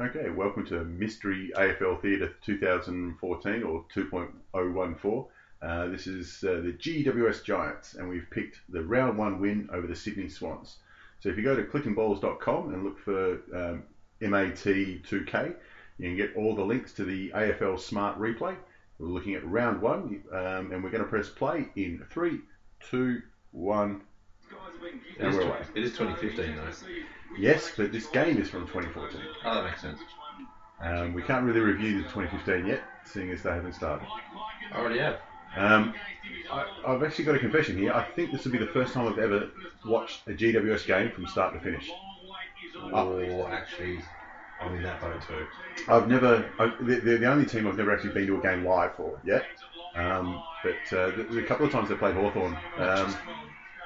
Okay, welcome to Mystery AFL Theatre 2014 or 2.014. Uh, this is uh, the GWS Giants, and we've picked the round one win over the Sydney Swans. So if you go to clickandballs.com and look for um, MAT2K, you can get all the links to the AFL Smart Replay. We're looking at round one, um, and we're going to press play in three, two, one, and we're away. It is 2015 though. Yes, but this game is from 2014. Oh, that makes sense. Um, we can't really review the 2015 yet, seeing as they haven't started. I already have. Um, I, I've actually got a confession here. I think this will be the first time I've ever watched a GWS game from start to finish. Or actually, I'm in that boat too. I've never, I, they're the only team I've never actually been to a game live for yet. Um, but uh, the couple of times they played Hawthorn. Um,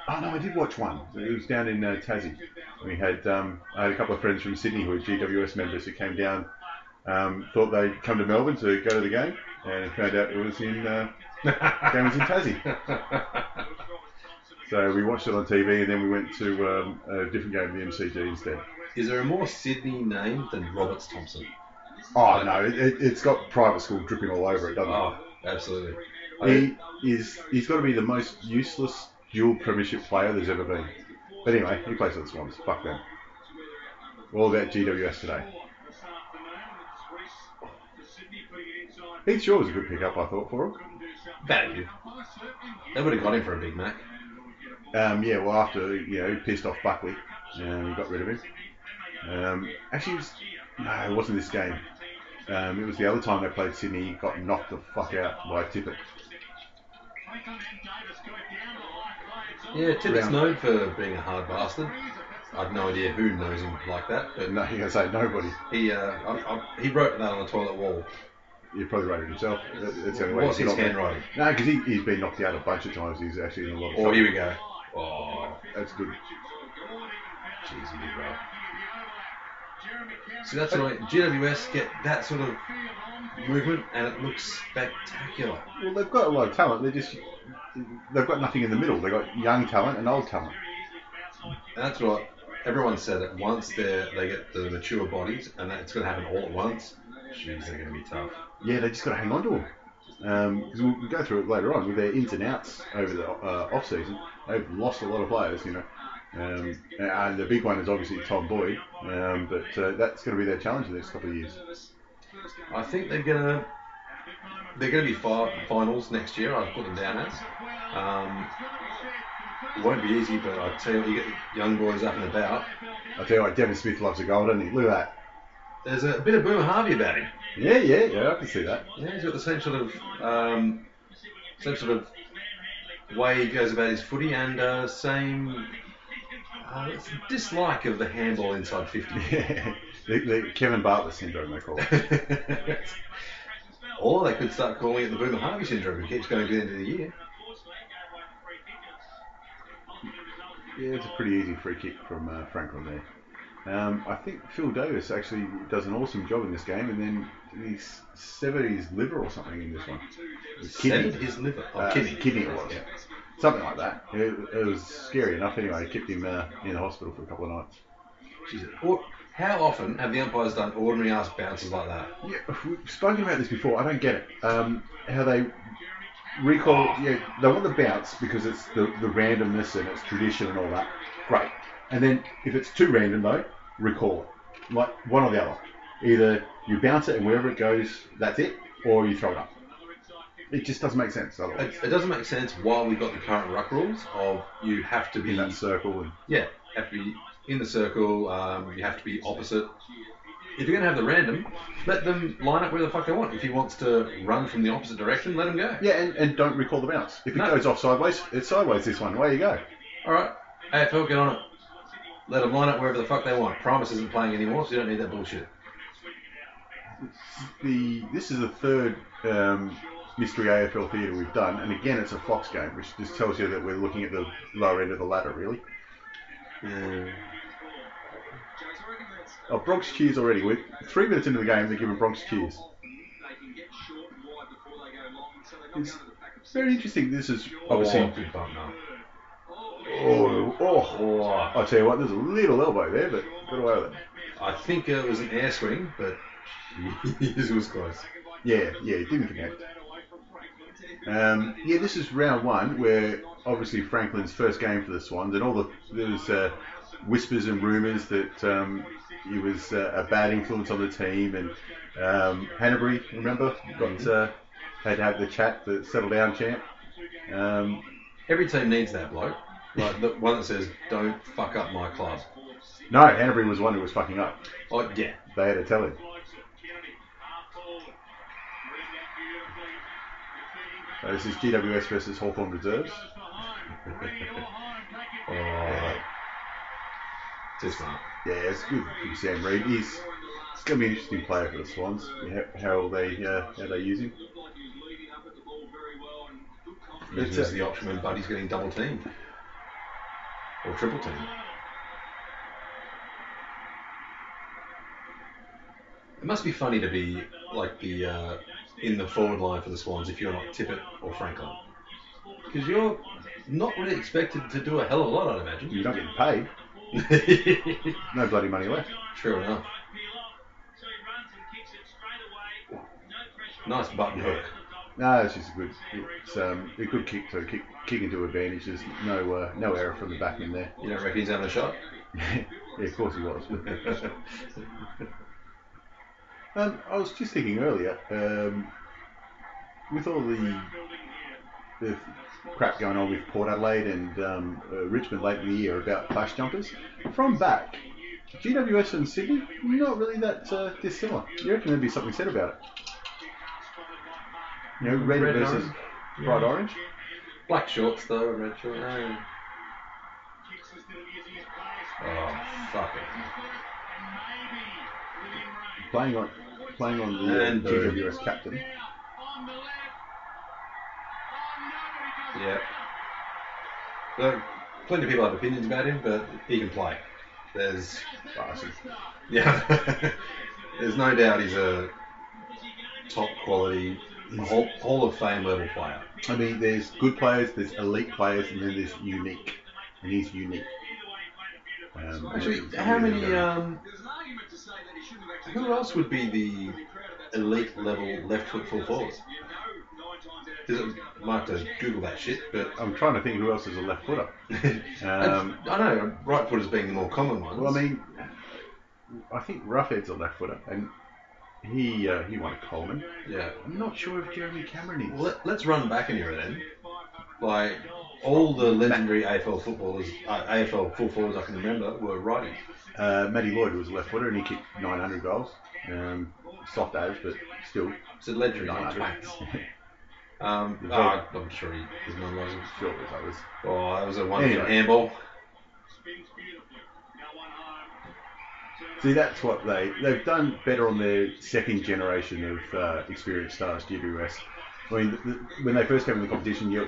oh no, I did watch one. It was down in uh, Tassie. We had um, I had a couple of friends from Sydney who were GWS members who came down. Um, thought they'd come to Melbourne to go to the game, and found out it was in uh, game was in Tassie. So we watched it on TV, and then we went to um, a different game at the MCG instead. Is there a more Sydney name than Roberts-Thomson? Oh no, it, it, it's got private school dripping all over it, doesn't it? Oh, absolutely. He is he's got to be the most useless dual premiership player there's ever been. But anyway, he plays for the Swans. Fuck them. All about GWS today. Heath Shaw was a good pickup, I thought, for him. Value. They would have got him for a Big Mac. Um, yeah, well, after you know, he pissed off Buckley, um, he got rid of him. Um, actually, it was, no, it wasn't this game. Um, it was the other time they played Sydney. He got knocked the fuck out by Tippett. Yeah, Tippett's Round- known for being a hard bastard. I've no idea who knows him like that, but No, you're gonna say nobody. he uh, I, I, he wrote that on the toilet wall. You probably wrote it himself. That- That's the only way. What's to his get on handwriting? No, because he, he's been knocked out a bunch of times. He's actually in a lot of Oh, trouble. here we go. Oh, That's good. jeez, he did well. See, that's right. GWS get that sort of movement, and it looks spectacular. Well, they've got a lot of talent. They're just they've got nothing in the middle. They've got young talent and old talent. That's right. Everyone said it. Once they they get the mature bodies, and that it's going to happen all at once. Jeez, they're going to be tough. Yeah, they just got to hang on to them. Because we'll, we'll go through it later on with their ins and outs over the uh, off season. They've lost a lot of players, you know. Um, and the big one is obviously Tom Boyd, um, but uh, that's going to be their challenge in the next couple of years. I think they're going to they're going to be fi- finals next year. I've put them down as. Um, it won't be easy, but I tell you, what, you get young boys up and about. I tell you what, Devon Smith loves a goal, doesn't he? Look at that. There's a bit of Boomer Harvey about him. Yeah, yeah, yeah. I can see that. Yeah, he's got the same sort of um, same sort of way he goes about his footy and uh, same uh, dislike of the handball inside 50. Yeah, the, the Kevin Bartlett syndrome they call it. or they could start calling it the Boomer Harvey syndrome. It keeps going to the end of the year. Yeah, it's a pretty easy free kick from uh, Franklin there. Um, I think Phil Davis actually does an awesome job in this game, and then he's severed his liver or something in this one. His Severed his liver. Oh, Uh, kidney. kidney it was. Something like that. It, it was scary enough anyway. It kept him uh, in the hospital for a couple of nights. Jesus. Or, how often have the umpires done ordinary ass bounces like that? Yeah, we've spoken about this before. I don't get it. Um, how they recall, yeah, they want the bounce because it's the, the randomness and it's tradition and all that. Great. And then if it's too random though, recall it. Like one or the other. Either you bounce it and wherever it goes, that's it, or you throw it up. It just doesn't make sense otherwise. It, it doesn't make sense why we've got the current ruck rules of you have to be In that circle. And, yeah have to be in the circle. Um, you have to be opposite. If you're gonna have the random, let them line up where the fuck they want. If he wants to run from the opposite direction, let him go. yeah, and, and don't recall the bounce. If it No. goes off sideways, it's sideways this one. Away you go. All right, AFL, get on it. Let them line up wherever the fuck they want. Primus isn't playing anymore, so you don't need that bullshit. The This is the third um, mystery AFL theatre we've done, and again it's a Fox game, which just tells you that we're looking at the lower end of the ladder, really. Oh, Bronx cheers already. We're three minutes into the game, they're giving Bronx cheers. It's very interesting. This is obviously. Oh, good bump now. Oh, oh, Oh, I'll tell you what, there's a little elbow there, but got away with it. I think it was an air swing, but it was close. Yeah, yeah, it didn't connect. Um, yeah, this is round one, where obviously Franklin's first game for the Swans, and all the there was uh, whispers and rumours that um, he was uh, a bad influence on the team, and um, Hannebery, remember, got uh, had to have the chat, the settle down chant. Um, Every team needs that bloke. Like the one that says, "Don't fuck up my club." no, Hannebery was one who was fucking up. Oh yeah. They had to tell him. So this is GWS versus Hawthorn Reserves. Oh, too smart. Yeah, it's good for Sam Reid. is. he's going to be an interesting player for the Swans. How, how they uh, how they use him. It's It's, uh, the option when Buddy's getting double teamed or triple teamed. It must be funny to be like the uh, in the forward line for the Swans if you're not Tippett or Franklin, because you're not really expected to do a hell of a lot, I'd imagine. You're not getting paid. No bloody money left. True enough. Nice button hook. No, it's just a good. It's um, a good kick to kick, kick into advantage. There's no uh, no error from the back backman there. You don't reckon he's having a shot? yeah, of course he was. um, I was just thinking earlier, um, with all the the crap going on with Port Adelaide and um, uh, Richmond late in the year about clash jumpers, from back, GWS and Sydney not really that uh, dissimilar. You reckon there'd be something said about it? You know, red, Red versus orange. bright orange. Black shorts though, red shorts. No. Oh, fuck it. Playing on playing on the uh, And boom. GWS captain. Yeah. Look, plenty of people have opinions about him, but he can play. There's, Bastard. yeah, there's no doubt he's a top quality Hall, Hall of Fame level player. I mean, there's good players, there's elite players, and then there's unique. And he's unique. Um, Actually, how many? Um, who else would be the elite level left foot full forward? Does it, might have to Google that shit, but I'm trying to think who else is a left footer. Um, I know right footers being the more common ones. well, I mean, I think Roughead's a left footer, and he uh, he won a Coleman. yeah. I'm not sure if Jeremy Cameron is. Well, let, let's run back an era then. Like all the legendary AFL footballers, uh, AFL full forwards I can remember were righties. Uh, Matty Lloyd who was a left footer, and he kicked 900 goals. Um, soft average, but still. It's a legendary, not 900. Um, oh, I'm sure he, name wasn't. Sure, it was. Oh, that was a one-hit Anyway. handball. See, that's what they they've done better on their second generation of uh, experienced stars, GWS. I mean, th- th- when they first came in the competition, you,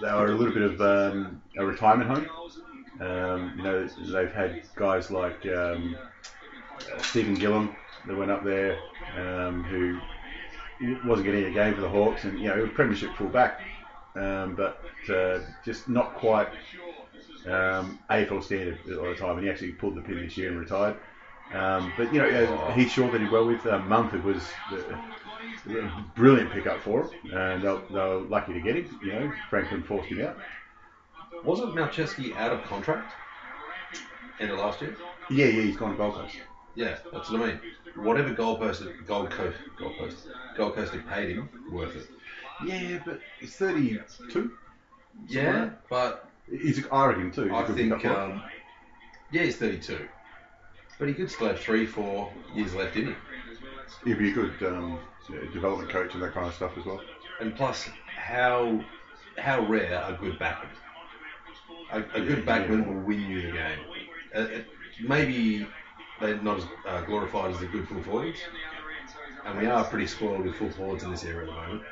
they were a little bit of um, a retirement home. Um, you know, they've had guys like um, uh, Stephen Gilham that went up there, um, who wasn't getting a game for the Hawks, and you know, Premiership fullback, um, but uh, just not quite um, AFL standard at the time, and he actually pulled the pin this year and retired. Um, but you know, uh, Heath Shaw that he well with uh, Mumford was the, a brilliant pickup for him, and they were, they were lucky to get him. You know, Franklin forced him out. Wasn't Malceski out of contract end of last year? Yeah, yeah, he's gone to Gold Coast. Yeah, that's what I mean. Whatever Gold Coast, Gold Coast, Gold Coast, Gold Coast had paid him, worth it. Yeah, but he's 32. Yeah, but He's, I reckon too. I think, um, yeah, he's 32. But he could still have three, four years left in him. He'd be a good um, development coach and that kind of stuff as well. And plus, how how rare are good backmen? A, a good backman will win you the game. Uh, uh, maybe they're not as uh, glorified as the good full forwards, and we are pretty spoiled with full forwards in this era at the moment.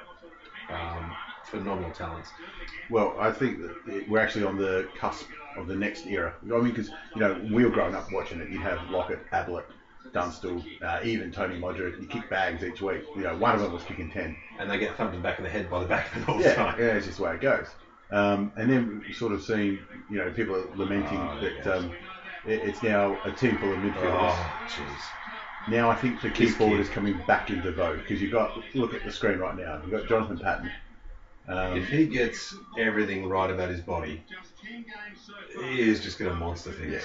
Um, phenomenal talents. Well, I think that we're actually on the cusp of the next era. I mean, because you know, we were growing up watching it, you'd have Lockett, Ablett, Dunstall, uh, even Tony Modra. You kick bags each week. You know, one of them was kicking ten. And they get thumped in the back of the head by the backman all the Yeah, time. yeah, it's just the way it goes. Um, and then we've sort of seeing, you know, people are lamenting Oh, that yeah. um, it, it's now a team full of midfielders. Oh, jeez. Now I think the key This forward kid. is coming back into vogue because you've got look at the screen right now. You've got Jonathan Patton. Um, If he gets everything right about his body, he is just going to monster things.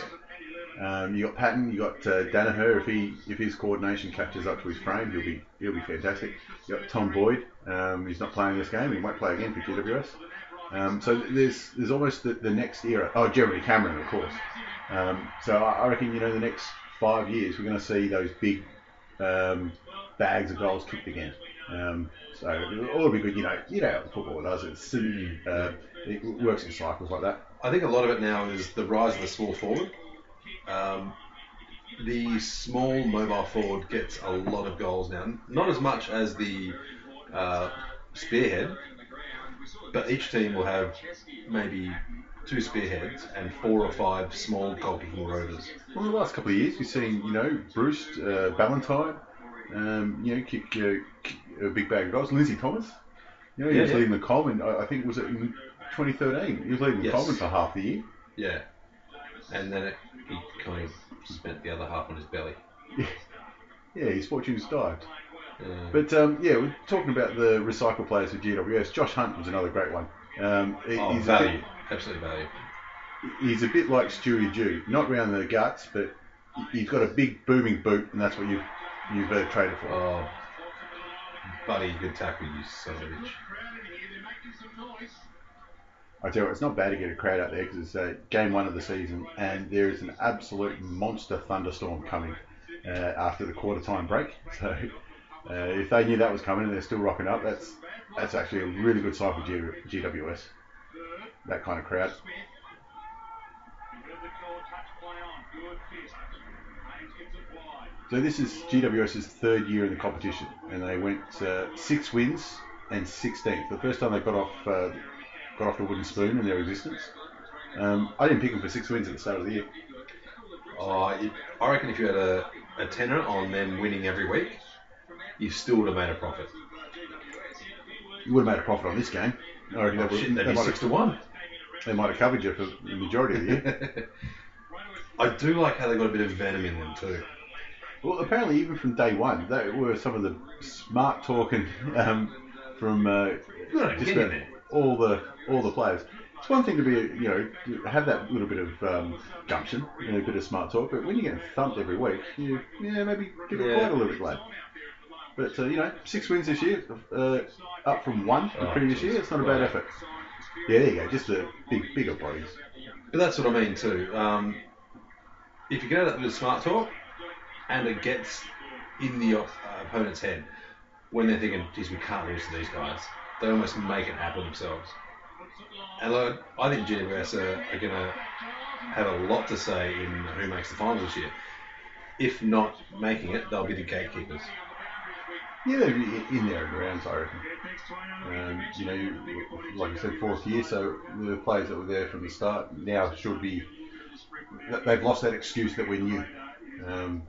Um, you got Patton, you got uh, Daniher. If he if his coordination catches up to his frame, he'll be he'll be fantastic. You got Tom Boyd. Um, he's not playing this game. He might play again for GWS. Um, so there's there's almost the, the next era. Oh, Jeremy Cameron, of course. Um, so I, I reckon you know the next five years we're going to see those big um, bags of goals kicked again. Um, so it'll all be good. You know, you know how football does. It's uh, it works in cycles like that. I think a lot of it now is the rise of the small forward. Um, the small mobile forward gets a lot of goals now. Not as much as the uh, spearhead, but each team will have maybe two spearheads and four or five small goal kicking rovers. Well, in the last couple of years, we've seen, you know, Bruce, uh, Ballantyne, um, you know, kick, uh, kick a big bag of goals. Lindsay Thomas, you know, he Yeah, was yeah. leading the Coleman. I, think was it in 2013. He was leading the Yes. Coleman for half the year. Yeah. And then it, he kind of spent the other half on his belly. Yeah, his fortune's dived. But um, yeah, we're talking about the recycle players with GWS. Josh Hunt was another great one. Um, oh, he's, a value. bit, Absolute value. he's a bit like Stewie Dew, not round the guts, but he's got a big booming boot, and that's what you've you've uh, traded for. Oh, buddy, good tackle, you son of a bitch. I tell you what, it's not bad to get a crowd out there because it's uh, game one of the season, and there is an absolute monster thunderstorm coming uh, after the quarter time break. So uh, if they knew that was coming and they're still rocking up, that's that's actually a really good sign for G- GWS. That kind of crowd. So this is GWS's third year in the competition, and they went uh, six wins and 16th. The first time they got off uh, got off the wooden spoon in their existence. Um, I didn't pick them for six wins at the start of the year. Oh, I reckon if you had a, a tenner on them winning every week, you still would have made a profit. You would have made a profit on this game. I reckon Oh, they, would- shit, they'd they be might six to one. they might have covered you for the majority of the year. I do like how they got a bit of venom in them too. well, apparently, even from day one, they were some of the smart talking um, from uh, Good, just get in about there. all the all the players. It's one thing to be, you know, to have that little bit of um, gumption, you know, a bit of smart talk, but when you're getting thumped every week, you yeah maybe get Yeah. quite a little bit. But uh, you know, six wins this year, uh, up from one the Oh, previous geez. year. It's not a bad effort. Yeah, there you go. Just the big, bigger bodies. But that's what I mean too. Um, if you go that bit of smart talk, and it gets in the uh, opponent's head when they're thinking, "Geez, we can't lose to these guys," they almost make it happen themselves. And uh, I think GWS are, are going to have a lot to say in who makes the finals this year. If not making it, they'll be the gatekeepers. Yeah, they'll be in there and around, I reckon. Um, you know, you, like I said, fourth year, so the players that were there from the start now should be. They've lost that excuse that we're new. Um,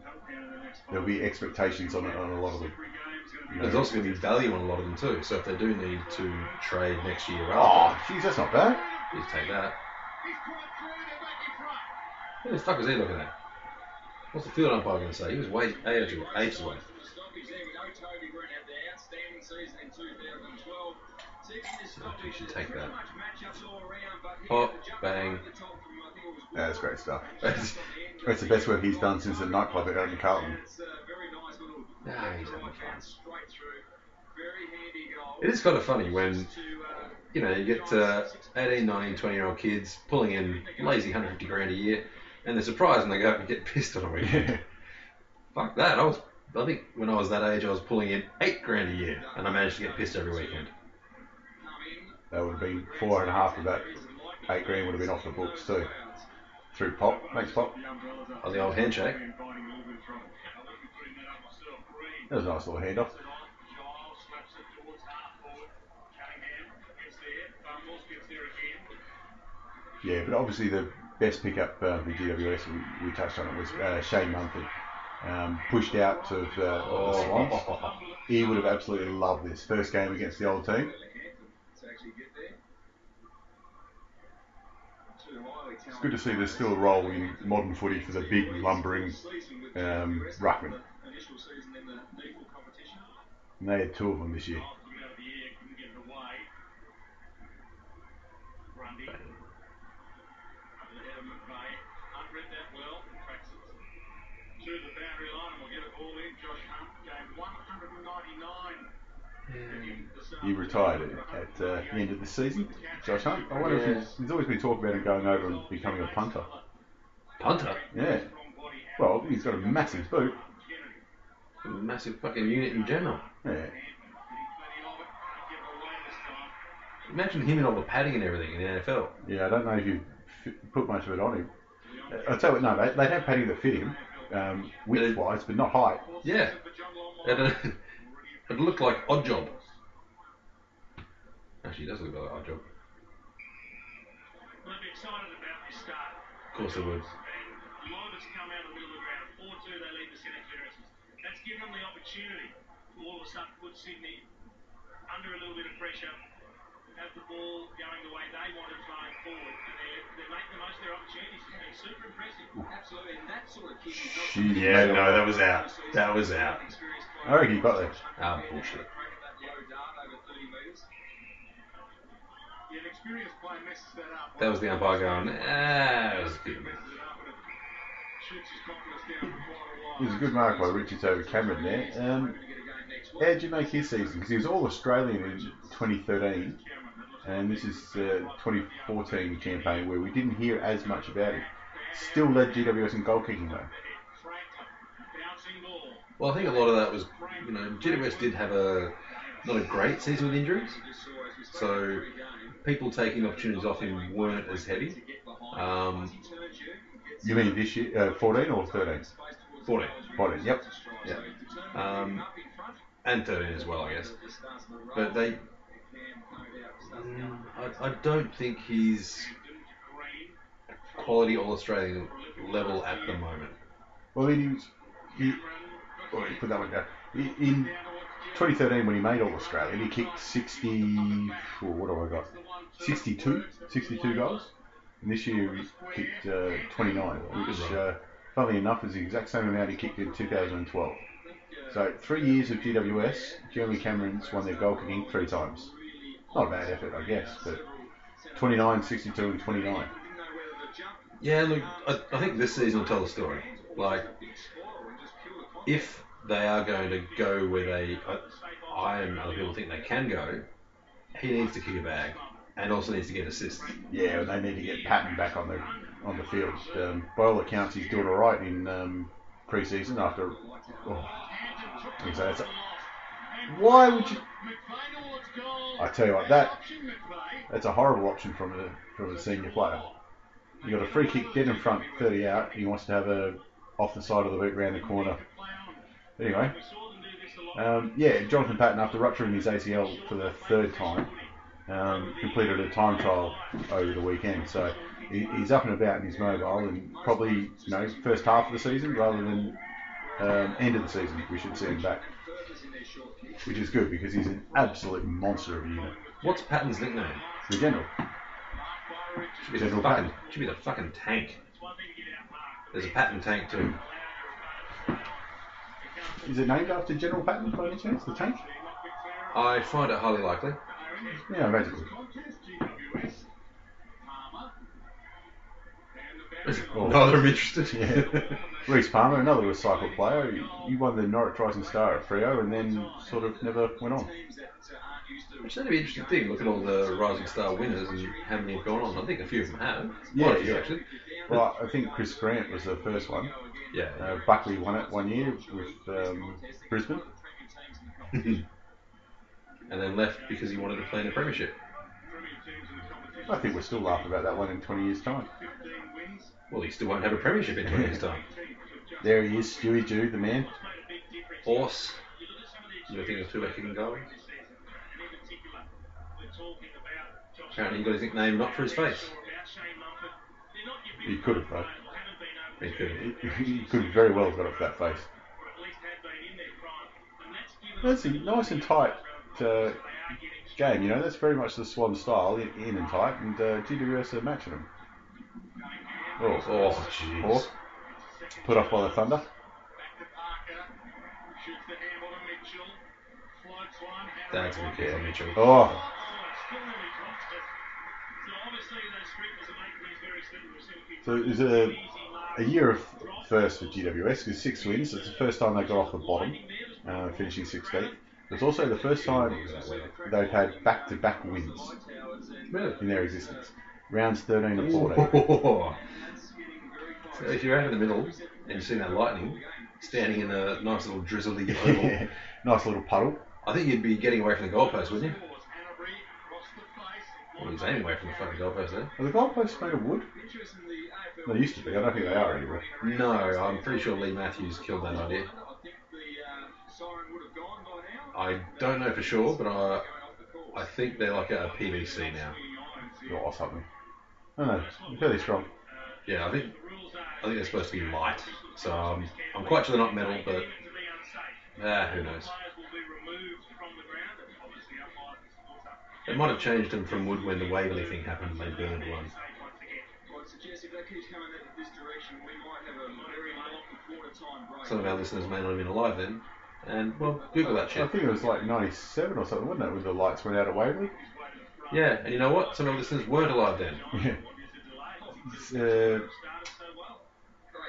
there'll be expectations on, on a lot of them. You know. There's also going to be value on a lot of them too. So if they do need to trade next year, oh, jeez, that's not bad. please take that. Who the fuck was he looking at? What's the field umpire going to say? He was way ages away. Oh, you should take that. Pop, bang. Yeah, that's great stuff. That's, that's the best work he's done since the nightclub at Oden Carlton. Ah, he's having fun. It is kind of funny when, you know, you get uh, 18, 19, 20 year old kids pulling in lazy 150 grand a year, and they're surprised when they go up and get pissed on a weekend. Fuck that. I was, I think when I was that age, I was pulling in eight grand a year, and I managed to get pissed every weekend. That would have been four and a half of that. Eight grand would have been off the books too. Through pop, thanks pop. On the old handshake. That was a nice little handoff. Yeah, but obviously the best pickup uh, for GWS, we, we touched on it, was uh, Shane Mumford. Um, pushed out of uh, Swans. He would have absolutely loved this first game against the old team. It's good to see there's still a role in modern footy for the big lumbering um, ruckman. And they had two of them this year. He retired at, at uh, the end of the season. Josh Hunt. I wonder if he's, there's always been talk about him going over and becoming a punter. Punter. Yeah. Well, he's got a massive boot. A massive fucking unit in general. Yeah. Imagine him in all the padding and everything in the NFL. Yeah, I don't know if you put much of it on him. I'll tell you what, no, they, they'd have padding that fit him, um, width wise, but not height. Yeah. It, looked like Odd Job. Actually, it does look like Odd Job. They'll be excited about this start. Of course it would. And Lomas come out of the middle of the ground. 4 2, they lead the centre clearances. That's given them the opportunity to all of a sudden put Sydney under a little bit of pressure, have the ball going the way they want it going forward. And they're, they're making the most of their opportunities. It's been super impressive. Absolutely. And that sort of kicking is not Jeez, Yeah, no, that was out. That was out. I reckon he got there. Ah, bullshit. Yeah, an experienced player messes that. That was the umpire going, ah, it was good. Shoots his confidence down for quite a. It was a good mark by Richie Toby Cameron there. Um, how did you make his season? Because he was All Australian in 2013, and this is uh, 2014 campaign where we didn't hear as much about it. Still led GWS in goal kicking though. Well, I think a lot of that was, you know, GWS did have a not a great season with injuries, so people taking opportunities off him weren't as heavy. Um, You mean this year, uh, 14 or 13? 14, 14. Yep. yeah, um, and 13 as well, I guess. But they, Mm, I, I don't think he's quality All Australian level at the moment. Well, then he was. He, oh, he put that one down. In 2013, when he made All Australian, he kicked 60. Oh, what have I got? 62, 62 goals. And this year he kicked uh, 29, which, uh, funnily enough, is the exact same amount he kicked in 2012. So three years of GWS, Jeremy Cameron's won their goal kicking three times. Not a bad effort, I guess, but 29, 62, and 29. Yeah, look, I, I think this season will tell the story. Like, if they are going to go where they, I, I and other people think they can go, he needs to kick a bag and also needs to get assists. Yeah, they need to get Patton back on the on the field. Um, by all accounts, he's doing all right in um, pre-season after. Oh, so a- why would you? I tell you what, that that's a horrible option from a from a senior player. You got a free kick dead in front, 30 out. He wants to have a off the side of the boot round the corner. Anyway, um, yeah, Jonathan Patton after rupturing his ACL for the third time um, completed a time trial over the weekend. So he, he's up and about in his mobile, and probably you know first half of the season rather than um, end of the season we should see him back, which is good because he's an absolute monster of a unit. What's Patton's nickname? The general, Should be the General fucking, Patton. should be the fucking tank. There's a Patton tank too. is it named after General Patton by any chance? The tank? I find it highly likely. Yeah, imagine. Neither am interested. Yeah. Rhys Palmer, another recycled player. He, he won the Norwich Rising Star at Freo and then sort of never went on. Which is an interesting thing. Look at all the Rising Star winners and how many have gone on. I think a few of them have. Yeah, few yeah. actually. Well, I think Chris Grant was the first one. Yeah. Uh, Buckley won it one year with um, Brisbane. and then left because he wanted to play in a premiership. I think we're still laughing about that one in 20 years' time. Well, he still won't have a premiership in 20 years' time. There he is, Stewie Dew, the man. Horse. You think of two can go? Apparently he got his nickname not for his face. He could have, though. He could. He, he could have very well got up that face. That's a nice and tight uh, game, you know. That's very much the Swan style, in, in and tight, and uh, GWS are matching them. Oh, Oh, jeez. Hawk. Put off by the Thunder. That's a good yeah, Mitchell. Oh, so it was a, a year of first for GWS because six wins. It's the first time they got off the bottom, uh, finishing 16th. It's also the first time they've had back-to-back wins Really? in their existence. Rounds 13 and 14. So if you're out in the middle and you see that lightning standing in a nice little drizzly oval, Yeah. Nice little puddle. I think you'd be getting away from the goalpost, wouldn't you? Well, he's aiming away from the fucking goalpost there. Are the goalposts made of wood? They used to be. I don't think they are anymore. No, I'm pretty sure Leigh Matthews killed that idea. I don't know for sure, but I I think they're like a PVC now. Or something. I don't know. Fairly strong. Yeah, I think I think they're supposed to be light. So um, I'm quite sure they're not metal, but ah, who knows? They might have changed them from wood when the Waverley thing happened and they burned one. Some of our listeners may not have been alive then. And, well, Google that shit. I think it was like 97 or something, wasn't it, when the lights went out at Waverley? Yeah, and you know what? Some of our listeners weren't alive then. Yeah. Uh,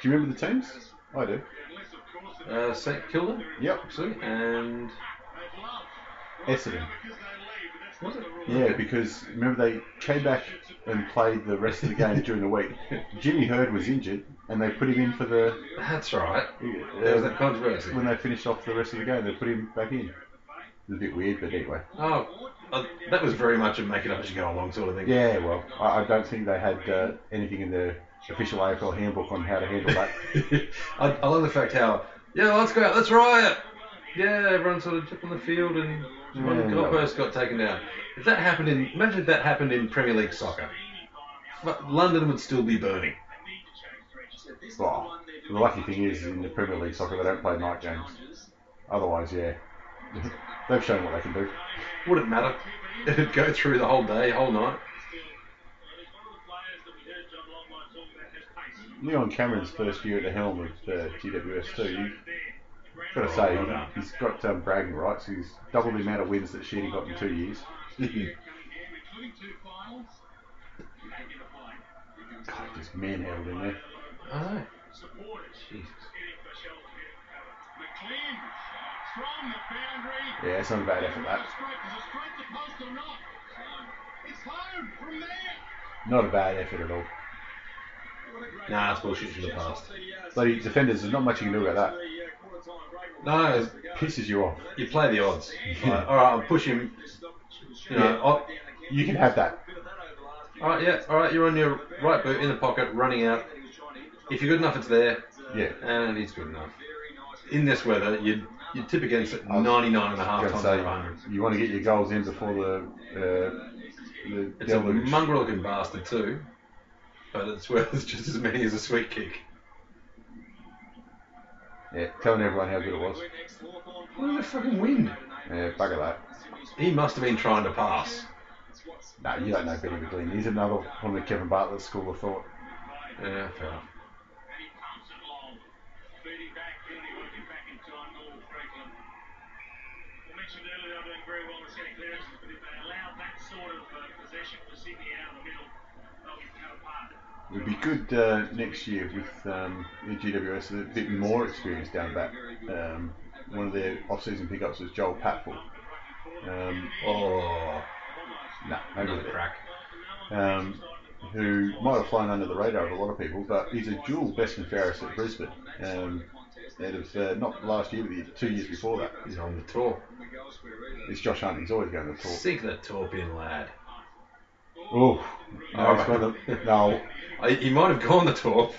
do you remember the teams? I do. Uh, St Kilda, Yep. and Essendon. was it? Yeah, because remember they came back and played the rest of the game during the week. Jimmy Hird was injured, and they put him in for the. That's right. uh, There was that controversy. when they finished off the rest of the game, they put him back in. It was a bit weird, but anyway. Oh, uh, that was very much a make it up as you go along sort of thing. Yeah, well, I, I don't think they had uh, anything in the official AFL handbook on how to handle that. I, I love the fact how, yeah, let's go out, let's riot. Yeah, everyone sort of jumped on the field and one Yeah, goalpost got taken down. If that happened in, imagine if that happened in Premier League soccer. But London would still be burning. Well, the lucky thing is, in the Premier League soccer, they don't play night games. Otherwise, yeah. They've shown what they can do. Wouldn't matter. It'd go through the whole day, whole night. Leon Cameron's first year at the helm of uh, GWS too. Got to say he's got um, bragging rights. He's doubled the amount of wins that Sheedy got in two years. God, just manhandled in there. I know. Jesus. Yeah, it's not a bad effort. That not a bad effort at all. Nah, that's bullshit from the past. Bloody defenders, there's not much you can do about that. No, it Pisses you off. you play the odds. Like, all right, I'm pushing. You know. I'll- You can have that. all right, yeah, all right. You're on your right boot in the pocket, running out. If you're good enough, it's there, Yeah. and he's good enough. In this weather, you'd you'd tip against it I was 99 and a half times out of 100. you want to get your goals in before the uh, the It's a deluge. mongrel looking bastard too, but it's worth just as many as a sweet kick. Yeah, telling everyone how good it was. What the fucking wind? Yeah, bugger that. He must have been trying to pass. No, you don't know Benny McLean. He's another one of the Kevin Bartlett school of thought. Yeah, fair enough. It would be good uh, next year with um, the GWS a bit more experience down back. Um, one of their off-season pickups was Joel Patfull. Um, Oh, nah, no another good crack. um, who might have flown under the radar of a lot of people, but he's a dual best and fairest at Brisbane. Um, out of uh, not last year, but the two years before that. He's on the tour. It's Josh Hunt. He's always going to talk. Sink the top in, lad. Oh, no, the, no. I, he might have gone the tour.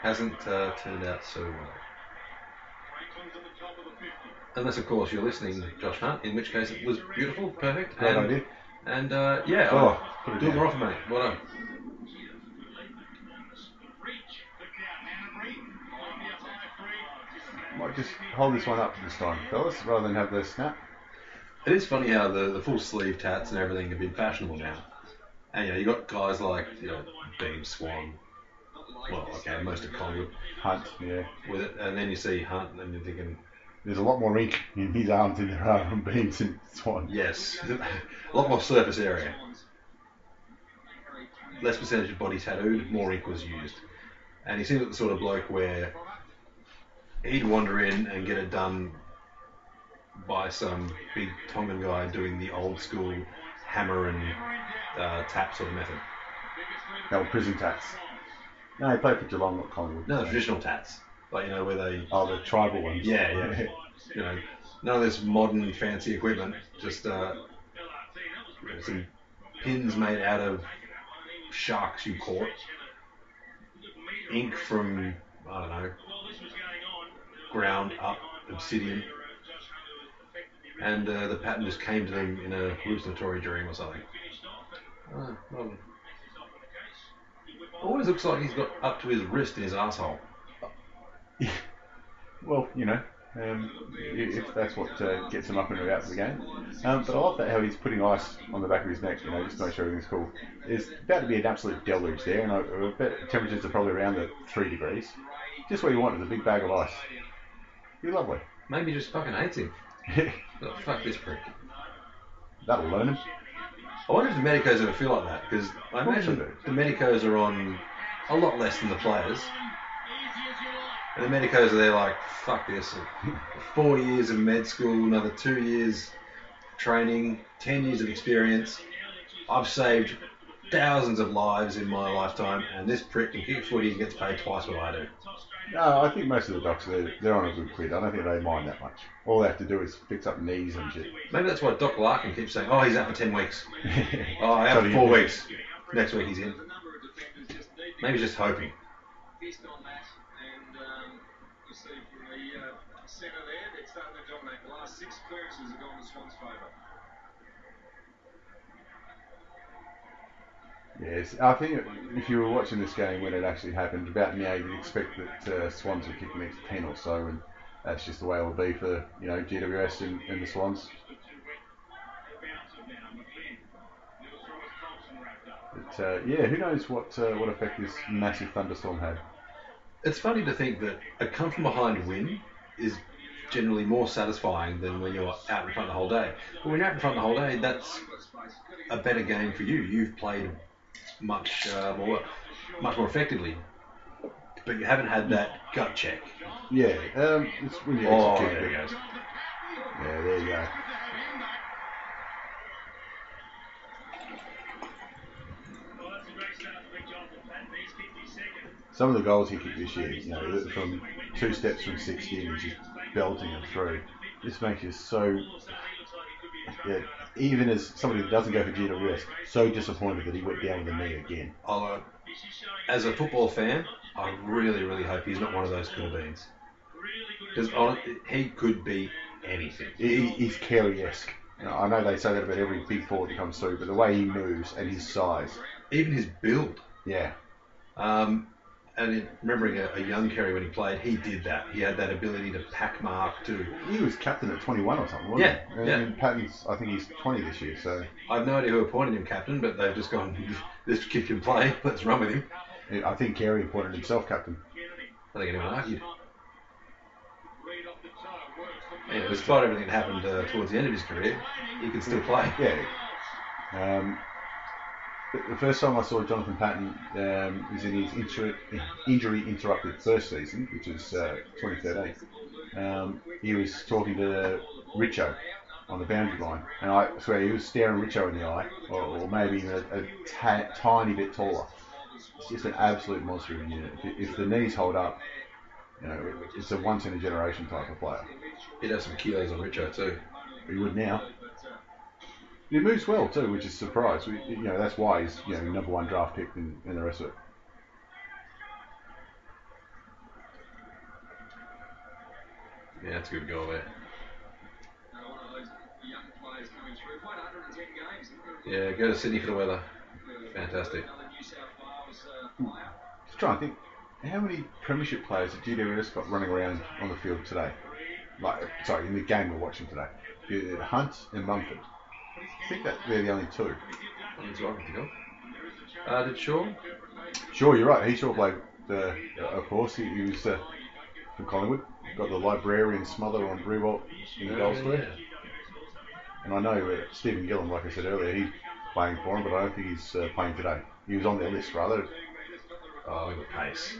Hasn't uh, turned out so well. Unless, of course, you're listening, Josh Hunt, in which case it was beautiful, perfect. Great and, idea. And uh, yeah, Oh, I- put it do more often, mate. Well done. Might just hold this one up this time, fellas, rather than have the snap. It is funny how the, the full sleeve tats and everything have been fashionable now. And you know, you got guys like you know Dane Swan, well, okay, most of Collingwood. Hunt, yeah. with it, and then you see Hunt, and then you're thinking, There's a lot more ink in his arms than there are on Beans and Swan. yes, a lot more surface area, less percentage of body tattooed, more ink was used, and he seems like the sort of bloke where he'd wander in and get it done by some big Tongan guy doing the old school hammer and uh, tap sort of method. They were prison tats. No, he played for Geelong, not Collingwood. No, the traditional tats, like you know where they, Oh, the tribal ones. yeah, yeah, you know, none of this modern fancy equipment, just uh, you know, some pins made out of sharks you caught, ink from I don't know, ground up obsidian, and uh, the pattern just came to them in a hallucinatory dream or something. Well, always looks like he's got up to his wrist in his asshole. Well, you know, um, if that's what uh, gets him up and out of the game. Um, but I love that how he's putting ice on the back of his neck, you know, just to make sure everything's cool. There's about to be an absolute deluge there, and I, I bet temperatures are probably around the three degrees. Just what you want is a big bag of ice. Be lovely. Maybe he just fucking hates him. Oh, fuck this prick. That'll learn him. I wonder if the medicos ever feel like that because I imagine do. the medicos are on a lot less than the players. And the medicos are there like, fuck this. Four years of med school, another two years training, ten years of experience. I've saved thousands of lives in my lifetime, and this prick can kick footy and gets paid twice what I do. No, I think most of the docs, they're, they're on a good quid. I don't think they mind that much. All they have to do is fix up knees and shit. Maybe that's why Doc Larkin keeps saying, oh, he's out for 10 weeks. Oh, out for four weeks. Next week he's in. Maybe he's just hoping. Based on that, and um, you see from the uh, centre there, they're starting to dominate. The last six clearances have gone to Swan's favour. Yes, I think if you were watching this game when it actually happened, about now you'd expect that uh, Swans would kick the next 10 or so, and that's just the way it will be for, you know, GWS and, and the Swans. But, uh, yeah, who knows what uh, what effect this massive thunderstorm had. It's funny to think that a come from behind win is generally more satisfying than when you're out in front the whole day. But when you're out in front the whole day, that's a better game for you. You've played much uh, more, much more effectively, but you haven't had that gut check. Yeah, um, it's you Oh, execute. there it. goes. Yeah, there you go. Well, that's a great start for Jonathan Patton. He's kicked his second. Some of the goals he kicked this year, you know, from two steps from 60 and just belting them through. This makes you so, yeah, even as somebody that doesn't go for GWS, so disappointed that he went down with a knee again. Uh, as a football fan, I really, really hope he's not one of those cool beans. Because he could be anything. He, he's Carey-esque. I know they say that about every big forward that comes through, but the way he moves and his size, Even his build. yeah, Um, and in, remembering a, a young Carey when he played, he did that. He had that ability to pack mark too. he was captain at 21 or something, wasn't Yeah, he? And, yeah. and Patton's, I think he's 20 this year, so I have no idea who appointed him captain, but they've just gone, this kid can play, let's run with him. I think Carey appointed himself captain. I think anyone argued. Anyway, despite everything that happened uh, towards the end of his career, he could still play. Yeah, Um, the- first time I saw Jonathan Patton um, was in his injury, injury interrupted first season, which was uh, 2013. Um, he was talking to Richo on the boundary line, and I swear he was staring Richo in the eye, or, or maybe even a, a tiny bit taller. It's just an absolute monster of a unit. If, if the knees hold up, you know, it's a once in a generation type of player. He'd have some kilos on Richo too. He would now. He moves well too, which is a surprise. We, you know, that's why he's you know number one draft pick and, and the rest of it. Yeah, that's a good goal there. Yeah, go to Sydney for the weather. Fantastic. Just trying to think, how many premiership players have GWS got running around on the field today? Like, sorry, in the game we're watching today. Uh, Hunt and Mumford. I think that they're the only two. That's what I can think of. Uh, did Shaw? Sure, you're right. He sure played, uh, of course. He, he was uh, from Collingwood. Got the librarian smother on Riewoldt in the goal square. And I know uh, Stephen Gilham, like I said earlier, he's playing for him, but I don't think he's uh, playing today. He was on their list, rather. Oh, look at pace.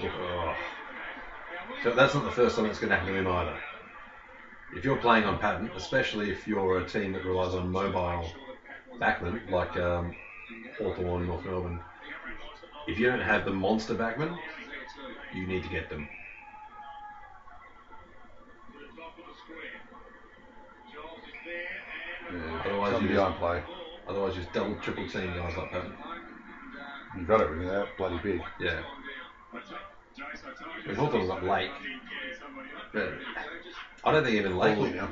Oh. So that's not the first time it's going to happen to him either. If you're playing on Patton, especially if you're a team that relies on mobile backmen like um, Hawthorn, North Melbourne, if you don't have the monster backmen, you need to get them. Yeah, Otherwise you just- play. Otherwise, just double, triple team guys like that. You've got it when you're that bloody big. Yeah. I mean, Hawthorn's got Lake, but I don't think even will. now.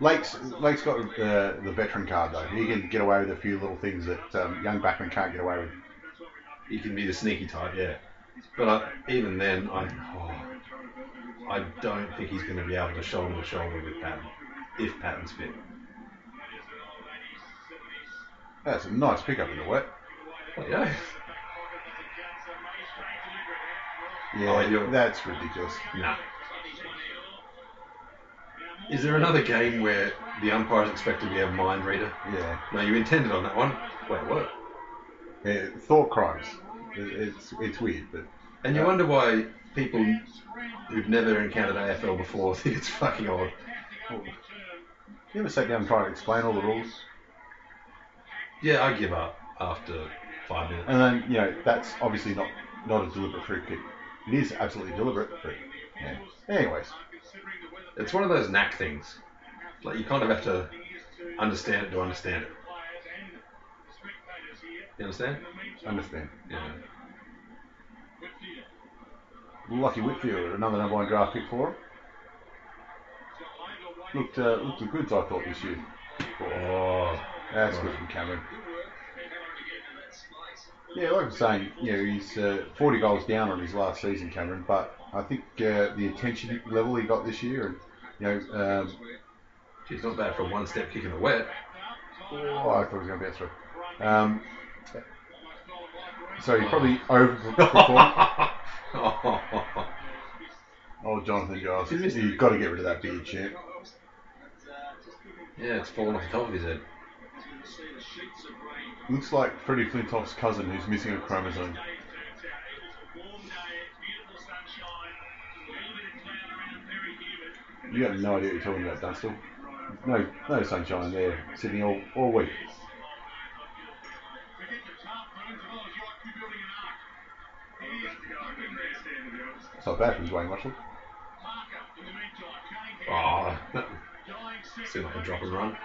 Lake's Lake's got uh, the veteran card though. He can get away with a few little things that um, young backman can't get away with. He can be the sneaky type, yeah. But I, even then, I oh, I don't think he's going to be able to shoulder to shoulder with Patton, if Patton's fit. That's a nice pickup in the wet. Yeah, Yeah, Oh, that's ridiculous. nah. Is there another game where the umpire is expected to be a mind reader? Yeah, No, you intended on that one. Wait, what? yeah thought crimes. It's it's weird, but And you uh, wonder why people who've never encountered AFL before think it's fucking odd. you ever sat down and try to explain all the rules? Yeah, I give up after five minutes. And then you know that's obviously not not a deliberate free kick. It is absolutely deliberate free. Yeah. Anyways, It's one of those knack things. Like you kind of have to understand it to understand it. You understand? understand. Yeah. Lachie Whitfield, another number one draft pick for him. Looked uh, looked the goods I thought this year. Oh, That's good from Cameron. Yeah, like I was saying, you know, he's uh, 40 goals down on his last season, Cameron, but I think uh, the attention level he got this year, and, you know, um, geez, not bad for a one-step kick in the wet. oh, I thought he was going to bounce through. Um, so he probably overperformed. oh, Jonathan Giles. You've got to get rid of that beard, champ. yeah, it's fallen off the top of his head. Looks like Freddie Flintoff's cousin who's missing a chromosome. You have no idea what you're talking about, Dunstall. No, no sunshine there, sitting all, all week. It's not bad from Dwayne Russell. Ah. Oh, seemed like a drop and run.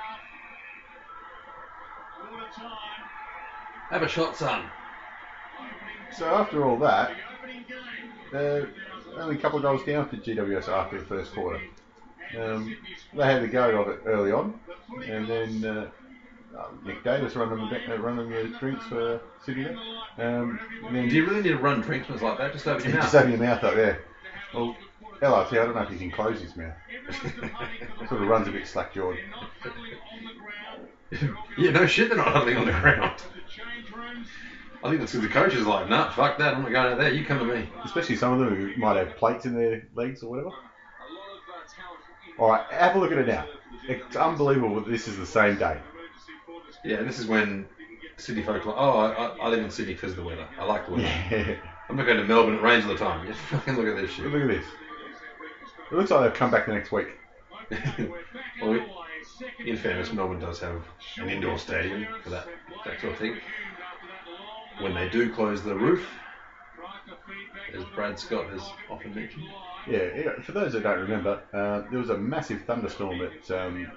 Have a shot, son. So after all that, uh, only a couple of goals down for GWS after the first quarter. Um, they had the go of it early on, and then uh, uh, Nick Davis running the, ba- uh, running the drinks for Sydney. Um, and then Do you really need to run drinks like that? Just open your mouth. just having your mouth up there. Well, LRT, I don't know if he can close his mouth. sort of runs a bit slack jawed. yeah, no shit, they're not huddling on the ground. I think that's because the coach is like, nah, fuck that, I'm not going out there, you come to me. Especially some of them who might have plates in their legs or whatever. All right, have a look at it now. It's unbelievable that this is the same day. Yeah, this is when Sydney folk are like, oh, I, I- I live in Sydney because of the weather. I like the weather. Yeah. I'm not going to Melbourne. It rains all the time. Just fucking look at this shit. Look at this. It looks like they'll come back the next week. well, in fairness, Melbourne does have an indoor stadium for that, that sort of thing. When they do close the roof, as Brad Scott has often mentioned, Yeah, for those that don't remember, uh, there was a massive thunderstorm at um,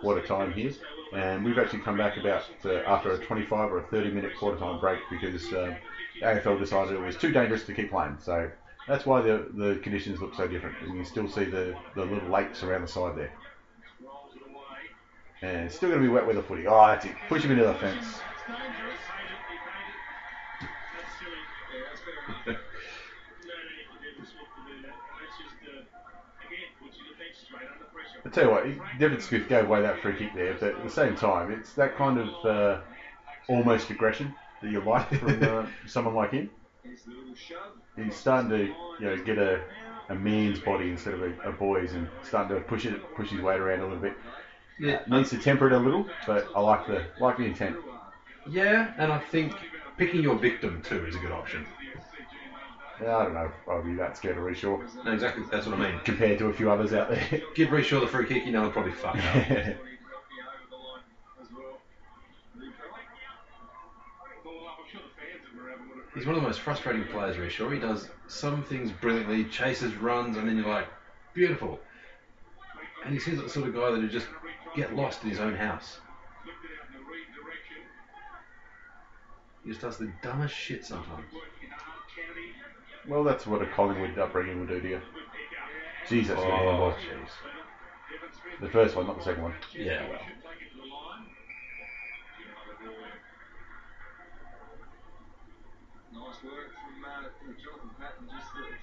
quarter time here, and we've actually come back about uh, after a 25 or a 30 minute quarter time break because um, AFL decided it was too dangerous to keep playing. So that's why the, the conditions look so different. And you can still see the, the little lakes around the side there. And it's still going to be wet weather footy. Oh, that's it. Push him into the fence. I tell you what, Devon Smith gave away that free kick there, but at the same time, it's that kind of uh, almost aggression that you like from uh, someone like him. He's starting to, you know, get a, a man's body instead of a, a boy's, and starting to push it, push his weight around a little bit. yeah, uh, Needs to temper it a little, but I like the like the intent. yeah, and I think picking your victim too is a good option. Yeah, I don't know if I'll be that scared of Rhyce Shaw No, exactly, that's what I mean. compared to a few others out there. Give Rhyce Shaw the free kick, you know, he'll probably fuck it up. He's one of the most frustrating players, Rhyce Shaw. He does some things brilliantly, chases, runs, and then you're like, beautiful. And he seems like the sort of guy that would just get lost in his own house. He just does the dumbest shit sometimes. well, that's what a Collingwood upbringing will do to you. Jesus, Oh, handball. jeez. The first one, not the second one. Yeah, well.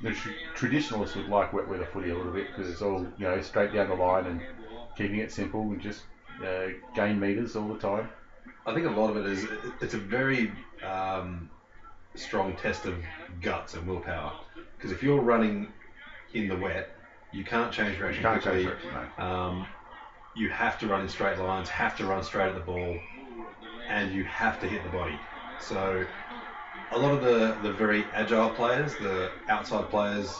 The tr- traditionalists would like wet weather footy a little bit because it's all you know straight down the line and keeping it simple and just uh, gain meters all the time. I think a lot of it is it's a very um, strong test of guts and willpower. Because if you're running in the wet, you can't change direction you Can't quickly. change direction, Um, you have to run in straight lines, have to run straight at the ball, and you have to hit the body. So a lot of the, the very agile players, the outside players,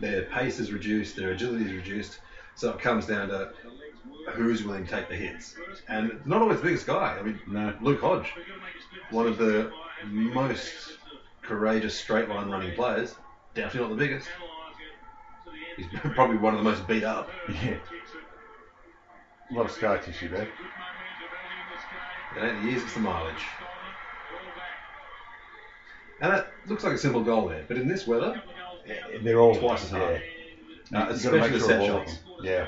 their pace is reduced, their agility is reduced. So it comes down to who's willing to take the hits. And not always the biggest guy. I mean, No. Luke Hodge, one of the most courageous straight line running players, definitely not the biggest. He's probably one of the most beat up. Yeah. A lot of scar tissue there. It ain't the years, it's the mileage. And that looks like a simple goal there, but in this weather, They're all Twice as hard. Yeah. uh, You've got to especially make the sure set all of shots. them- Yeah.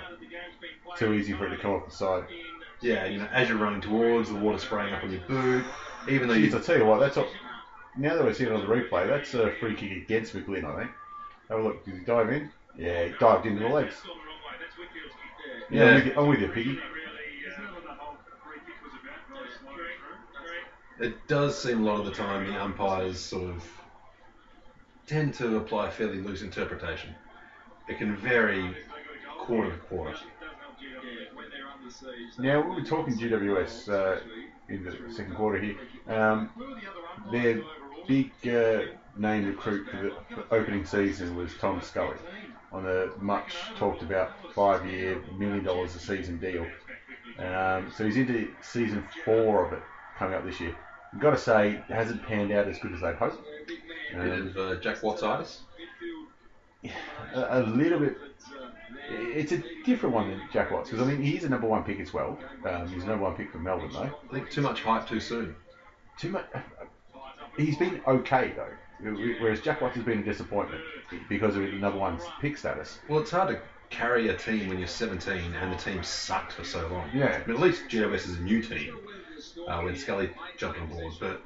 Too easy for it to come off the side. Yeah, you know, as you're running towards the water spraying up on your boot, even though Jeez, you I tell you what, that's all, now that we're seeing it on the replay, that's a free kick against McGlynn, I think. Have a look. Did he dive in? Yeah, he dived into the legs. Yeah, I'm with you, I'm with you Piggy. It does seem a lot of the time the umpires sort of tend to apply fairly loose interpretation. It can vary quarter to quarter. Now, we were talking GWS uh, in the second quarter here. Um, their big uh, name recruit for the opening season was Tom Scully on a much talked about five year, million dollars a season deal. Um, so he's into season four of it coming up this year. I've got to say, it hasn't panned out as good as they'd hoped. Bit Um, of uh, Jack Wattsitis. a, a little bit. It's a different one than Jack Watts because I mean he's a number one pick as well. Um, he's a number one pick for Melbourne though. I think too much hype too soon. Too much. He's been okay though, whereas Jack Watts has been a disappointment because of the number one pick status. Well, it's hard to carry a team when you're 17 and the team sucked for so long. Yeah. I mean, at least GWS is a new team uh, when Scully jumped on board, but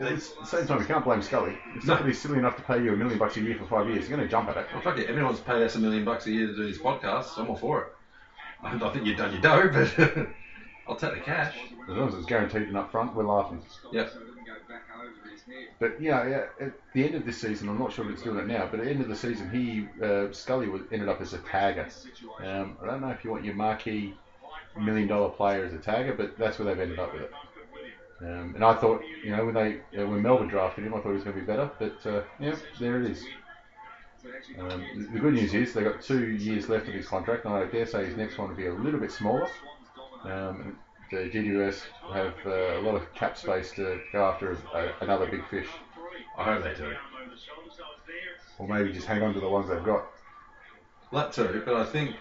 At the same time, you can't blame Scully. If somebody's silly enough to pay you a million bucks a year for five years, you're going to jump at it. well, fuck it, everyone's paid us a million bucks a year to do these podcasts, so I'm all for it. I think you've done your dough, but I'll take the cash. As long as it's guaranteed and up front, we're laughing. Yep. but yeah, yeah, at the end of this season, I'm not sure if it's doing it now, but at the end of the season, he uh, Scully was, ended up as a tagger. Um, I don't know if you want your marquee million dollar player as a tagger, but that's where they've ended up with it. Um, and I thought, you know, when they uh, when Melbourne drafted him, I thought he was going to be better, but uh, yeah, there it is. Um, the good news is they've got two years left of his contract, and I dare say his next one will be a little bit smaller. Um, the GWS have uh, a lot of cap space to go after a, another big fish, I hope they do. or maybe just hang on to the ones they've got. That too, but I think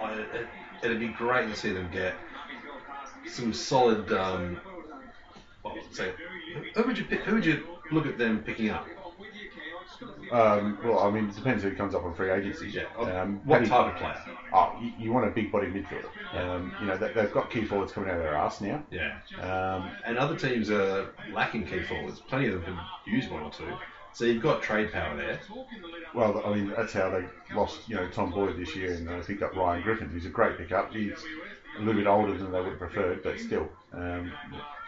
I, it, it'd be great to see them get some solid. Um, what would say? Who would you pick? Who would you look at them picking up? Um, well, I mean, it depends who comes up on free agency. Yeah. Um, what type of player? Oh, you, you want a big body midfielder. Um, you know, they, they've got key forwards coming out of their ass now. Yeah. Um, And other teams are lacking key forwards. Plenty of them can use one or two. So you've got trade power there. well, I mean, that's how they lost, you know, Tom Boyd this year and uh, picked up Ryan Griffin, who's a great pickup. He's a little bit older than they would have preferred, but still. Um,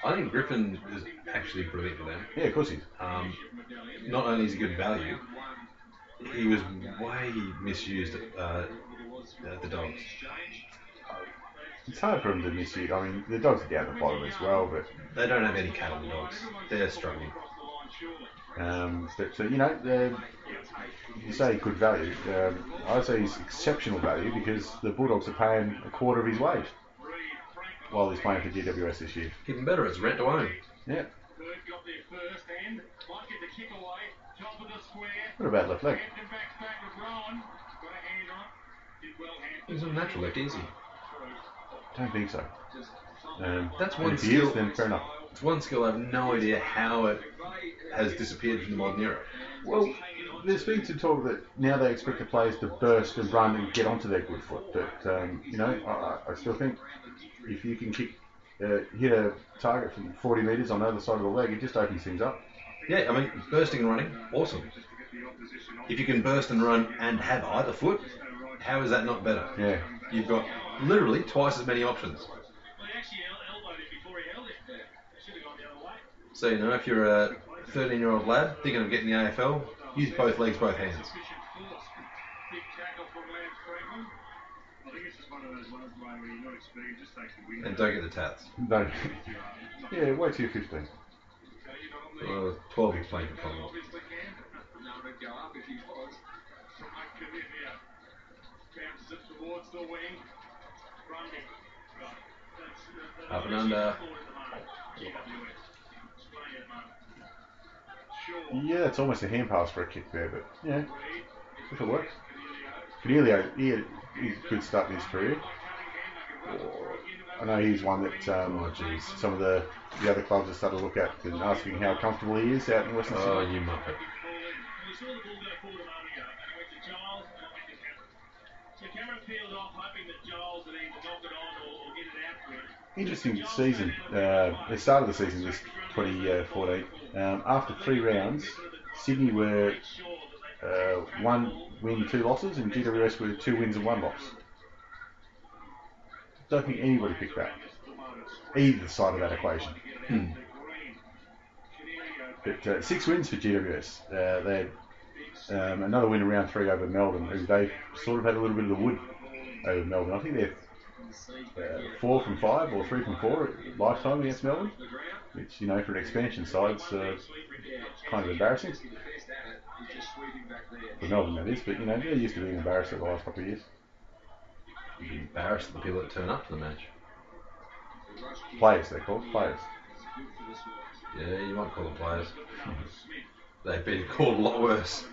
I think Griffin is actually brilliant for them. yeah, of course he's. Um, not only is he good value, he was way misused at, uh, at the Dogs. It's hard for him to misuse. I mean, the dogs are down the bottom as well, but They don't have any cattle, the Dogs. They're struggling. Um, but uh, you know, you say good value. Um, I'd say he's exceptional value because the Bulldogs are paying a quarter of his wage while he's playing for GWS this year. Even better, it's rent to own. Yeah. Third got there first and might get the kick away. Top of the square. What about left leg? Hampton backs back with Rowan. A hand on it. Did. He's a natural left, easy. Don't think so. Um, That's one if he is, skill. then fair enough. It's one skill I have no idea how it has disappeared from the modern era. Well, there's been some talk that now they expect the players to burst and run and get onto their good foot. But um, you know, I- I, still think if you can kick, uh, hit a target from 40 metres on the other side of the leg, it just opens things up. Yeah, I mean, bursting and running, awesome. If you can burst and run and have either foot, how is that not better? Yeah. You've got literally twice as many options. Well, he actually el- elbowed it before he held it. Should have gone the other way. So, you know, if you're a 13 year old lad thinking of getting the AFL, use both legs, both hands. Sufficient force. Big tackle from Lance Franklin. I think it's just one of those ones, Brian, where you're not experienced, just takes the win. And don't get the tats. No. yeah, wait till you're 15. Well, 12 he's playing for Collingwood. Obviously can. No, would go up if he was. Yeah, it's almost a hand pass for a kick there, but yeah, if it works. Cornelio, he had he's a good start in his career. I know he's one that um, Oh, some of the, the other clubs have started to look at and asking how comfortable he is out in Western Oh, Sydney. you muppet. Interesting season. Uh, the start of the season, this 2014. Um, after three rounds, Sydney were uh, one win, two losses, and GWS were two wins and one loss. Don't think anybody picked that. Either side of that equation. But uh, six wins for GWS. Uh, they had um, another win in round three over Melbourne, who they sort of had a little bit of the wood over Melbourne. I think they're uh, four from five or three from four at lifetime against Melbourne, which you know for an expansion side is uh, kind of embarrassing. For Melbourne, that is, but you know they're used to being embarrassed over the last couple of years. You'd be embarrassed at the people that turn up to the match. Players, they're called players. Yeah, you might call them players. They've been called a lot worse.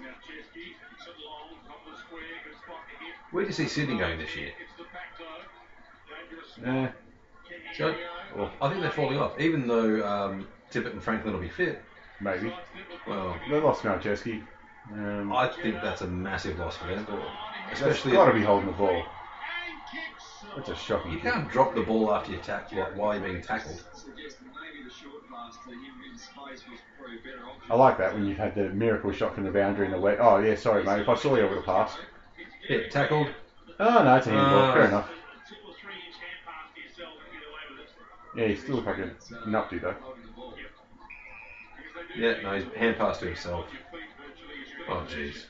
Where do you see Sydney going this year? Eh, So, well, I think they're falling off. Even though um, Tippett and Franklin will be fit, maybe well, they lost Malceski. Um, I think that's a massive loss for them. Especially got to be holding the ball. That's a shocking. you can't drop the ball after you tack while- while you're being tackled. I like that when you've had the miracle shot from the boundary in the way. Oh yeah, sorry mate. If I saw you, I would have passed. Yeah, tackled. Oh no, it's a handball. Uh, Fair enough. Yeah, he's still fucking nupty though. Yeah, no, he's hand passed to himself. Oh, jeez.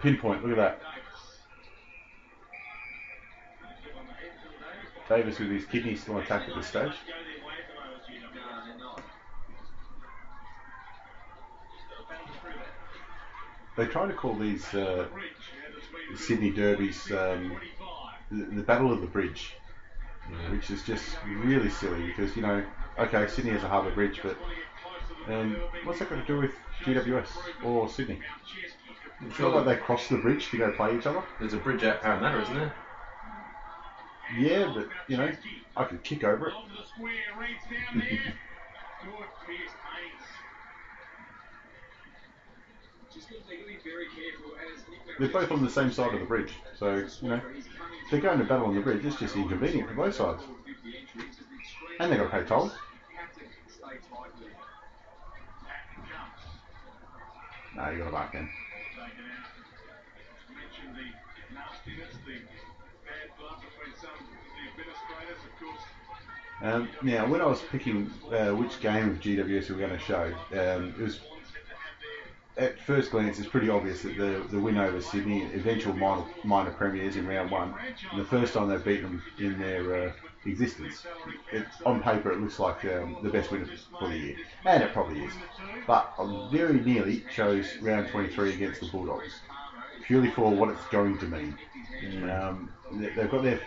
Pinpoint, look at that. Davis with his kidney still on attack at this stage. They try to call these uh, Sydney derbies um, the, the Battle of the Bridge, which is just really silly because, you know, okay, Sydney has a harbour bridge, but um, what's that got to do with GWS or Sydney? I'm It's sure not like they cross the bridge to go play each other. there's a bridge at Parramatta, isn't there? Yeah, but, you know, I could kick over it. Onto the square, Reed's down there. Good Pierce Hayes. They're both on the same side of the bridge, so you know they're going to battle on the bridge. It's just inconvenient for both sides, and they've got pay tolls. No, you got to back in. Um, now, when I was picking uh, which game of GWS we were going to show, um, it was at first glance it's pretty obvious that the the win over Sydney, eventual minor, minor premiers in round one, and the first time they've beaten them in their uh, existence. It, on paper, it looks like um, the best win for the year, and it probably is. But I very nearly chose round 23 against the Bulldogs, purely for what it's going to mean. Um, they- they've got their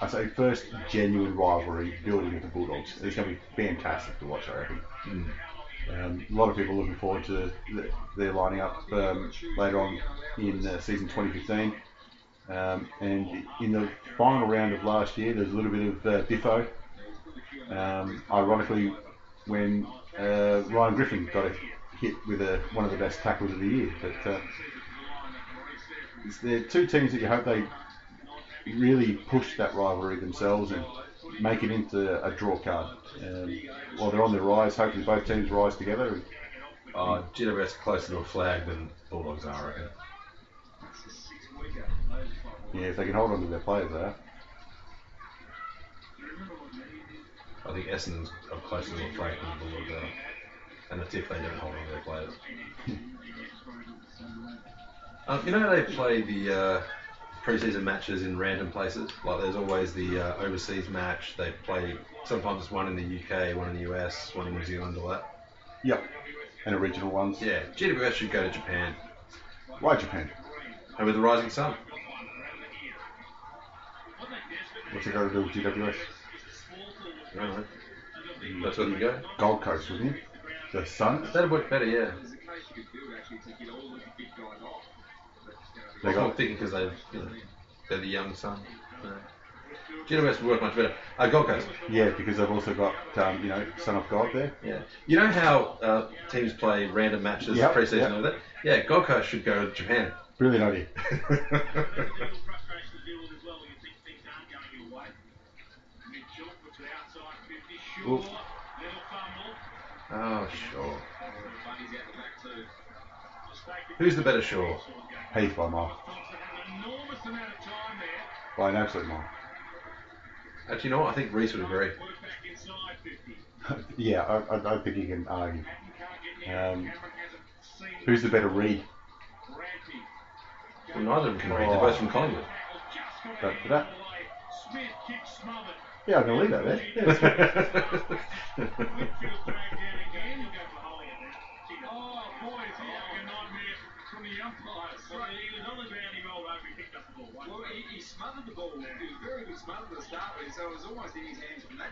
I say first genuine rivalry building with the Bulldogs. It's going to be fantastic to watch, I reckon. Um, a lot of people looking forward to the, their lining up um, later on in uh, season 2015. Um, and in the final round of last year, there was a little bit of uh. Um, ironically, when uh, Ryan Griffin got a hit with a, one of the best tackles of the year. But uh, it's the two teams that you hope they really push that rivalry themselves and make it into a draw card. Um, while they're on the rise, hopefully both teams rise together. Oh, GWS closer to a flag than Bulldogs are, I reckon. yeah, if they can hold on to their players, they are. I think Essendon's are closer to a flag than Bulldogs are. And that's if they don't hold on to their players. um, you know how they play the uh, pre-season matches in random places? Like there's always the uh, overseas match. They play, sometimes it's one in the UK, one in the US, one in New Zealand, all that. Yep. And original ones. Yeah, GWS should go to Japan. Why Japan? Home of the Rising Sun. What's it got to do with GWS? I don't know. That's where you go. Gold Coast, wasn't it? The Sun. That'd work better, yeah. They I was more got thinking because they've, you know, they're the young son. No. GWS would work much better. Uh, Gold Coast. yeah, because they've also got um, you know Son of God there. Yeah. You know how uh, teams play random matches Yep, pre-season yep. and all that? Yeah, Gold Coast should go to Japan. Brilliant idea. Little frustration to deal with as well you think things aren't going your way. Mitchell puts it outside 50, sure. Little fumble. oh, sure. Who's the better Shaw? Heath by a mile, Thompson had an enormous amount of time there. by an absolute mile. Actually, you know what? I think Rhyce would agree. Put it back inside 50. yeah, I, I don't think you can argue. Can't get near. Um, Cameron hasn't seen who's the better read? Well, neither of them can read. They're both from Collingwood. But for that, Smith kick smothered. yeah, I'm gonna leave that there. Yeah,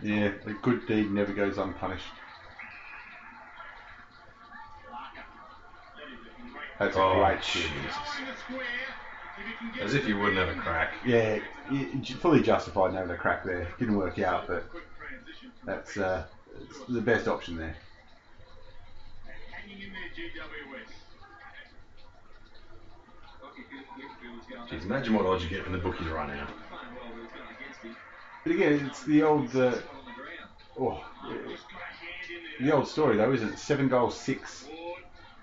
yeah, a good deed never goes unpunished. That's a Oh, great shit. Going the square. If he can get As if you wouldn't have a crack. Yeah, fully justified having a crack there. Didn't work out, but that's uh, it's the best option there. Hanging in there, GWS. Jeez, imagine what odds you get from the bookies right now. But again, it's the old, uh, oh, the old story though, isn't it? Seven goals, six,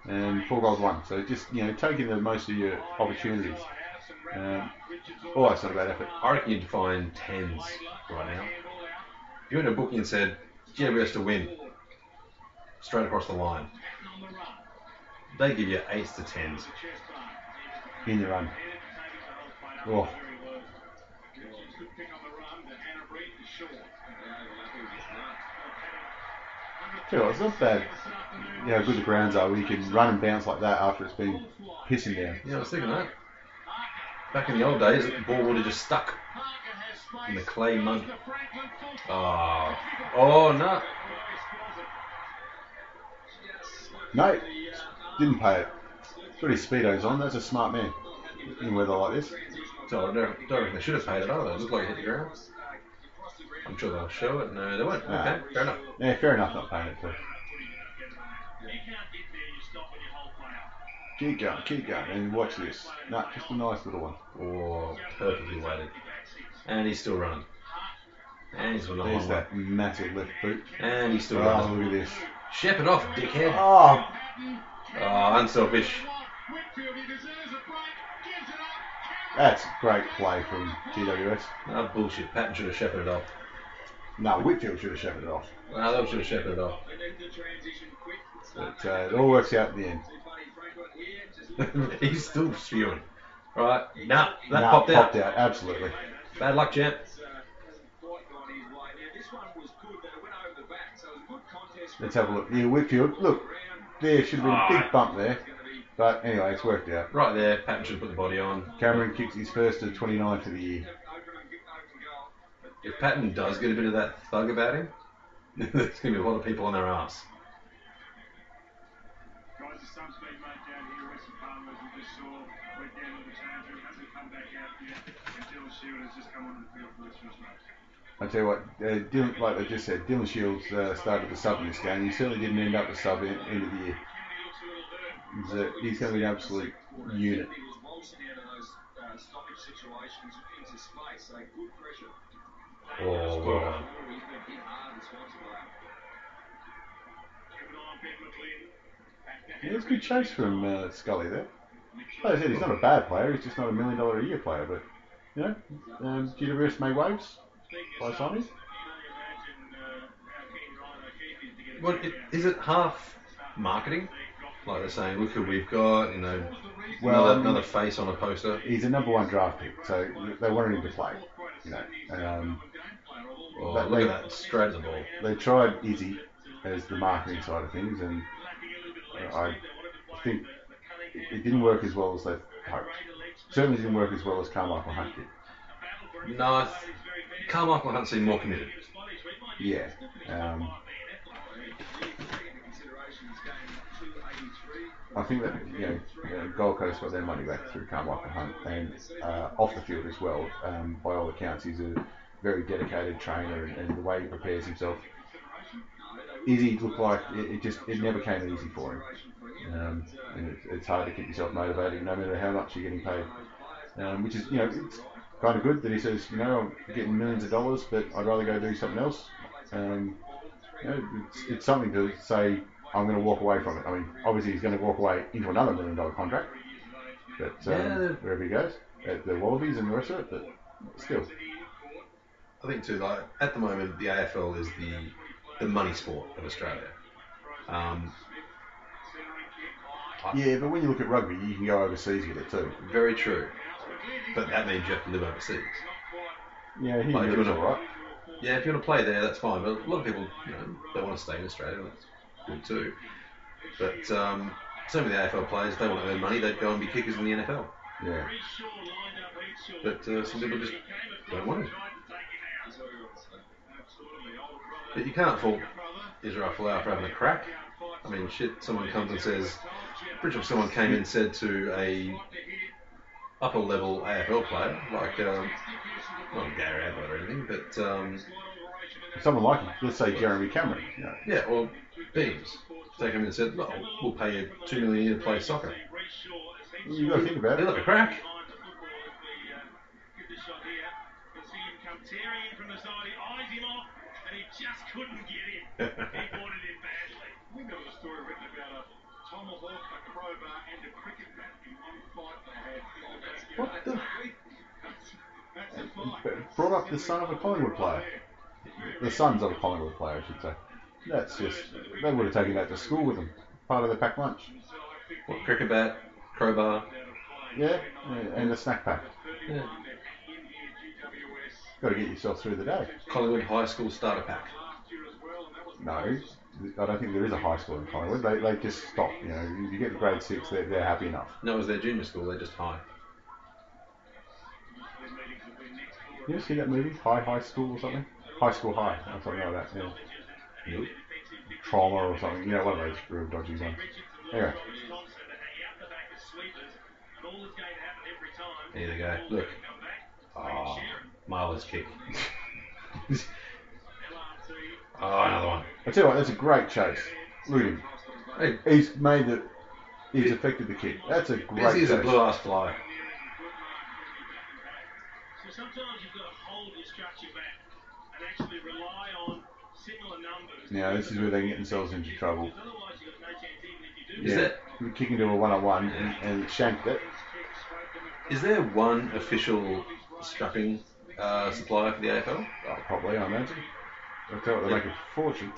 and four goals, one. So just you know, taking the most of your opportunities. Um, oh, that's not a bad effort. I reckon you'd find tens right now. If you went to a bookie and said, GWS to win, straight across the line. They give you eights to tens. In the run. Oh, tell you what, it's not bad. You know, how good the grounds are where you can run and bounce like that after it's been pissing down. Yeah, I was thinking that. Back in the old days, the ball would have just stuck in the clay mud. Oh, oh no. No, didn't pay it. Got his speedos on. That's a smart man in weather like this. So I don't, don't reckon they should have paid it either. It looked like it hit the ground. I'm sure they'll show it. No, they won't. Okay, fair enough. Yeah, fair enough, not paying it too. Keep going, keep going, and watch this. No, just a nice little one. Oh, perfectly weighted. And he's still running. And he's a There's that massive left boot. And he's still Oh, running. look at this. Shep it off, dickhead. Oh, Oh, unselfish. That's a great play from GWS. That bullshit. Patton should have shepherded off. No, Whitfield should have shepherded off. No, they should have shepherded off. But uh, it all works out in the end. he's still spewing. Right. Nah, that Nah, popped, out. Popped out, absolutely. Bad luck, champ. Let's have a look. Yeah, Whitfield. Look, there should have been a big bump there. But anyway, it's worked out. Right there, Patton should put the body on. Cameron kicks his first of 29 for the year. If Patton does get a bit of that thug about him, there's going to be a lot of people on their ass. Guys, there's some speed mate down here. Rhys Palmer, as we just saw, went down to the change room, hasn't come back out yet. And Dylan Shiel has just come onto the field for this first match. I tell you what, uh, Dylan, like I just said, Dylan Shields uh, started the sub in this game. He certainly didn't end up the sub in, end of the year. He's, uh, he's going to be an absolute unit. Oh, well done. Yeah, it's a good chase from uh, Scully there. Like I said, he's not a bad player. He's just not a million dollar a year player. But you know, um, GWS made waves by signing. What, i- is it half marketing? Like they're saying, look who we've got, you know, Well, another, um, another face on a poster. He's a number one draft pick, so they wanted him to play. You know, um, Oh, look they- at that, straight at the ball. they tried Izzy as the marketing side of things, and uh, I think it, didn't work as well as they hoped. Certainly didn't work as well as Carmichael Hunt did. No, Carmichael Hunt seemed more committed. Yeah. Um, I think that you know, Gold Coast got their money back through Carmichael Hunt and uh, off the field as well. Um, by all accounts, he's a very dedicated trainer, and, and the way he prepares himself. Izzy looked like it, it just it never came easy for him, um, and it, it's hard to keep yourself motivated no matter how much you're getting paid. Um, which is you know it's kind of good that he says you know I'm getting millions of dollars, but I'd rather go do something else. Um, you know, it's, it's something to say I'm going to walk away from it. I mean, obviously he's going to walk away into another million dollar contract, but um, Yeah. wherever he goes, at the Wallabies and the rest of it, but still, I think too, like at the moment, the AFL is the the money sport of Australia. Um, yeah. But when you look at rugby, you can go overseas with it too. very true, but that means you have to live overseas. Yeah, he Like, if you all right. Yeah, if you want to play there, that's fine. But a lot of people, you know, don't want to stay in Australia. That's good too. But um, some of the AFL players, if they want to earn money. They'd go and be kickers in the NFL. Yeah. But uh, some people just don't want to. But you can't fault Israel Folau for having a crack. I mean, shit. Someone comes and says, pretty sure someone came in and said to a upper level AFL player, like um, not Gary Ablett or anything, but um, Someone like him, let's say Jeremy Cameron. You know, Yeah, well, Beams. They come in and said, well, we'll pay you two million a year to play soccer. you got to think about They it. look a crack. Tearing in from the side, he eyes him off, and he just couldn't get him. He wanted him badly. I think there a story written about a tomahawk, a crowbar, and a cricket bat in one fight they had. in the backyard. What the? That's a fight. Brought up the son of a Collingwood player. The sons of a Collingwood player, I should say. That's just they would have taken that to school with them, part of their packed lunch. What, cricket bat, crowbar. Yeah, yeah and a snack pack. Yeah. Got to get yourself through the day. Collingwood High School starter pack. No, I don't think there is a high school in Collingwood. They, they just stop. You know, if you get to grade six, they're, they're happy enough. No, it was their junior school. They're just high. You ever see that movie, High High School or something? High School High, or something like that. Yeah. Nope. Trauma or something. You know, one of those real dodgy ones. Anyway, There they go. Look. Ah, oh, Marla's kick. oh, another one. I tell you what, that's a great chase. Look at him. Hey, He's made the. He's affected the kick. That's a great busy as a chase. blue ass fly. So sometimes you've got to hold your structure Now this is where they get themselves into trouble. Otherwise, you've got no chance even if you do. Is yeah, that- we kick into a one-on-one and, and shanked it. Is there one official strapping uh, supplier for the AFL? Oh, probably, I imagine. I tell you what, they make a fortune.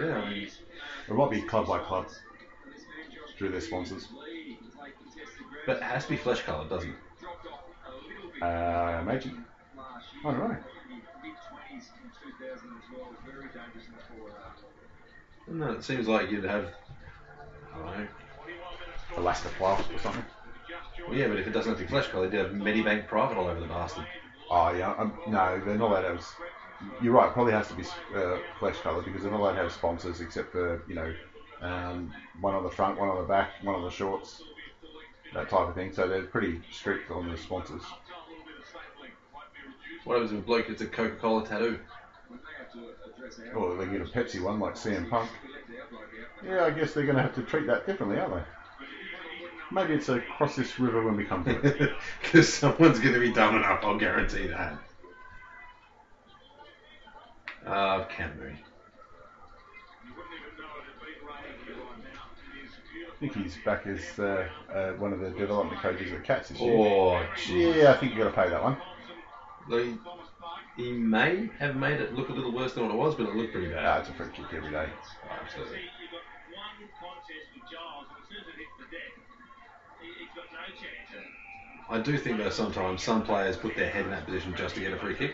Yeah, I mean, It might be club by club through their sponsors. but it has to be flesh coloured, doesn't it? Uh, I imagine. I don't know. No, it seems like you'd have. I don't know. Elastoplast or something. Well, yeah, but if it doesn't have to be flesh coloured, you'd have Medibank private all over the bastard. Oh yeah, um, no, they're not allowed to have. You're right. Probably has to be uh, flesh coloured because they're not allowed to have sponsors except for you know, um, one on the front, one on the back, one on the shorts, that type of thing. So they're pretty strict on the sponsors. What happens if a bloke gets a Coca Cola tattoo? Or they get a Pepsi one like CM Punk. Yeah, I guess they're going to have to treat that differently, aren't they? Maybe it's a cross this river when we come to it. Because someone's going to be dumb enough, I'll guarantee that. Uh, Canterbury. I think he's back as uh, uh, one of the development coaches at Cats this year. Oh, gee. Yeah, I think you've got to pay that one. He, he may have made it look a little worse than what it was, but it looked pretty bad. it's a free kick every day. Oh, absolutely. You've got one contest with Giles, and as soon as it hits the deck, he- he's got no chance. I do think though sometimes some players put their head in that position just to get a free kick.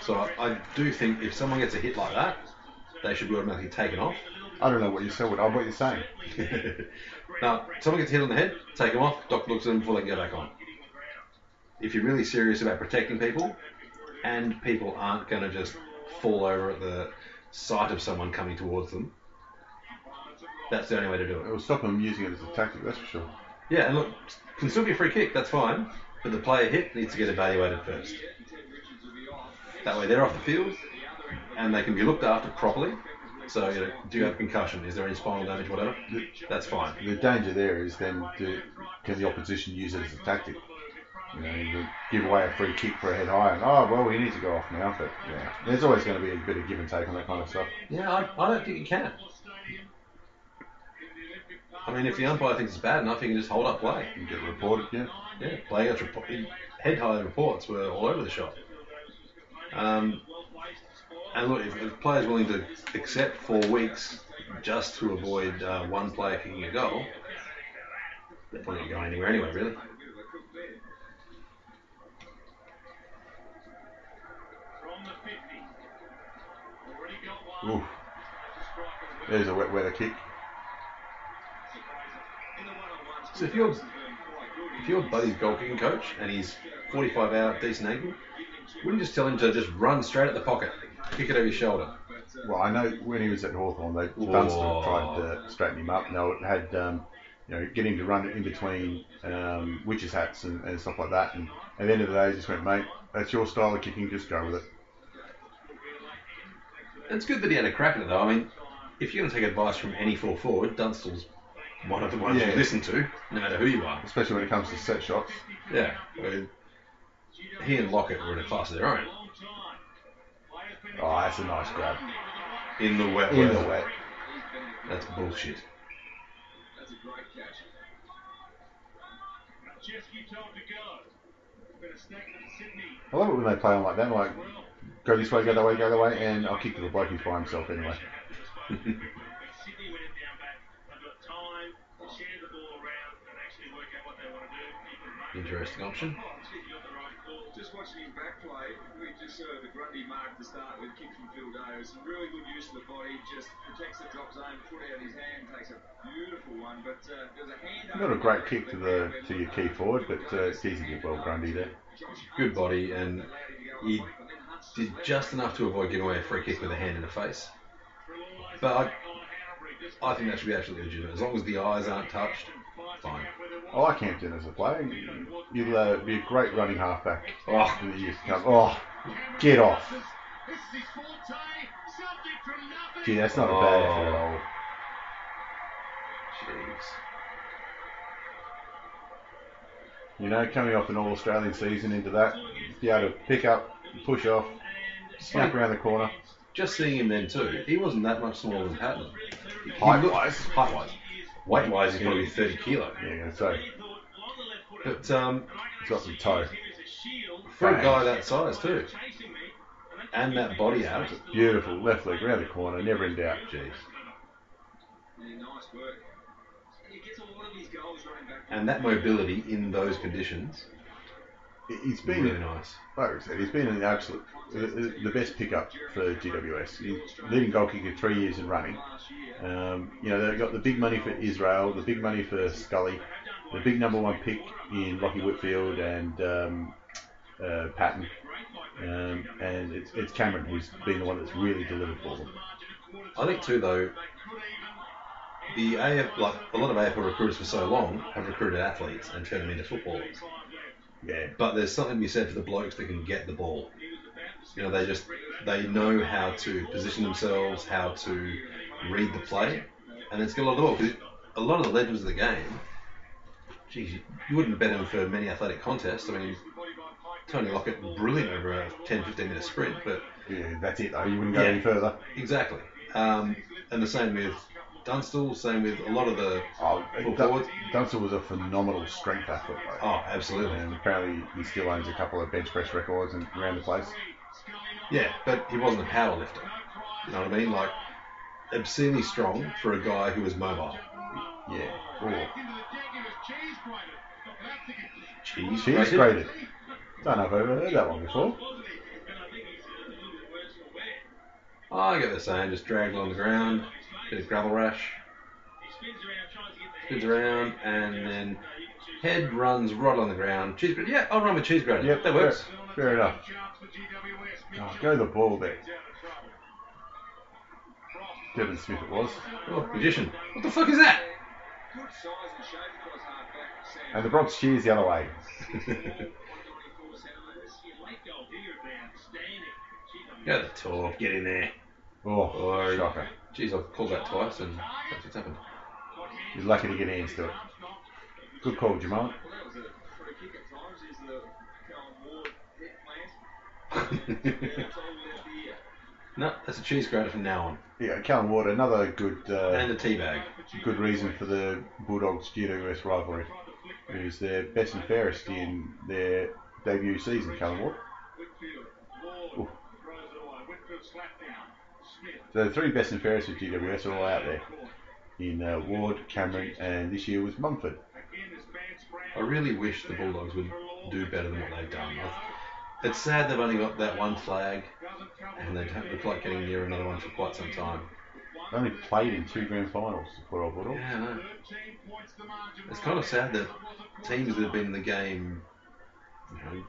So I, I do think if someone gets a hit like that, they should be automatically taken off. I don't know what you said. What, oh, what you're saying? now, someone gets hit on the head, take them off. Doc looks at them before they can go back on. If you're really serious about protecting people, and people aren't going to just fall over at the sight of someone coming towards them, that's the only way to do It it. will stop them using it as a tactic, that's for sure. Yeah, and look, can still be a free kick, that's fine, but the player hit needs to get evaluated first. That way they're off the field, and they can be looked after properly. So, you know, do you have concussion? Is there any spinal damage, whatever? That's fine. The danger there is then do, can the opposition use it as a tactic? You know, you give away a free kick for a head high, and oh well, we need to go off now. But yeah, there's always going to be a bit of give and take on that kind of stuff. Yeah, I, I don't think you can. I mean, if the umpire thinks it's bad enough, he can just hold up play. You get reported, yeah. Yeah, play against report. Head high reports were all over the shop. Um, and look, if, if a player's willing to accept four weeks just to avoid uh, one player kicking a goal, they're probably not going anywhere anyway, really. There's a wet weather kick. So if you're if your buddy's goal kicking coach and he's 45 out, decent ankle, wouldn't you just tell him to just run straight at the pocket, kick it over your shoulder? Well, I know when he was at Hawthorn, they. Dunstall tried to straighten him up. No, it had um, you know get him to run in between um, witches hats and, and stuff like that. And at the end of the day, he just went, mate, that's your style of kicking. Just go with it. It's good that he had a crack at it though. I mean, if you're going to take advice from any full forward, Dunstall's one of the ones Yeah. you listen to, no matter who you are. Especially when it comes to set shots. Yeah. I mean, he and Lockett were in a class of their own. Oh, that's a nice grab. In the wet In weather. the wet. That's bullshit. Chesky told to go. Been a stack of Sydney. I love it when they play on like that. Like go this way, go that way, go that way, and I'll kick to the bloke who's by himself anyway. Sydney went it down back. They've got time to share the ball around and actually work out what they want to do. Keep it running. Interesting option. Sydney got the right call. Just watching him back play, we just saw the Grundy mark to start with, kick from Phil Davis. Some really good use of the body, just protects the drop zone, put out his hand, takes a beautiful one. But uh, there's a hand. Not a great kick to the to your key forward, but uh, it's easy to get well Grundy there. Good body, and he did just enough to avoid giving away a free kick with a hand in the face. But I, I think that should be absolutely legitimate. As long as the eyes aren't touched, fine. I like Hampton as a player. He'll uh, be a great running halfback Oh. in the years to come. Oh, get off. This is his forte, something from nothing. Gee, that's not a bad Oh. effort at all. Jeez. You know, coming off an All Australian season into that, be able to pick up, push off, snap around the corner. Just seeing him then too, he wasn't that much smaller than Patton. Height wise. Height wise. Weight wise, he's probably 30 kilo. Yeah, so But um, he's got some toe. For a guy that size too, and that body out, Beautiful left leg around the corner, never in doubt. Jeez. Yeah, nice work. He gets a lot of his goals running back. and that mobility in those conditions, He- He's been, really nice. like I said, he's been an absolute, the, best pickup for GWS. He's leading goal kicker three years in running. Um, you know, they've got the big money for Israel, the big money for Scully, the big number one pick in Lachie Whitfield and um, uh, Patton. Um, and it's, it's Cameron who's been the one that's really delivered for them. I think too though, the AF like a lot of AFL recruiters for so long have recruited athletes and turned them into footballers. Yeah. But there's something to be said for the blokes that can get the ball. You know, they just they know how to position themselves, how to read the play, and it's got a lot of the ball. 'Cause a lot of the legends of the game, geez, you, you wouldn't bet them for many athletic contests. I mean, Tony Lockett, brilliant over a 10, 15 minute sprint, but Yeah, that's it though. You wouldn't go Yeah. any further. exactly. Um, and the same with Dunstall, same with a lot of the Oh, Dun- Dunstall was a phenomenal strength athlete. Though. Oh, absolutely. And apparently he still owns a couple of bench press records and around the place. Yeah, but he wasn't a power lifter. You know what I mean? Like, obscenely strong for a guy who was mobile. Yeah. Into the deck, he was cheese grated. Cheese, Cheese grated. Don't know if I've ever heard that one before. Oh, I get the same, just drag on the ground, bit of gravel rash, spins around, and then head runs right on the ground. Cheese grater. Yeah, I'll run with cheese grater. Yep, that works. Fair, fair enough. Oh, go the ball there. Devon Smith it was. Oh, magician. What the fuck is that? and shape for his halfback. Sam. And the Bronx cheers the other way. Go the talk, get in there. Oh, Or, shocker. Jeez, I've called that twice and that's what's happened. He's lucky to get hands to it. Good call, Jamal. Well, that was a free kick at times. Is the Callum Ward head plant. That's all left ear. no, that's a cheese grater from now on. Yeah, Callum Ward, another good And uh, a tea bag. good reason for the Bulldogs GWS rivalry. Who's their best and fairest in their debut season, Callum Ward. Ooh. Ward throws it away. Whitfield slap down. Smith. So the three best and fairest of GWS are all out there. In uh, Ward, Cameron, and this year was Mumford. Again, this band spraying. I really wish the Bulldogs would do better than what they've done. It's sad they've only got that one flag and they don't look like getting near another one for quite some time. They only played in two grand finals for old Bulldogs. Yeah, I know. 13 points the margin. It's kind of sad that teams that have been in the game, you know,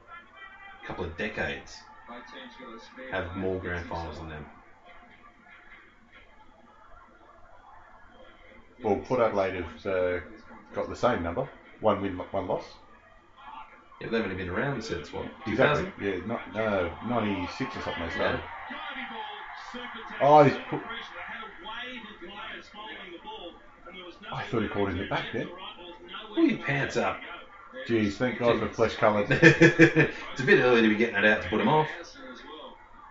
a couple of decades, Both teams got a spare have more grand finals than them. Well, Port Adelaide have uh, got the same number. One win, one loss. Yeah, they've only been around since what? Exactly. 2000? Yeah, not, no, 96 or something they started. Carnival, super Oh, he's put, pressure. They had a wave of players following the ball, and there was no I thought he called him the back then. Pull your pants up. Geez, thank God for flesh coloured. it's a bit early to be getting it out to put them off.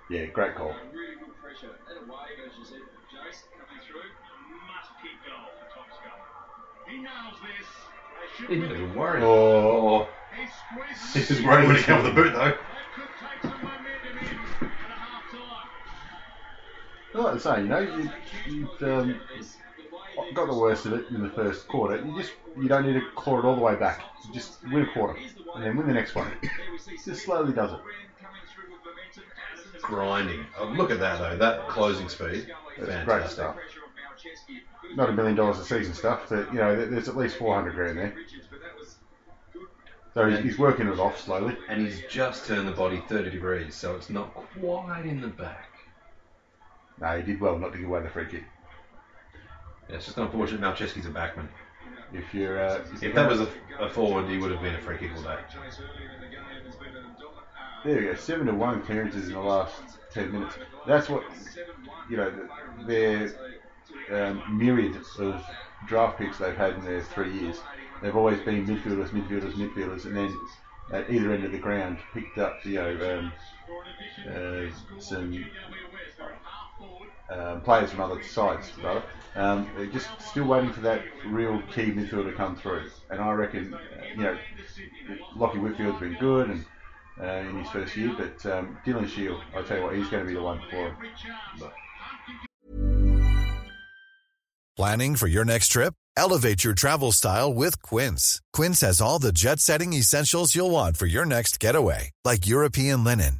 Yeah, great call. Really good pressure. Had a wave, as you said, Jace, coming through. Must kick goal for Tom Scully. He nails this. They should He be- didn't even worry. Oh, He squeezes was worried when he came with the boot though. That could take some momentum in. And a half like I say, you know, you, you've um, got the worst of it in the first quarter. You just you don't need to claw it all the way back. You just win a quarter and then win the next one. just slowly does it. Grinding. Oh, look at that though. That closing speed. That's Fantastic. great stuff. Not a million dollars a season stuff, but you know, there's at least 400 grand there. So he's, he's working it off slowly. And he's just turned the body 30 degrees, so it's not quite in the back. No, he did well not to give away the free kick. Yeah, it's just unfortunate Malceski's a backman. If you're, uh, If that was a, a forward, he would have been a free kick all day. There you go, seven to one clearances in the last ten minutes. That's what you know. Their um, myriad of draft picks they've had in their three years. They've always been midfielders, midfielders, midfielders, and then at either end of the ground picked up you know um, uh, some um, players from other sides, rather. Um, they're just still waiting for that real key midfielder to come through. And I reckon, uh, you know, Lachie Whitfield's been good and uh, in his first year, but um, Dylan Shiel, I'll tell you what, he's going to be the one for him. But Planning for your next trip? Elevate your travel style with Quince. Quince has all the jet setting essentials you'll want for your next getaway, like European linen,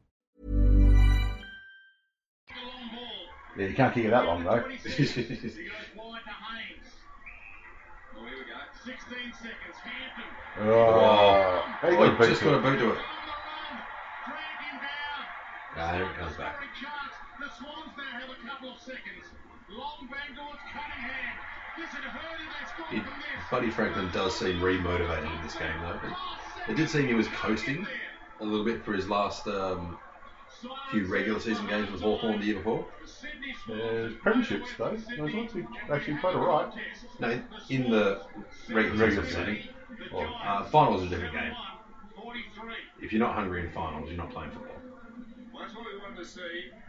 Yeah, you can't kick it that long though. He goes wide to Haynes. 16 seconds. Hampton. Oh, Oh, just got a boot to it. Drag him. Ah, there it comes back. The Swans now have a couple of seconds. Long bang Cunningham. This had hurt if they scored It. Buddy Franklin does seem remotivated in this game, though. It, it did seem he was coasting a little bit for his last um, few regular season games with Hawthorn the year before. Uh, premierships though. Those ones we actually played alright. No, in the regular, Regular season. season. Well, uh, finals is a different game. If you're not hungry in finals, you're not playing football. Well, that's what we wanted to see.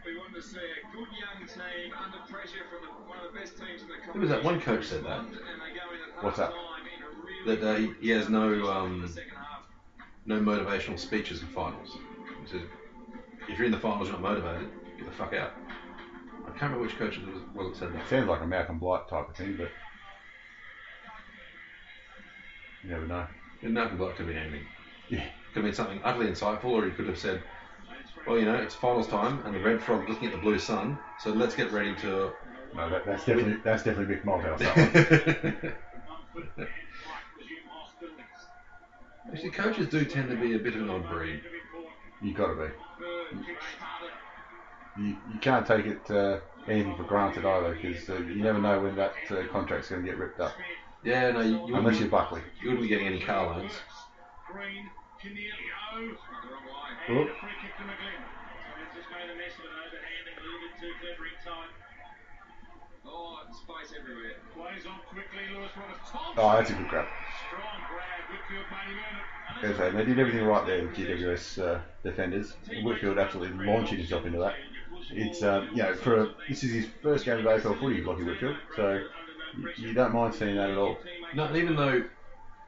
We wanted to see a good young team under pressure from the, one of the best teams in the Who was that? One coach said that. And they go in at What's that? half-time in a really That uh, he, he has no um, the second half. no motivational speeches in finals. He says, if you're in the finals, you're not motivated, get the fuck out. I can't remember which coach it was, was that said that. It sounds like a Malcolm Blight type of thing, but you never know. Malcolm Blight could have been anything. Yeah. Could have been something utterly insightful, or he could have said, well, you know, it's finals time, and the red frog looking at the blue sun, so let's get ready to. No, that, that's definitely that's definitely Mick that one. Actually, coaches do tend to be a bit of an odd breed. You've got to be. You, you can't take it uh, anything for granted either, because uh, you never know when that uh, contract's going to get ripped up. Yeah, no, you, you, Unless wouldn't, you're Buckley. you wouldn't be getting any car loans. Oh, Free kick to McGlynn. He's just made a mess of it, overhanding a little bit too clever inside. Oh, space everywhere. Plays on quickly, Lewis Roberts. Thomson. oh, that's a good grab. Strong As I say, they did everything right there, the GWS uh, defenders. Whitfield absolutely launching himself into that. It's um, you know for a, this is his first game of AFL footy, Lachie Whitfield, so you, don't mind seeing that at all. No, even though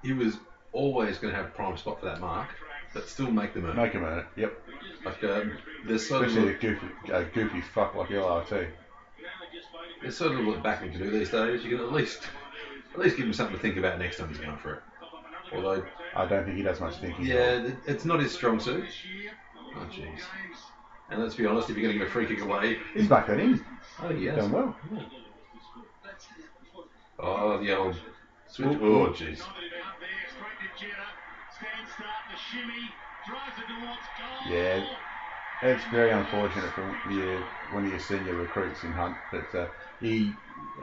he was always going to have prime spot for that mark, but still make them earn. Make him earn it. Yep. Like um, there's so Especially a little, goofy, a goofy fuck like LRT. there's so little backing to do these days. You can at least at least give him something to think about next time he's going for it. Although, I don't think he does much thinking. yeah, it- it's not his strong suit. Oh jeez. And let's be honest, if you're to give a free kick away, He's back that in. oh yes. Done well. Oh, the old switch. Oh jeez. Out there, straight to Jetta. Stand start, the shimmy, drives it towards goal. Yeah, it's very unfortunate for your, one of your senior recruits in Hunt, but uh, he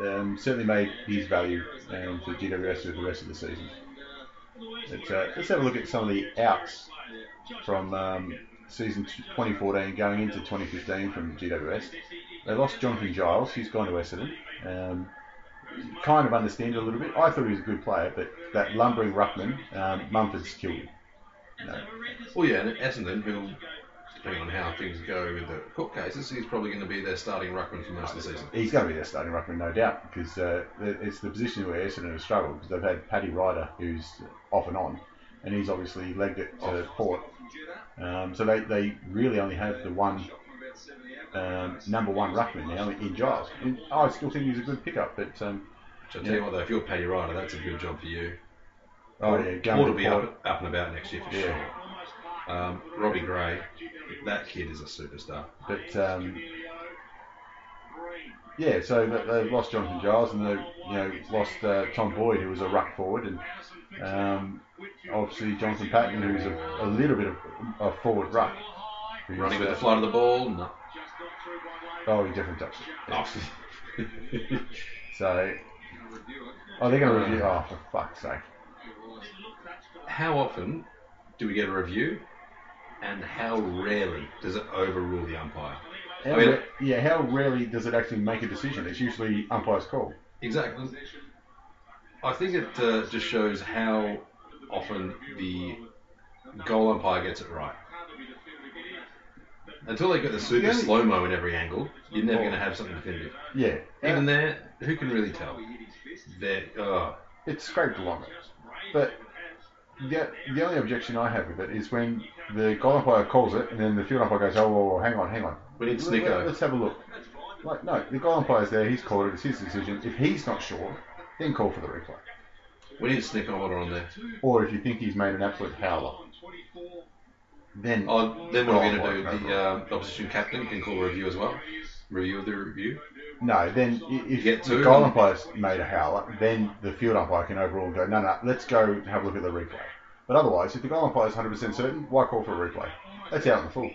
um, certainly made his value um, for GWS for the rest of the season. Uh, let's have a look at some of the outs from um, season 2014 going into 2015 from GWS. They lost Jonathan Giles, he's gone to Essendon. Um, kind of understand it a little bit. I thought he was a good player, but that lumbering ruckman, um, Mumford's killed him. No. Well, yeah, Essendon, who, depending on how things go with the court cases, he's probably going to be their starting ruckman for most of the season. He's going to be their starting ruckman, no doubt, because uh, it's the position where Essendon have struggled because they've had Paddy Ryder, who's off and on, and he's obviously legged it to Port. Um, so they, they really only have the one um, number one ruckman now in Giles. And I still think he's a good pickup, but um, So I'll tell you what, though, if you're Paddy Ryder, that's a good job for you. oh yeah, going Port will be up, up and about next year for Yeah. sure. Um, Robbie Gray, that kid is a superstar. But um, yeah, so they- they've lost Jonathan Giles and they've you know lost uh, Tom Boyd, who was a ruck forward, and um, obviously Jonathan Patton, who's a, a little bit of a forward ruck. Running with uh, the flight of the ball, no. Oh, he definitely touched it. Oh. So, oh, they're going to review. Oh, for fuck's sake! How often do we get a review, and how rarely does it overrule the umpire? How I mean- ra- yeah, how rarely does it actually make a decision? It's usually umpire's call. Exactly. I think it uh, just shows how often the goal umpire gets it right. Until they get the super only- slow mo in every angle, you're never going to have something definitive. Yeah, Even there, who can really tell? They're, oh, it's scraped along it. But the, the only objection I have with it is when the goal umpire calls it and then the field umpire goes, oh, whoa, whoa, hang on, hang on. We need Snicko. Let's have a look. Like, no, the goal umpire's there, he's called it, it's his decision. If he's not sure, then call for the replay. we need a snicker order on there. Or if you think he's made an absolute howler, then Oh, then what are we going to do? The uh, opposition captain can call a review as well. Review of the review. No, then if get the goal umpire's made a howler, then the field umpire can and go, no, no, let's go have a look at the replay. But otherwise, if the goal umpire is 100% certain, why call for a replay? That's out in the full.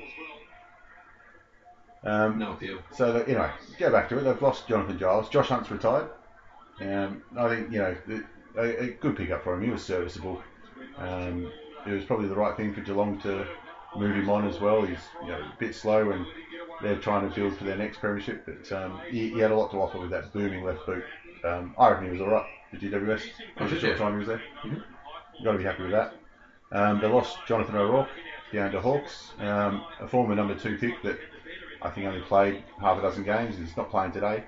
Um, No appeal. So, that, anyway, go back to it. They've lost Jonathan Giles. Josh Hunt's retired. Um, I think, you know, a, a good pickup for him. He was serviceable. Um, it was probably the right thing for Geelong to move him on as well. He's you know, a bit slow and they're trying to build for their next premiership. But um, he, he had a lot to offer with that booming left boot. Um, I reckon he was all right for GWS. The Yeah. short time he was there. You've got to be happy with that. Um, they lost Jonathan O'Rourke down to Hawks, um, a former number two pick that I think only played half a dozen games. He's not playing today.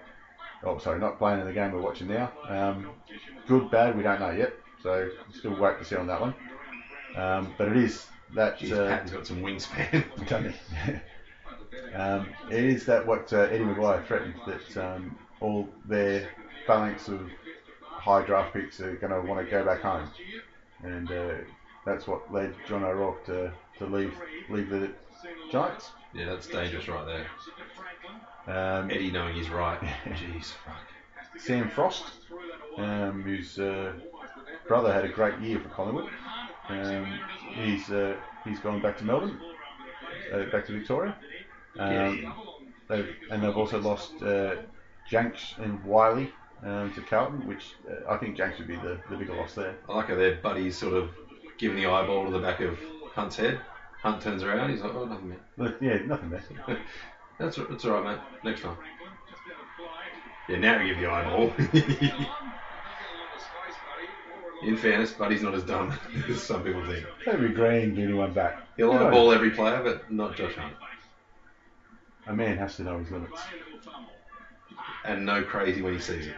Oh, sorry, not playing in the game we're watching now. Um, good, bad, we don't know yet. So still wait to see on that one. Um, but it is that. Jeez, uh, Patton's got some wingspan. um, it is that what uh, Eddie McGuire threatened that um, all their phalanx of high draft picks are going to want to go back home, and uh, that's what led John O'Rourke to, to leave leave the Giants. yeah, that's dangerous right there. Um, Eddie knowing he's right. Jeez, fuck. Sam Frost, um, whose uh, brother had a great year for Collingwood. Um, he's uh, he's gone back to Melbourne, uh, back to Victoria. Um, they've, and they've also lost uh, Jaksch and Whiley um, to Carlton, which uh, I think Jaksch would be the, the bigger loss there. I like how their buddies sort of giving the eyeball to the back of Hunt's head. Hunt turns around, he's like, oh, nothing, man. But, yeah, nothing there. That's, that's all right, mate. Next time. Yeah, now we give the eyeball. In fairness, Buddy's not as dumb as some people think. Toby Greene getting one back. He'll eyeball every player, but not Josh Hunt. A man has to know his limits. And no crazy when he sees it.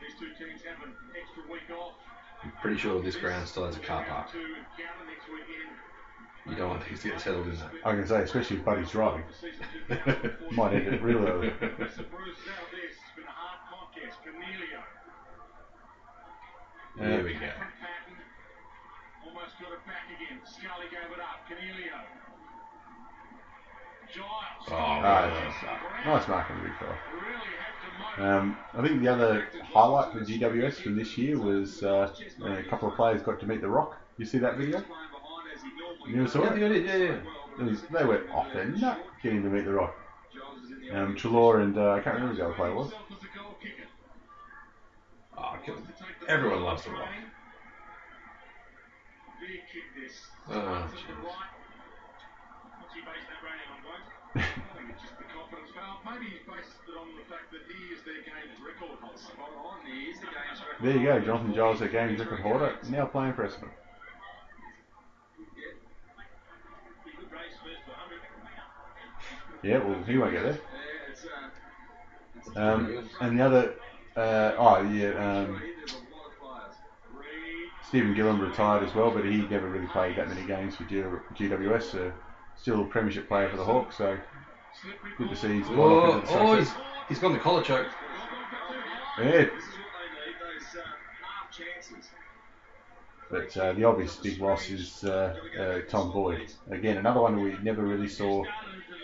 These two teams have an extra week off. I'm pretty sure this ground still has a car park. To encounter next weekend. You don't want things to get settled in that. I can say, especially if Buddy's driving. Might end it real early. Mr. Bruce out this. It's been a hard contest. Coniglio. Here we go. Almost got it back again. Scully gave it up. Coniglio. Giles. Oh, Ah, nice, nice mark on the big fella. Really have to Um, I think the other highlight for GWS from this year was uh, a couple of players got to meet The Rock. You see that video? You saw Yeah, it? did. Yeah, yeah. It was- they went off their nut getting to meet The Rock. Um, Treloar and uh, I can't remember who the other player was. Oh, everyone loves the Rock. Big kick this. Oh, To the jeez. right. What's he based that rating on, Blake? I think it's just the confidence. Well, maybe he's based it on the fact that he is their game's record holder. Spot on, he is the game's record. There you go, Jonathan Giles, their game's record holder, now playing for Essendon. He could race first to 100. Yeah, well, he won't get there. Yeah, it's, uh, it's Um, and the other, uh, oh yeah, um, Stephen Gilham retired as well, but he never really played that many games for GWS. So still a premiership player for the Hawks. So good to see he's got Oh, the oh he's, he's got the collar choke. Yeah, This is what they need, those uh, half chances. but uh, the obvious big loss is uh, uh, Tom Boyd. Again, another one we never really saw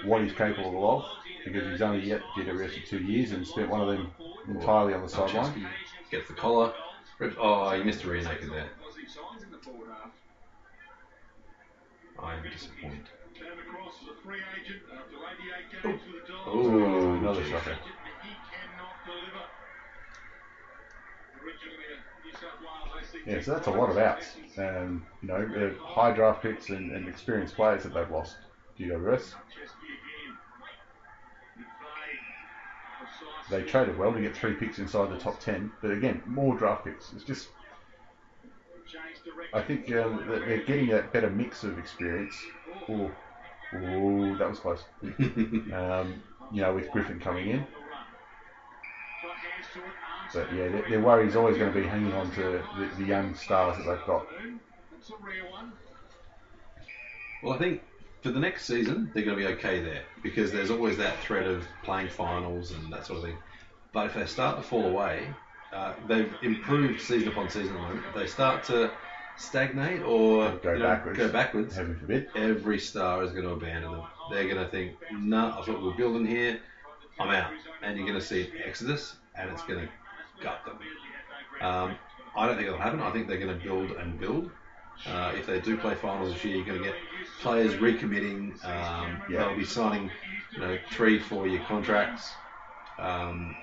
what he's capable of because he's only yet GWS for two years and spent one of them entirely on the sideline. Gets the collar. Rips, oh, you missed a rear naked there. I'm disappointed. Came across as a free agent after 88 games with the Dogs. Oh, Another shocker. Yeah, so that's a lot of outs. Um, you know, high draft picks and, and experienced players that they've lost. GWS. They traded well to get three picks inside the top ten, but again, more draft picks. It's just. I think um, that they're getting that better mix of experience. Oh, oh, that was close. um, you know, with Griffen coming in, Got hands to it, arms but yeah, their, their worry is always going to be hanging on to the, the young stars that they've got. That's a rare one. Well, I think for the next season, they're going to be okay there because there's always that threat of playing finals and that sort of thing. But if they start to fall away, uh, they've improved season upon season. If they start to stagnate or Go you know, backwards. go backwards, Heaven forbid. every star is going to abandon them. They're going to think, no, I thought we were building here, I'm out. And you're going to see exodus, and it's going to gut them. Um, I don't think it'll happen. I think they're going to build and build. Uh, if they do play finals this year, you're going to get players recommitting. Um, Yeah. They'll be signing, you know, three, four-year contracts, um,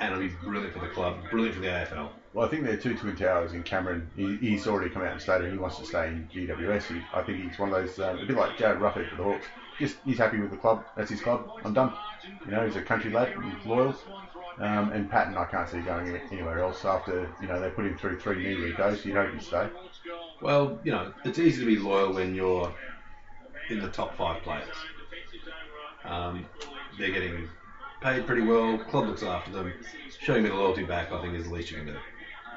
and it'll be brilliant for the club, brilliant for the AFL. Well, I think they're two twin towers in Cameron. He, he's already come out and stated he wants to stay in GWS. He, I think he's one of those, um, a bit like Jarryd Roughead for the Hawks. Just he's happy with the club. That's his club. I'm done. You know, he's a country lad. He's loyal. Um, and Patton, I can't see going anywhere else after you know they put him through three knee recos. You'd hope he'd stay. Well, you know, it's easy to be loyal when you're in the top five players. Um, they're getting paid pretty well. Club looks after them. Showing bit of loyalty back, I think, is the least you can do.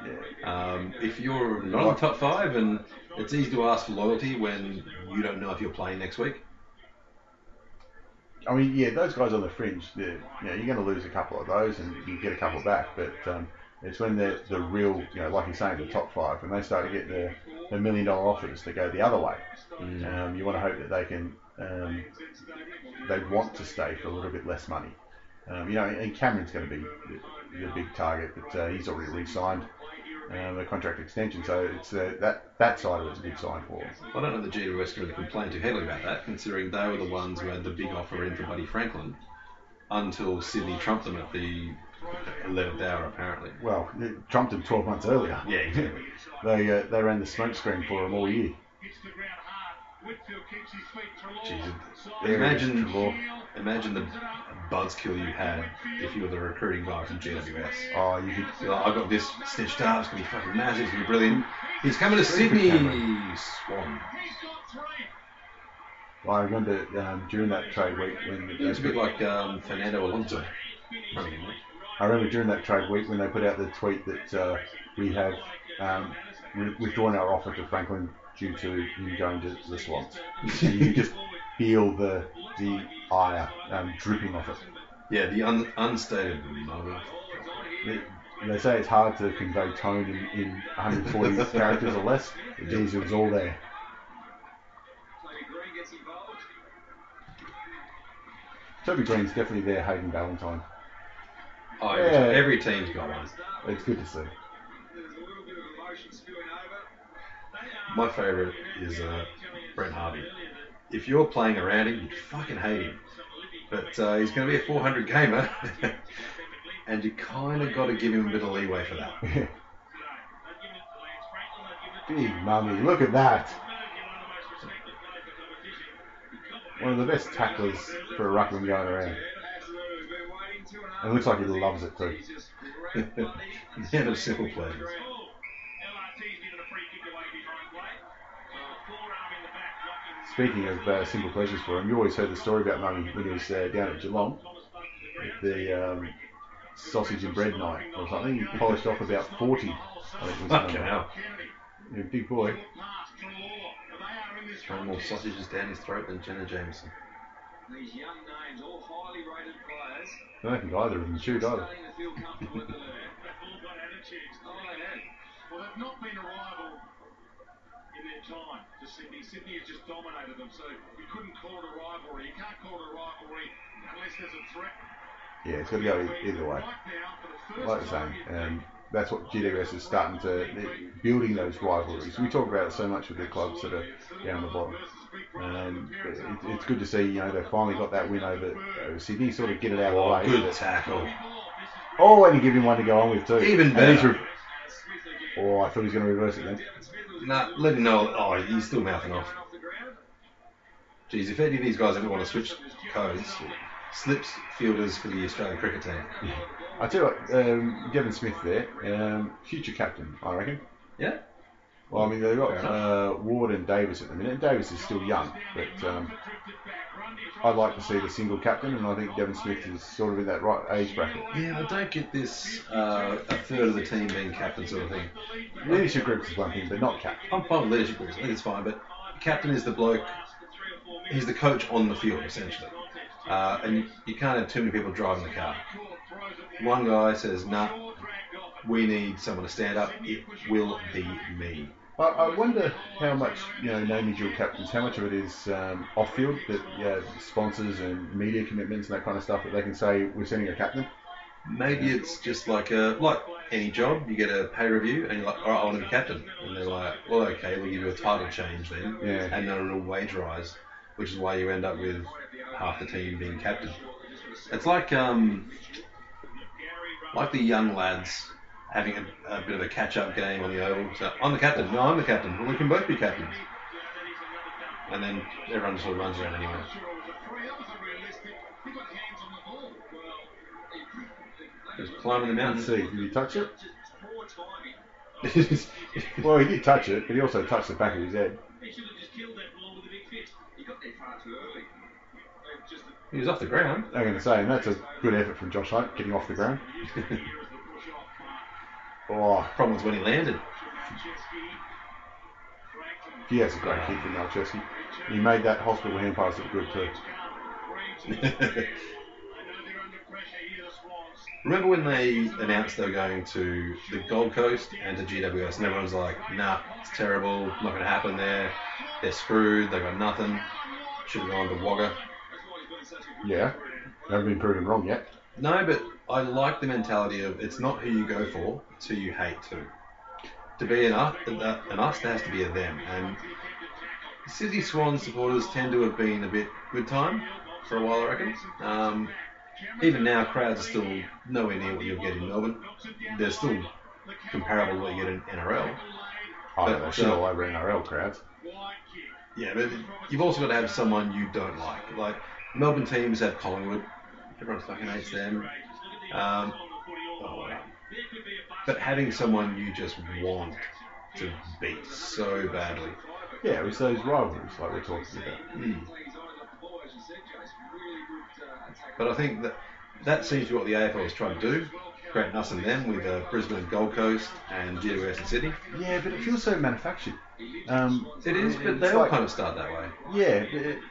Yeah. Um, if you're not in the top five, and it's easy to ask for loyalty when you don't know if you're playing next week. I mean, yeah, those guys on the fringe, you know, you're going to lose a couple of those and you get a couple back. But um, it's when they're the real, you know, like you're saying, the top five, when they start to get the, the million dollar offers to go the other way. Um, you want to hope that they can, um, they want to stay for a little bit less money. Um, you know, and Cameron's going to be the, the big target, but uh, he's already re-signed um, a contract extension, so it's uh, that that side of it's a good sign for him. I don't know the GWS can really complain too heavily about that, considering they were the ones who had the big offer in for Buddy Franklin until Sydney trumped them at the 11th hour, apparently. Well, it trumped him 12 months earlier. Yeah, exactly. they uh, they ran the smoke screen for him all year. Hits the ground hard. Whitfield keeps his feet. Treloar. Jesus. Imagine, it is, Treloar. imagine the buzzkill you had if you were the recruiting guy from GWS. Oh, you could. Like, I got this stitched up. It's gonna be fucking massive. It's gonna be brilliant. He's coming to Sydney. Swan. Three. I remember um, during that trade week when it was a bit like um, Fernando Alonso. running in there. I remember during that trade week when they put out the tweet that uh, we have um, withdrawn our offer to Franklin due to him going to the Swans. and you just feel the the ire um, dripping off it. Yeah, the un- unstated. They, they say it's hard to convey tone in, in 140 characters or less. Geez, it was all there. Toby Greene's definitely there, Hayden Valentine. Oh, every, Yeah. every team's got one. It's good to see. There's a little bit of emotion spilling over. My favourite is uh, Brent Harvey. If you're playing around him, you fucking hate him. But uh, he's going to be a 400 gamer, and you kind of got to give him a bit of leeway for that. Big mummy, look at that. One of the best tacklers for a ruckman going around. It looks like he loves it too. Great body. Simple pleasures. LRT's given a free kick away behind play. Forearm in the back, blocking Speaking of uh, simple pleasures for him, you always heard the story about Mummy when he was uh, down at Geelong at the um, sausage and bread night or something. He polished off about 40. I think was the Fucking hell. Yeah, big boy. Throwing more sausages down his throat than Jenna Jameson. These young names, all highly rated I don't think either of them chewed either. starting to feel comfortable in the league. They've all got attitudes. They have. Well, they've not been a rival in their time to Sydney. Sydney has just dominated them, so you couldn't call it a rivalry. You can't call it a rivalry unless there's a threat. Yeah, it's got to go either way. Right now, for the first Like I time say, in um, that's what GWS is starting to building those rivalries. We talk about it so much with the clubs that are down the bottom. Um, it, it's good to see, you know, they finally got that win over, over Sydney, sort of get it out Oh, of the way. good tackle. Oh, and you give him one to go on with too. Even better. re- oh, I thought he was going to reverse it then. Nah, let him know. Oh, he's still mouthing off. Geez, if any of these guys ever want to switch codes, slips fielders for the Australian cricket team. I tell you what, um, Devon Smith there, um, future captain, I reckon. Yeah? Well, I mean, they've got uh, Ward and Davis at the minute. Davis is still young, but um, I'd like to see the single captain, and I think Devon Smith is sort of in that right age bracket. Yeah, I don't get this uh, a third of the team being captain sort of thing. Leadership groups is one thing, but not captain. I'm fine with leadership groups. I think it's fine, but captain is the bloke. He's the coach on the field essentially, uh, and you, you can't have too many people driving the car. One guy says, "Nah, we need someone to stand up. It will be me." I, I wonder how much, you know, naming dual captains, how much of it is um, off field that yeah, sponsors and media commitments and that kind of stuff that they can say we're sending a captain. Maybe it's just like a like any job. You get a pay review, and you're like, "All right, I want to be captain," and they're like, "Well, okay, we'll give you a title change then, Yeah. and then a wage rise," which is why you end up with half the team being captain. It's like um, like the young lads having a, a bit of a catch-up game on the oval. So I'm the captain. No, I'm the captain. Well, we can both be captains. And then everyone sort of runs around anyway. Just climbing the Let's mountain. see, did he touch it? well, he did touch it, but he also touched the back of his head. He should have just killed that ball with a big fist. He got there far too early. He was off the ground. I'm going to say, and that's a good effort from Josh Hunt getting off the ground. oh, Problem was when he landed. he has a great kick from Malceski. He made that hospital hand pass look good too. Remember when they announced they were going to the Gold Coast and to GWS, and everyone's like, "Nah, it's terrible. Not going to happen there. They're screwed. They got nothing. Should have gone to Wagga." Yeah, they haven't been proven wrong yet. No, but I like the mentality of it's not who you go for, who you hate too. To be an us, an us, there has to be a them. And Sydney Swans supporters tend to have been a bit good time for a while, I reckon. Um, even now, crowds are still nowhere near what you'll get in Melbourne. They're still comparable to what you get in NRL. Oh, But, they shit uh, over NRL crowds. Yeah, but you've also got to have someone you don't like. Like Melbourne teams have Collingwood. Everyone fucking hates them. Um, oh, wow. But having someone you just want to beat so badly. Yeah, it was those rivalries like we're talking about. Mm. But I think that that seems to be what the AFL is trying to do. Create an us and them with uh, Brisbane and Gold Coast and GWS and Sydney. Yeah, but it feels so manufactured. Um, It is, but they all like- kind of start that way. Yeah, it,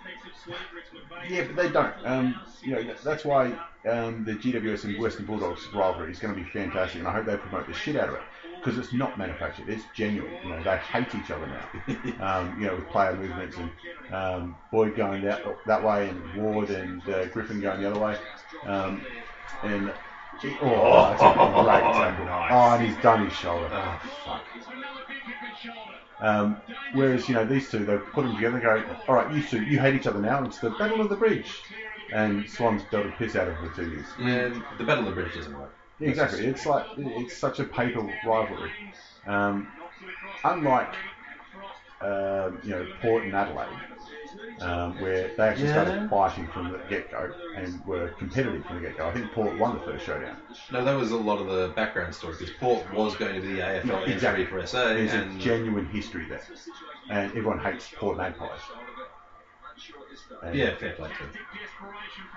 yeah, but they don't. Um, you know, that's why um, the GWS and Western Bulldogs rivalry is going to be fantastic, and I hope they promote the shit out of it because it's not manufactured; it's genuine. You know, they hate each other now. um, you know, with player movements and um, Boyd going that that way, and Ward and uh, Griffen going the other way, um, and Oh, that's a great tackle. Oh, and he's done his shoulder. Oh, fuck. Um, whereas, you know, these two, they put them together and go, all right, you two, you hate each other now. It's the Battle of the Bridge. And Swans dealt a piss out of the two years. Yeah, the Battle of the Bridge doesn't work. Exactly. It's like it's such a paper rivalry. Um, unlike um, you know Port and Adelaide, um, where they actually Yeah. started fighting from the get go and were competitive from the get go. I think Port won the first showdown. No, that was a lot of the background story because Port was going to be the AFL entry for SA, There's a genuine history there, and everyone hates Port Magpies. And, yeah, fair play to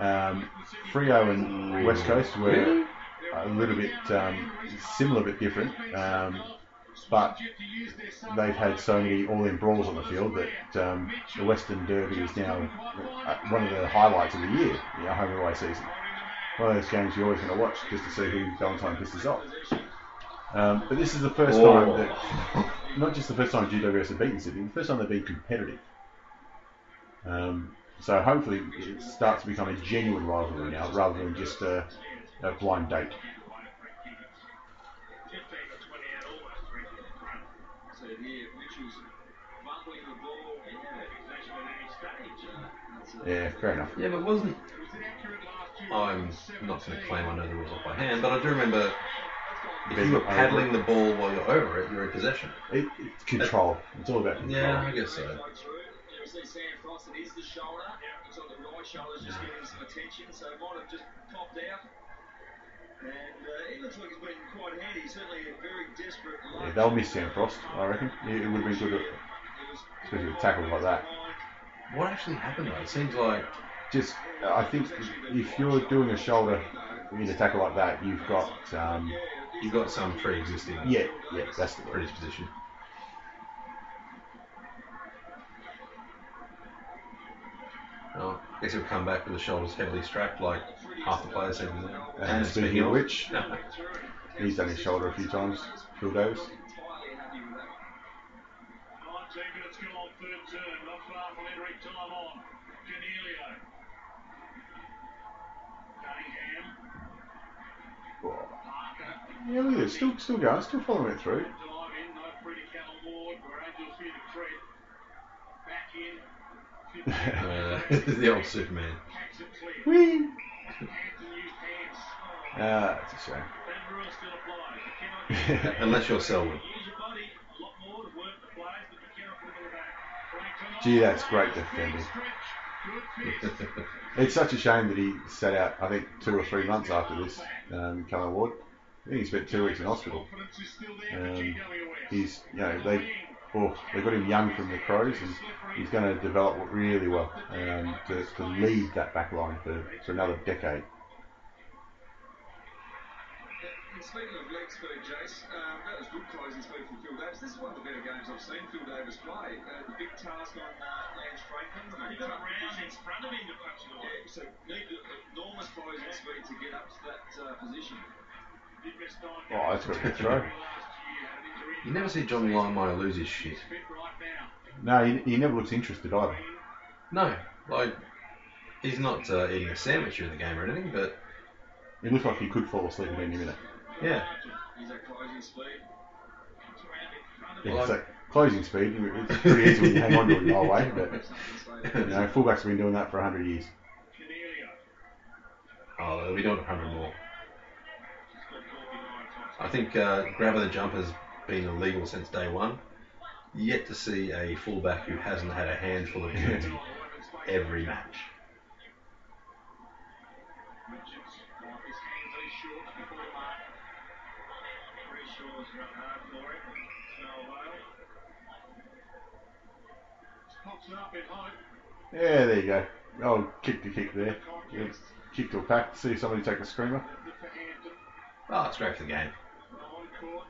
them. Um, Freo and West Coast were a little bit um, similar but different. Um, but they've had so many all-in brawls on the field that um, the Western Derby is now uh, one of the highlights of the year, you know, home and away season. One of those games you're always going to watch just to see who Valentine pisses off. Um, but this is the first Oh. time that, not just the first time GWS have beaten Sydney, the first time they've been competitive. Um, so hopefully it starts to become a genuine rivalry now, rather than just a, a blind date. Yeah, fair enough. Yeah, but wasn't. I'm not going to claim I know the rules off by hand, but I do remember if you were paddling the ball while you're over it, you're in possession. It, it's control. It's all about control. Yeah, I guess so. Yeah, we see Sam Frost. It is the shoulder. It's on the right shoulder. Just getting some attention. So might have just popped out. Yeah, lunge. they'll miss Sam Frost, I reckon. It, it would have been good, especially with tackles like that. What actually happened though? It seems like Just, I think if you're doing a shoulder in a tackle like that, you've got, um, you've got some pre-existing yeah, yeah, that's the word. predisposition. Well, I guess he'll come back with the shoulders heavily strapped like half the players seem to do. And speaking of which, he's done his shoulder a few times, Phil Davis. Entirely happy with that. 19 minutes go on third turn, not far from entering time on. Coniglio. Cunningham. Parker. Yeah, look at it, still, still going, still following it through. Dive in, no free to Callum where Angels fear the threat. Back in. Uh, the old Superman. Whee! Ah, that's a shame. That rule still applies. You cannot Unless you're Selwood. use your body a lot more to work the players, but you cannot put them in the back. Frank Gee, that's great defending. Stretch. Good fist. It's such a shame that he sat out, I think, two or three months after this, um, Callum Ward. I think he spent two weeks in hospital. Confidence is still there for Um, he's, you know, they, oh, they got him young from the Crows, and he's going to develop really well um, to, to lead that back line for, for another decade. And speaking of leg speed, Jace, um, that was good closing speed from Phil Davis. This is one of the better games I've seen Phil Davis play. Uh, the big task on uh, Lance Franklin. The He got around in front of him to punch it away. Yeah, so needed enormous closing speed to get up to that uh, position. Did miss nine Oh, that's got a good throw. You never see John Longmire lose his shit. Fit right now. No, he, he never looks interested either. No, like he's not uh, eating a sandwich during the game or anything, but He looks like he could fall asleep at any minute. yeah, He's at closing speed. Comes around in front of Yeah, it's like closing speed. It's pretty easy when you hang on to it the whole way, but you know, fullbacks have been doing that for 100 years. Oh, they'll be doing a hundred more. Scored 49 times. I think uh, grabbing the jump has been illegal since day one. Yet to see a fullback who hasn't had a handful of duty every match. Richards got his hands these shorts before the mark. Three shorts run hard for him. Snell Vale. Pops it up in hope. Yeah, there you go. Oh, kick to kick there. Yeah, Kick to a pack. See somebody take a screamer. Good for Hampton. Oh, it's great for the game.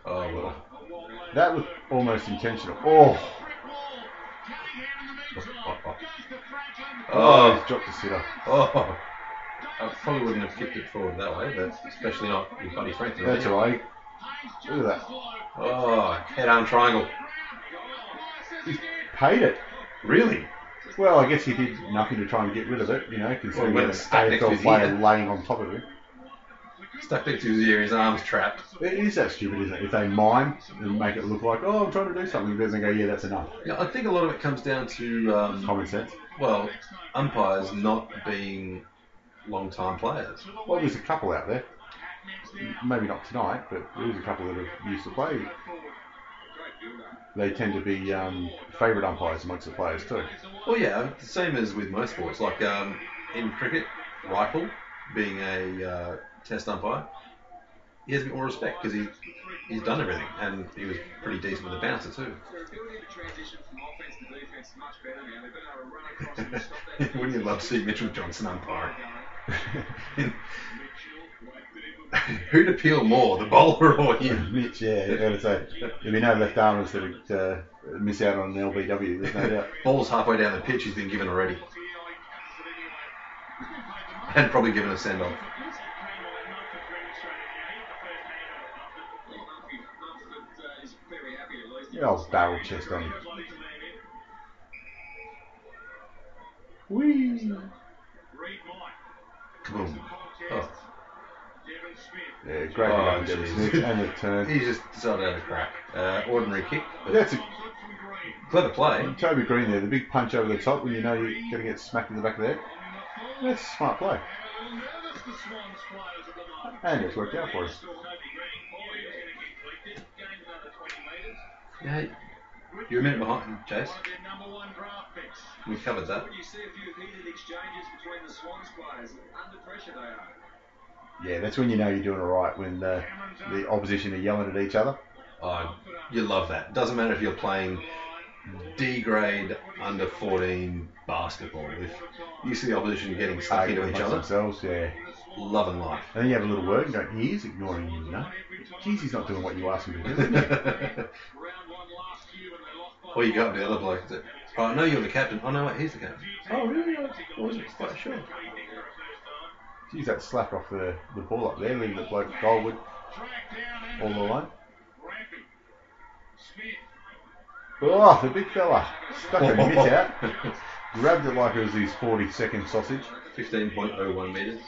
Oh well. A. That was almost intentional. Oh, Brick wall. Cunningham in the meantime. Goes to Franklin. oh, Oh, he's dropped the sitter. oh. I probably wouldn't have kicked it forward that way, but especially not with Buddy Franklin. That's all right. Look at that. Oh, head arm triangle. He's paid it. Really? Well, I guess he did nothing to try and get rid of it, you know, considering Well, it's stuck an AFL player laying on top of him. Stuck next to his ear, his arms trapped. It is that stupid, isn't it? If they mime and make it look like, oh, I'm trying to do something, then they go, yeah, that's enough. Yeah, I think a lot of it comes down to um, Common sense. well, umpires not being long-time players. Well, there's a couple out there. Maybe not tonight, but there's a couple that have used to play. They tend to be um, favourite umpires amongst the players too. Well, yeah, the same as with most sports. Like um, in cricket, Reiffel being a uh, test umpire, he has a bit more respect because he he's done everything, and he was pretty decent with the bouncer too. Wouldn't you love to see Mitchell Johnson umpire? Who'd appeal more, the bowler or him? Mitch, yeah, I gotta say, There'd be no left armers that would uh, miss out on an LBW. There's no doubt. Ball's halfway down the pitch, he's been given already. And probably given a send off. Yeah, I'll barrel chest on him. Whee! Kaboom. Oh. Yeah, great Oh, run, Devon jeez. Smith, and the turn. He just decided to have a crack. Uh, ordinary kick. But That's a clever play. Toby Greene there, the big punch over the top when you know you're going to get smacked in the back of the head. That's a smart play. And it's worked out for us. Yeah, you're a minute behind, Chase. We covered that. You see a few heated exchanges between the Swans players. Under pressure they are. Yeah, that's when you know you're doing all right, when the, the opposition are yelling at each other. Oh, you love that. Doesn't matter if you're playing D grade under 14 basketball. If you see the opposition getting stuck into each other, themselves, yeah. Love and life. And then you have a little word and go, he is ignoring you, you know. Geez, he's not doing what you asked him to do. isn't he? Or you go up to the other bloke and say, oh, I know you're the captain. Oh, no, wait, he's the captain. Oh, really? I wasn't quite sure. Geez, that slap off the, the ball up there, leaving the bloke Goldwood all alone. Oh, the big fella. Stuck a mitt out. Grabbed it like it was his 40 second sausage. 15.01 metres.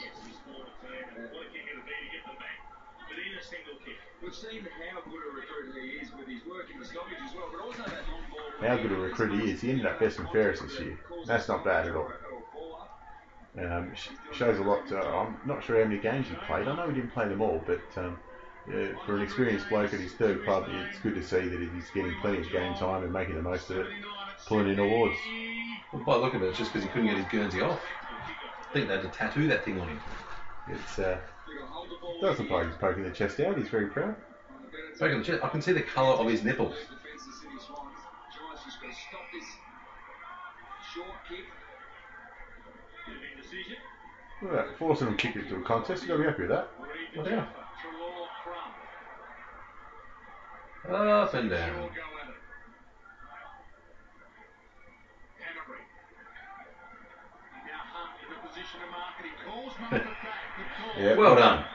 How good a recruit he is with his work in the stoppage as well, but also that long ball. How good a recruit he is. He ended up best and fairest this year. That's not bad at all. Um, shows a lot. To, I'm not sure how many games he played. I know he didn't play them all, but um, uh, for an experienced bloke at his third club, it's good to see that he's getting plenty of game time and making the most of it, pulling in awards. Well, by the look of it, it's just because he couldn't get his Guernsey off. I think they had to tattoo that thing on him. It's uh, doesn't look like he's poking the chest out. He's very proud. In the chest, I can see the colour of his nipples. Defence of Sydney Swans. Giants just got to stop this short kick. Look at that, forcing him to kick it to a contest. You've got to be happy with that. Yeah. Up and down. Yeah, Well done.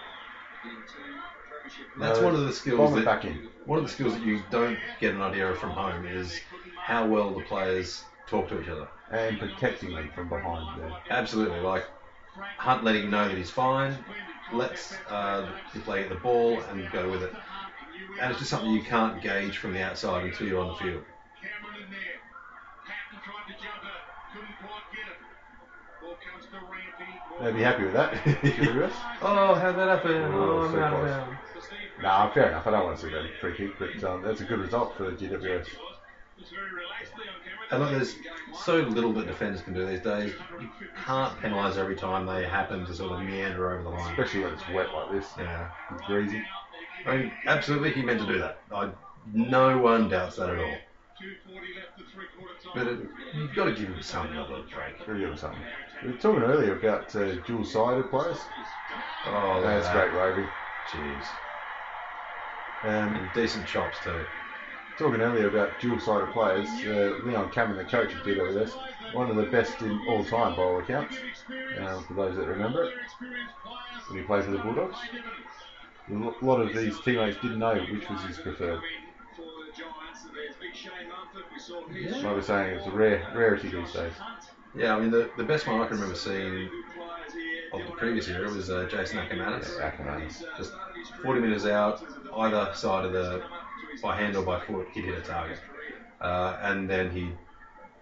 Into premiership. That's No, one of the skills that back in. one of the skills that you don't get an idea of from home is how well the players talk to each other. And protecting them from behind there. Absolutely, like Hunt letting him know that he's fine, lets uh, the player get the ball and go with it. And it's just something you can't gauge from the outside until you're on the field. Cameron in there. Patton tried to jump it. Couldn't quite get it. Ball comes to Rampe. They'd be happy with that. Oh, how'd that happen? Oh, I'm so Nah, fair enough. I don't want to see that free kick, but um, that's a good result for GWS. It's very relaxed there on camera. And look, there's so little that defenders can do these days. You can't penalise every time they happen to sort of meander over the line. Especially when it's wet like this. Yeah. It's greasy. I mean, absolutely, he meant to do that. I, no one doubts that at all. 2.40 left to three quarter time. But it, you've got to give him some of break. Give him something. We were talking earlier about uh, dual-sided players. Oh, That's great, Roby. Jeez. Um, And decent chops too. talking earlier about dual-sided players, uh, Leon Cameron, the coach of GWS, one of the best in all time by all accounts, um, for those that remember it, when he played for the Bulldogs. A lot of these teammates didn't know which was his preferred. For the Giants, and there's big Shane Mumford. We saw Like I was saying, it's a rare rarity these days. Yeah, I mean, the, the best one I can remember seeing of the previous era was uh, Jason Akermanis. Yeah, Akermanis. Just 40 metres out, either side of the, by hand or by foot, he'd hit a target. Uh, and then he'd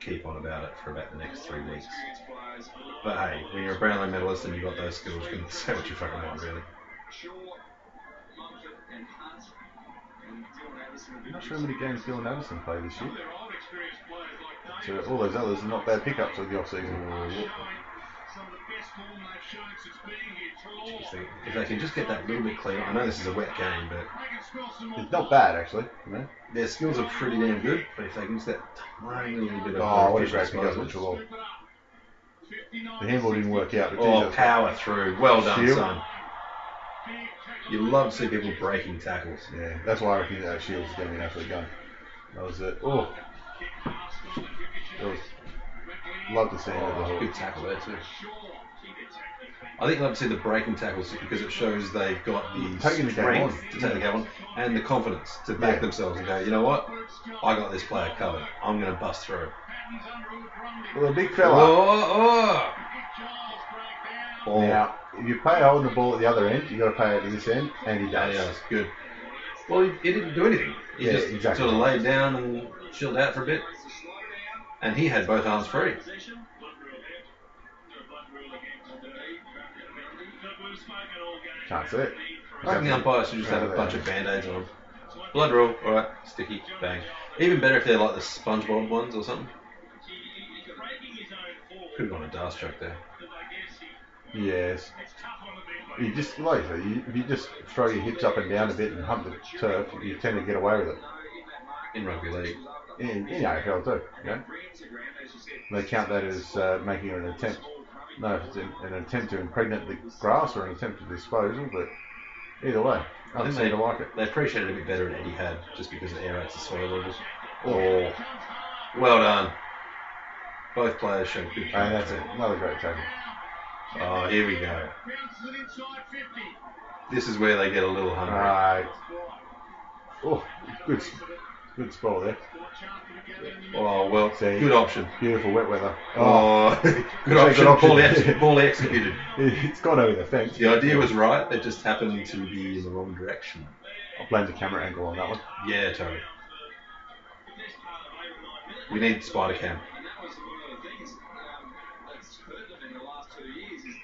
keep on about it for about the next three weeks. But hey, when you're a Brownlow medalist and you've got those skills, you can say what you fucking want, really. I'm not sure how many games Dylan Addison played this year. So all those others are not bad pickups of the off If they can just get that little bit cleaner, I know this is a wet game, but It's not bad actually. You know? their skills are pretty damn good. But if they can just that tiny little bit of Oh, what a great disposal. with Treloar. The handball didn't work out, but Oh, power through. Well done, Shiel. son. You love to see people breaking tackles. Yeah, that's why I reckon that Shiel's is going to be an absolute gun. That was it. Oh, that was. Love to see him over the Oh, hook. good tackle there too. I think I'd love to see the breaking tackles because it shows they've got the Taking the game strength on. to take the game on and the confidence to back Yeah. themselves and go, you know what, I got this player covered. I'm going to bust through. Well, a big fella. Oh, oh. Now, if you pay holding the ball at the other end, you got to pay it at this end, and he does. yeah, that's good. Well, he, he didn't do anything. He Yeah, just exactly. sort of laid down and chilled out for a bit. And he had both arms free. Can't see it. I think the umpires should just have a bunch of band-aids on them. Blood rule, alright, sticky, bang. Even better if they're like the SpongeBob ones or something. Could have gone a dast joke there. Yes. You just like I say, you, if you just throw your hips up and down a bit and hump the turf, you tend to get away with it. In rugby league. In, in AFL too. You know? They count that as uh, making an attempt. No, if it's an, an attempt to impregnate the grass or an attempt to disposal, but either way, I think seem they, to like it. they appreciate it a bit better than Eddie had, just because it aerates the soil little. Oh, well done. Both players showed good And that's it. Another great tackle. Oh, here we go. This is where they get a little hungry. Right. Oh, good, good spot there. Oh, well, See. good option. Beautiful wet weather. Oh, oh good Good option. option. Poorly, ex- poorly executed. It's gone over the fence. The idea was right, it just happened to be in the wrong direction. I'll blame the camera angle on that one. Yeah, totally. We need spider cam. That was one of the things that's hurt them in the last two years is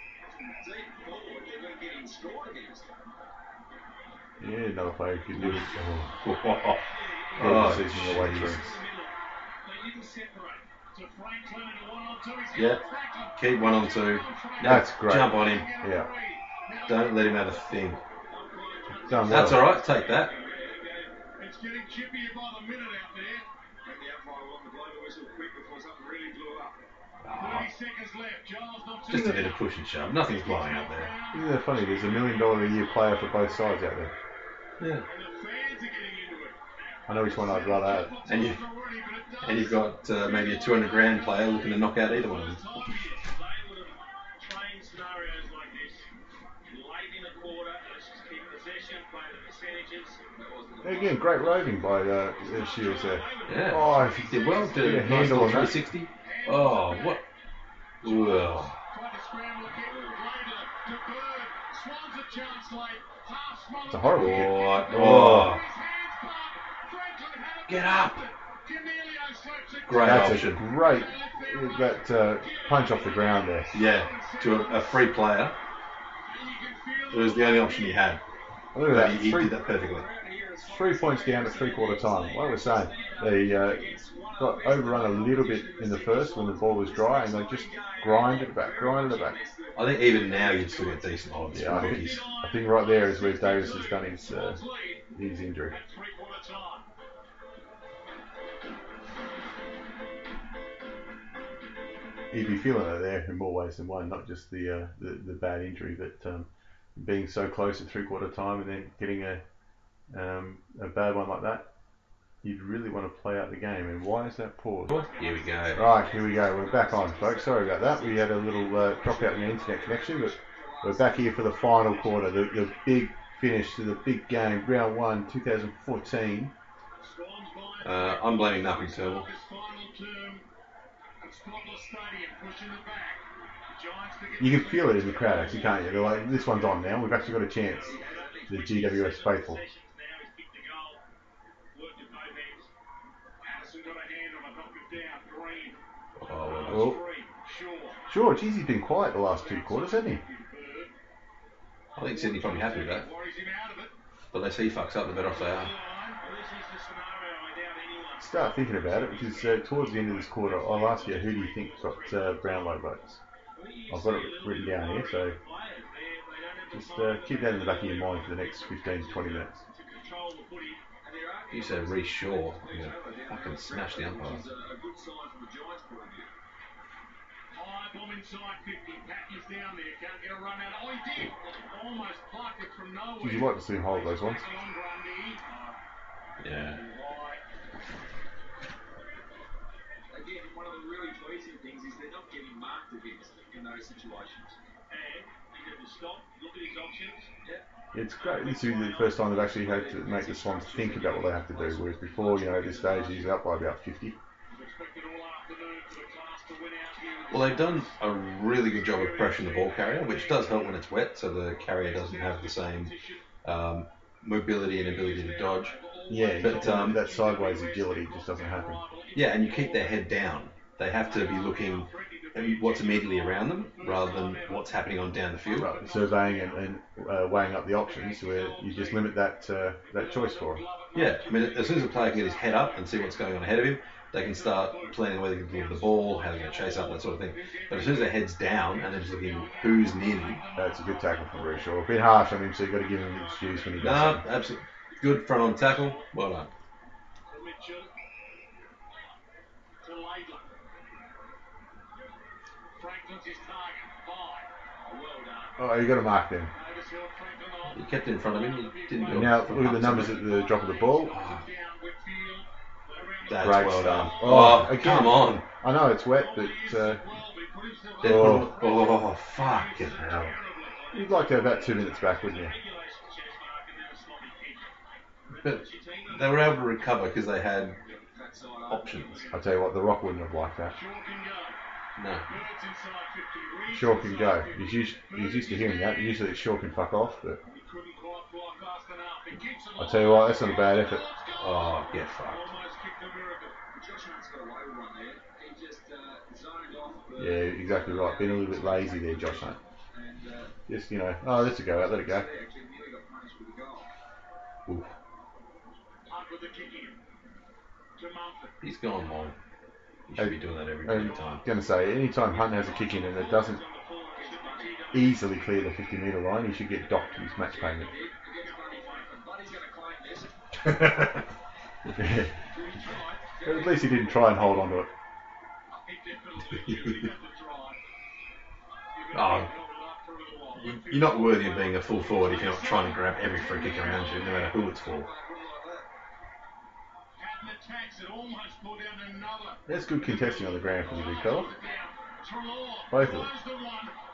deep forward, they've been getting scored against. Yeah, another player who could do it. Oh, season away Jesus. from. Yeah, keep one on two. That's great. Jump on him. Yeah. Don't let him have a thing. Done well. That's all right. Take that. It's getting chippier by the minute out there. And the umpire wanted to blow the whistle quick before something really blew up. Ah. 30 seconds left. Giles not too Just a bit of push and shove. Nothing's blowing up there. Isn't that funny? There's a million dollar a year player for both sides out there. Yeah. I know which one I'd rather have. And you, and you've got uh, maybe a 200 grand player looking to knock out either one of them. They would have trained scenarios like this. Late in the quarter, let's just keep possession, play the percentages. Again, great roving by uh, Shiel's there. Yeah. Oh, he did well. Did a handle on that. 360. Oh, what? Well, Tried to scramble again. Played to, to Bird. Swans a chance late. Half smothered. It's a horrible kick. what? Oh. Oh, Get up. Coniglio slips it. great That's a great that uh, punch off the ground there. Yeah, to a, a free player. It was the only option he had. Look at that. he, he Three, did that perfectly. three points down at three quarter time. Like we're saying, they uh, got overrun a little bit in the first when the ball was dry, and they just grinded it back, grinded it back. I think even now you'd still get decent odds Yeah, I think. I think right there is where Davis has done his uh, his injury. He'd be feeling it there in more ways than one, not just the uh, the, the bad injury, but um, being so close at three quarter time and then getting a um, a bad one like that. You'd really want to play out the game, and why is that pause? Here we go. Right, here we go. We're back on, folks. Sorry about that. We had a little uh, drop out in the internet connection, but we're back here for the final quarter, the, the big finish to the big game, round one, 2014. Uh, I'm blaming nothing Turnbull. You can feel it in the crowd, actually, can't you? They're like, this one's on now. We've actually got a chance. The GWS faithful. Oh, Oh, sure. Geez, he's been quiet the last two quarters, hasn't he? I think Sydney probably happy with that. The less he fucks up, the better off they are. Start thinking about it because uh, towards the end of this quarter, I'll ask you who do you think got uh, Brownlow votes. I've got it written down here, so just uh, keep that in the back of your mind for the next 15 to 20 minutes. You said Rhyce Shaw. I'm gonna fucking smash the umpire. High bomb inside 50. Pack is down there. Can't get a run out. Oh, he did. Almost plucked it from nowhere. Would you like to see him hold those ones? Tackle on Grundy. Yeah. Again, one of the really pleasing things is they're not getting marked against in those situations. And he had to stop, look at his options. It's great. This is the first time they've actually had to make the Swans think about what they have to do. Whereas before, you know, at this stage, he's up by about 50. Expected all afternoon for the class to win out here. Well, they've done a really good job of pressuring the ball carrier, which does help when it's wet, so the carrier doesn't have the same um, mobility and ability to dodge. Yeah, But, um, that sideways agility just doesn't happen. Yeah, and you keep their head down. They have to be looking at what's immediately around them rather than what's happening on down the field. Right, surveying and, and uh, weighing up the options, where you just limit that uh, that choice for them. Yeah, I mean, as soon as a player can get his head up and see what's going on ahead of him, they can start planning where they can deliver the ball, how they're going to chase up, that sort of thing. But as soon as their head's down and they're just looking who's near them. That's a good tackle from Rhyce Shaw. A bit harsh on him, so you've got to give him an excuse when he does no, something. absolutely good front on tackle. Well done. Mitchell to Laidler. Franklin's his target. Five. Oh. Oh, you got to mark them. Davis held Franklin off. You kept in front of him. You didn't go now look at the numbers at the drop of the ball. Down That's Great well done. Oh, Oh, come on. I know it's wet, but uh, Welby put himself They're- Oh. oh, fucking hell. you'd like to have that two minutes back, wouldn't you? But they were able to recover because they had options. I tell you what, the Rock wouldn't have liked that. Shaw can go. No. Birds inside 50. Shaw can go. He's used, he's used to hearing that. Usually it's Shaw can fuck off, but He couldn't quite fly fast enough. He keeps it I tell you what, that's not a bad effort. Oh, get fucked. Almost a miracle. Josh Hunt's got away with one there. He just zoned off. The, Yeah, exactly right. Been a little bit lazy there, Josh Hunt. Uh, Just, you know, oh, let's go out, let it go. they He's gone long. He should be doing that every I'm time. going to say, anytime Hunt has a kick in and it doesn't easily clear the 50 metre line, he should get docked his match payment. Buddy's going to claim this. But at least he didn't try and hold on to it. Oh, you're not worthy of being a full forward if you're not trying to grab every free kick around you, no matter who it's for. Patton attacks it, almost pulled down another. That's good contesting on the ground for the big fella. Both of them. blows the one,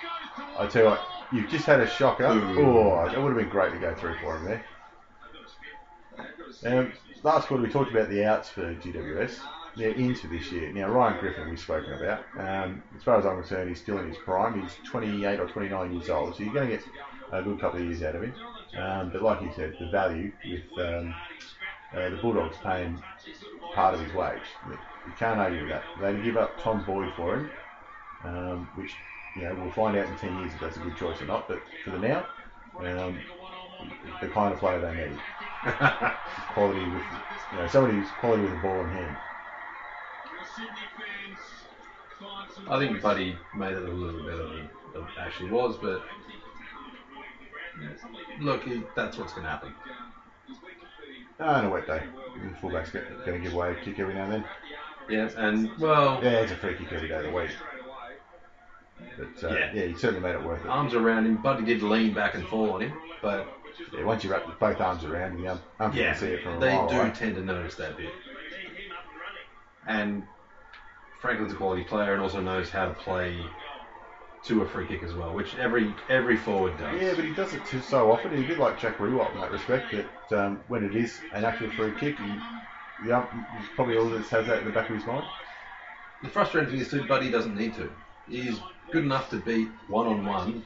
goes I tell you what, you've just had a shocker. Ooh. Oh, that would have been great to go through for him there. Um, last quarter we talked about the outs for GWS. They're into this year. Now Ryan Griffen we've spoken about. Um, as far as I'm concerned, he's still in his prime. He's 28 or 29 years old, so you're going to get a good couple of years out of him. Um, but like you said, the value with um, uh, the Bulldogs paying part of his wage, you can't argue with that. They give up Tom Boyd for him, um, which you know we'll find out in 10 years if that's a good choice or not. But for the now, um, the kind of player they need. quality with, you know, somebody who's quality with the ball in hand. I think Buddy made it a little better than it actually was, but look, that's what's going to happen. Ah, a wet day, the fullback's going to give away a kick every now and then. Yeah, and well, Yeah, it's a free kick every day of the week. But uh, yeah. Yeah. he certainly made it worth it. arms around him. Buddy did lean back and fall on him, but Yeah, once you wrap both arms around him, you yeah, can see it from a they mile do away. tend to notice that bit. And Franklin's a quality player and also knows how to play to a free kick as well, which every every forward does. Yeah, but he does it too so often. He's a bit like Jack Riewoldt in that respect. That um, when it is an actual free kick, he, the ump he's probably always has that in the back of his mind. The frustrating thing is too, Buddy doesn't need to. He's good enough to beat one on one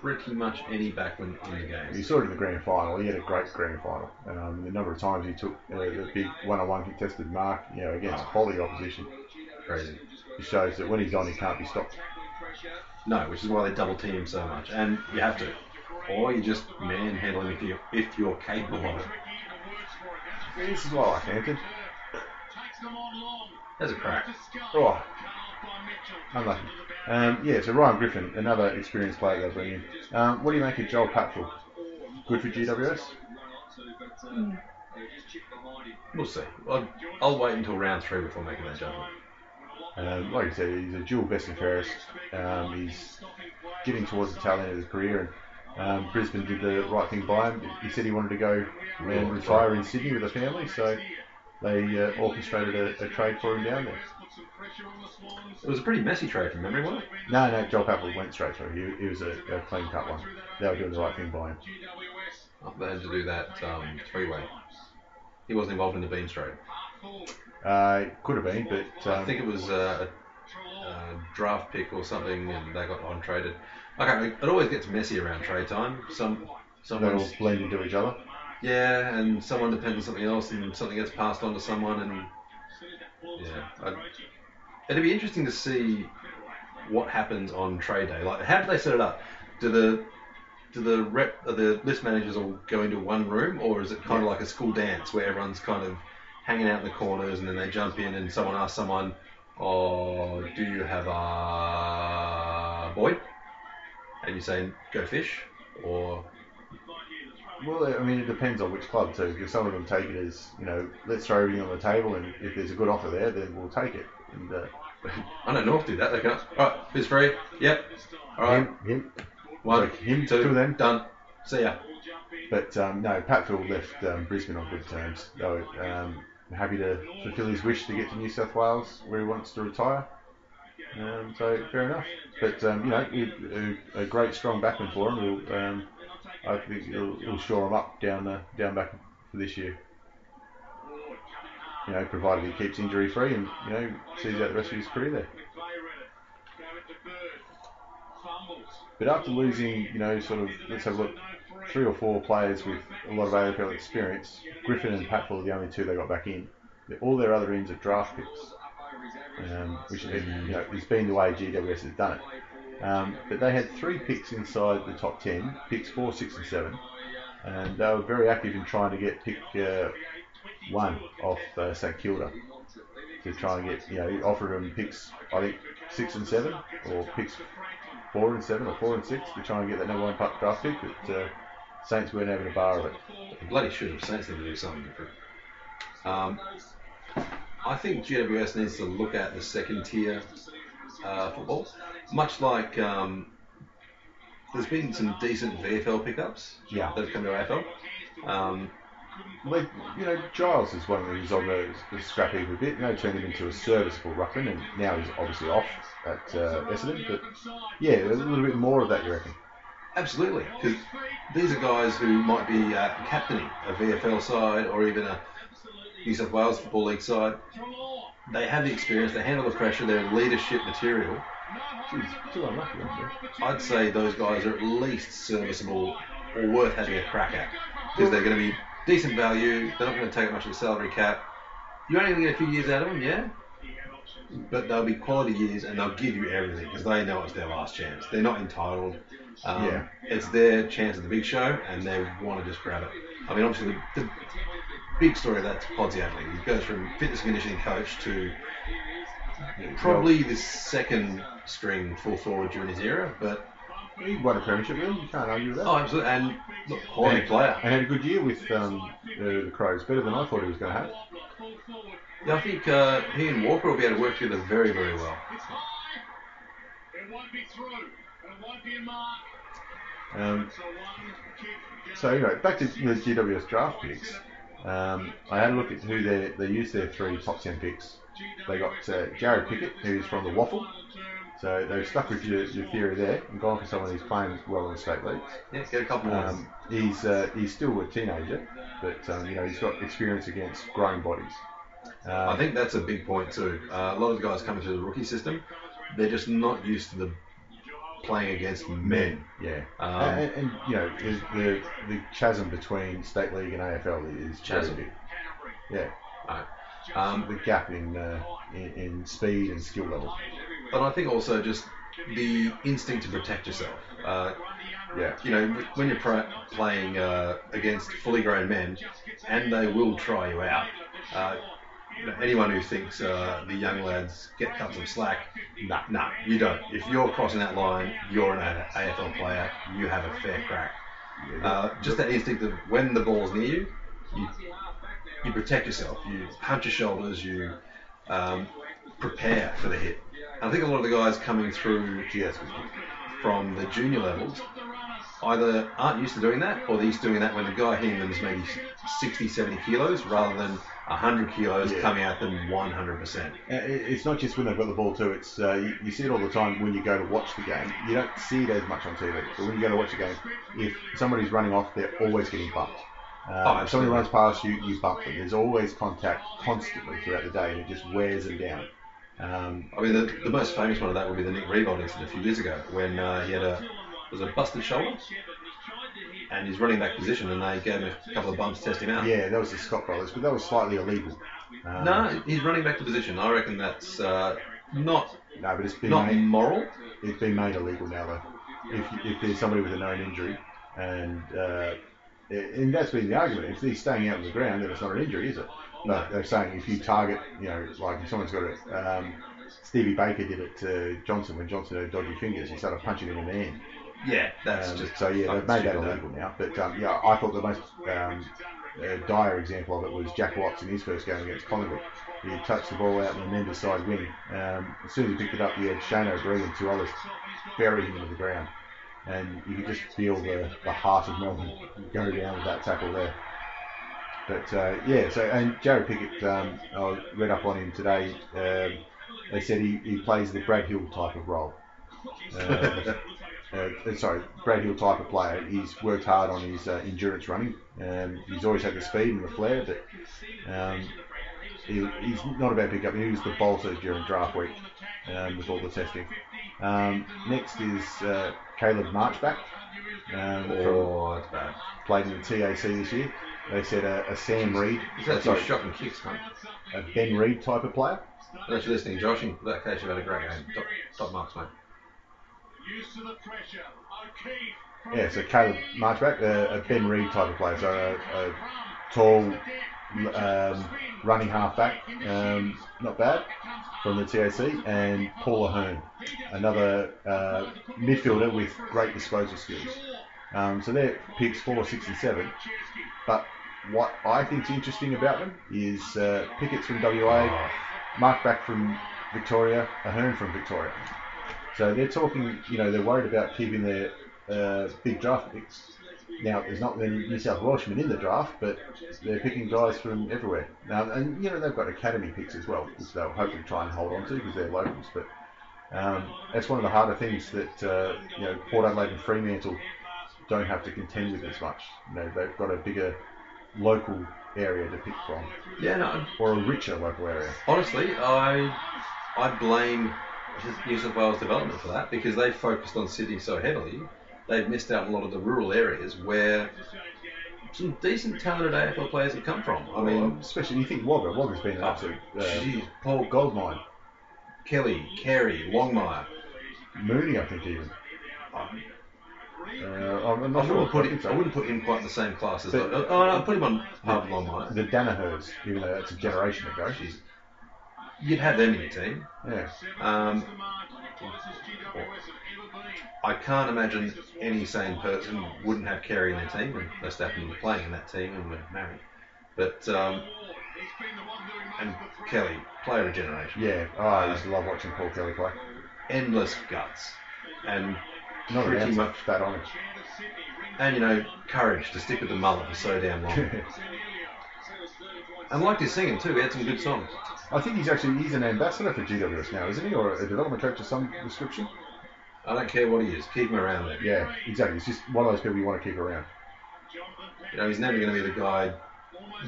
pretty much any backman in the game. You saw it in the grand final. He had a great grand final. Um, the number of times he took uh, the big one-on-one contested mark, you know, against quality opposition, Crazy. it shows that when he's on, he can't be stopped. No, which is why they double team him so much, and you have to, or you just manhandle him if you're, if you're capable of it. This is why I like Hampton. There's a crack. Oh, unlucky. Um, yeah, so Ryan Griffen, another experienced player they bring in. Um, what do you make of Joel Patfull? Good for GWS? We'll see. I'll, I'll wait until round three before making that judgment. Um, like I said, he's a dual best and fairest. Um, he's getting towards the tail end of his career, and um, Brisbane did the right thing by him. He said he wanted to go and retire in Sydney with a family, so they uh, orchestrated a, a trade for him down there. It was a pretty messy trade from memory, wasn't it? No, no, Joel Patfull went straight through. He, he was a, a clean cut one. They were doing the right thing by him. They had to do that um, three way. He wasn't involved in the Beans trade. Uh, it could have been, but um, I think it was uh, a, a draft pick or something, and they got on traded. Okay, it always gets messy around trade time. Some, they all blend into each other. yeah, and someone depends on something else, and something gets passed on to someone, and yeah, I, it'd be interesting to see what happens on trade day. Like, how do they set it up? Do the do the rep the list managers all go into one room, or is it kind of like a school dance where everyone's kind of hanging out in the corners, and then they jump in, and someone asks someone, "Oh, do you have a boy?" And you say, "Go fish," or Well, I mean, it depends on which club too, because some of them take it as, you know, let's throw everything on the table, and if there's a good offer there, then we'll take it. And uh, I know North do that. They go, "All right, who's free? Yep. All right, him, him, one, like him, two, two of them. done. See ya." But um, no, Patfull left um, Brisbane on good terms. They were um, happy to fulfil his wish to get to New South Wales, where he wants to retire. Um, so fair enough. But um, you know, a, a great strong backman for him. He'll, um, I think he'll, he'll shore him up down the down back for this year. You know, provided he keeps injury free and you know sees out the rest of his career there. But after losing, you know, sort of, let's have a look, three or four players with a lot of AFL experience, Griffen and Patfull are the only two they got back in. All their other ends are draft picks, um, which has been, you know, been the way GWS has done it. Um, but they had three picks inside the top 10, picks 4, 6 and 7. And they were very active in trying to get pick uh, 1 off uh, St Kilda to try and get, you know, offered them picks, I think, 6 and 7, or picks 4 and 7, or 4 and 6 to try and get that number 1 draft pick. But uh, Saints weren't having a bar of it. Bloody should have. Saints need to do something different. Um, I think GWS needs to look at the second tier uh, football, much like um, there's been some decent VFL pickups Yeah. that have come to AFL. Um, Like, you know, Giles is one who's on the, the scrap heap a bit. You know, turned him into a serviceable ruckman, and now he's obviously off at uh, Essendon. But yeah, a little bit more of that, you reckon? Absolutely, because these are guys who might be uh, captaining a VFL side or even a New South Wales Football League side. They have the experience, they handle the pressure, they're leadership material. Jeez. I'd say those guys are at least serviceable or worth having a crack at because they're going to be decent value. They're not going to take much of the salary cap. You're only going to get a few years out of them, yeah, but they'll be quality years and they'll give you everything because they know it's their last chance. They're not entitled. Um, Yeah. It's their chance at the big show and they want to just grab it. I mean, obviously, the, the big story of that's Podsiadly. He goes from fitness and conditioning coach to probably the second string full forward during his era, but He won a premiership, really. You can't argue with that. Oh, absolutely. And look, quality and, player. And had a good year with um, the, the Crows, better than I thought he was going to have. Yeah, I think uh, he and Walker will be able to work together very, very well. It won't be through. It won't be a mark. Um, So anyway, back to the GWS draft picks. Um, I had a look at who they they used their three top ten picks. They got uh, Jarrod Pickett, who's from the Waffle. So they've stuck with your, your theory there and gone for someone who's playing well in the state leagues. Yeah, get a couple more. Um, he's uh, he's still a teenager, but um, you know he's got experience against growing bodies. Um, I think that's a big point too. Uh, a lot of the guys coming through the rookie system, they're just not used to the playing against men. Yeah, Um, and, and, you know the, the the chasm between state league and AFL is Chasm. big. Yeah, Right. Um, the gap in, uh, in in speed and skill level. but I think also just the instinct to protect yourself. Uh, Yeah, you know, when you're playing uh, against fully grown men, and they will try you out. You know, anyone who thinks uh, the young lads get cut some slack, nah, nah, you don't. If you're crossing that line, you're an AFL player. You have a fair crack. Uh, just that instinct of when the ball's near you, you, you protect yourself. You hunch your shoulders. You um, prepare for the hit. I think a lot of the guys coming through GS from the junior levels either aren't used to doing that or they're used to doing that when the guy hitting them is maybe 60, 70 kilos rather than 100 kilos Yeah. coming at them 100%. Uh, It's not just when they've got the ball too. It's uh, you, you see it all the time when you go to watch the game. You don't see it as much on TV, but when you go to watch a game, if somebody's running off, they're always getting bumped. Um, if somebody runs past you, you bump them. There's always contact constantly throughout the day, and it just wears them down. Um, I mean, the, the most famous one of that would be the Nick Riewoldt incident a few years ago when uh, he had a was a busted shoulder and his running back position and they gave him a couple of bumps to test him out. yeah, that was the Scott brothers, but that was slightly illegal. Um, No, he's running back to position. I reckon that's uh, not no, but it's been not made, moral. it's been made illegal now though. If, if there's somebody with a known injury, and uh, and that's been the argument. If he's staying out on the ground, then it's not an injury, is it? But they're saying if you target, you know, like if someone's got a um, Stevie Baker did it to Johnson when Johnson had dodgy fingers. He started punching him in the hand. Yeah, that's Um, just so yeah, they've made that illegal now. But um, yeah, I thought the most um, uh, dire example of it was Jack Watts in his first game against Collingwood. He touched the ball out in the Mendes side wing. Um, as soon as he picked it up, he had Shane O'Brien and two others bury him into the ground. And you could just feel the, the heart of Melbourne go down with that tackle there. But uh, yeah, so and Jarrod Pickett, um, I read up on him today. Um, they said he, he plays the Brad Hill type of role. Um, uh, sorry, Brad Hill type of player. He's worked hard on his uh, endurance running. Um, he's always had the speed and the flair, but um, he, he's not a bad pickup. He was the bolter during draft week um, with all the testing. Um, next is uh, Caleb Marchbank. Um, Oh, that's bad. played in the TAC this year. They said a, a Sam Reid, He's actually sorry, shocking kicks, mate. a Ben Reid type of player. Thanks for listening, Josh. In that case, you've had a great game. Top, top marks, mate. Used to the pressure. O'Keefe. Yeah, so Caleb Marchbank, a, a Ben Reid type of player, so a, a tall, um, running halfback, um, not bad, from the TAC, and Paul Ahern, another uh, midfielder with great disposal skills. Um, so they're picks four, six, and seven. But what I think's interesting about them is uh, Pickett's from WA, Marchbank from Victoria, Ahern from Victoria. So they're talking, you know, they're worried about keeping their uh, big draft picks. Now, there's not many New South Welshmen in the draft, but they're picking guys from everywhere. Now, and you know they've got academy picks as well, which they'll hopefully try and hold on to because they're locals. But um, that's one of the harder things that uh, you know Port Adelaide and Fremantle don't have to contend with as much. You know, they've got a bigger local area to pick from, Yeah, no. or a richer local area. Honestly, I I blame New South Wales development for that because they focused on Sydney so heavily. They've missed out on a lot of the rural areas where some decent talented AFL players have come from. I mean, especially you think Wagga. Wagga's been an absolute uh, geez, Paul Goldmine. Kelly, Carey, Longmire. Mooney, I think even. Uh, I'm I'm I sure. wouldn't, put him. I wouldn't him quite in the same class as. But- oh, no, I'd put him on with Longmire. The Danihers, even though that's a generation ago. You'd have them in your team. Yeah. Um, I can't imagine any sane person wouldn't have Carey in their team, and Verstappen was playing in that team and were married. But um, and Kelly, player of generation, Yeah. Oh, I just love watching Paul Kelly play. endless guts, and Not pretty answer, much, that honest. and you know, courage to stick with the mullet for so damn long. and liked his singing too. He had some good songs. I think he's actually he's an ambassador for GWS now, isn't he, or a development coach of some description? I don't care what he is. Keep him around there. Yeah, exactly. It's just one of those people you want to keep around. You know, he's never going to be the guy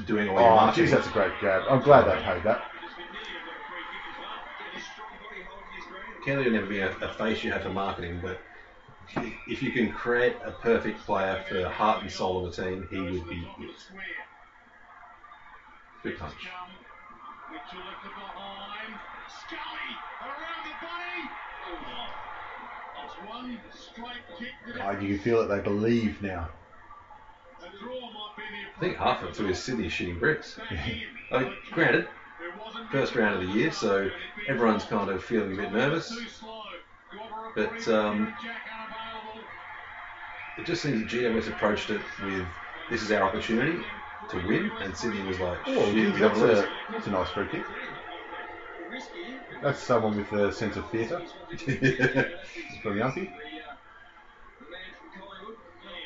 doing all oh, your Oh, marketing. geez, that's a great grab. I'm glad they paid that. Kelly will never be a, a face you have for marketing, but if you can create a perfect player for the heart and soul of a team, he would be it. Good punch. Mitchell left it behind. Scully around the bunny. Oh, it's one straight kick. to Oh, you can feel it. They believe now. the draw might be the I think half of it too is Sydney shooting bricks. I mean, granted, first round of the year, so everyone's kind of feeling a bit nervous. But um, it just seems that GWS approached it with this is our opportunity to win, and Sydney was like, Oh, shit, geez, we that's, lose. a, that's a nice free kick. That's someone with a sense of theatre from Yankee.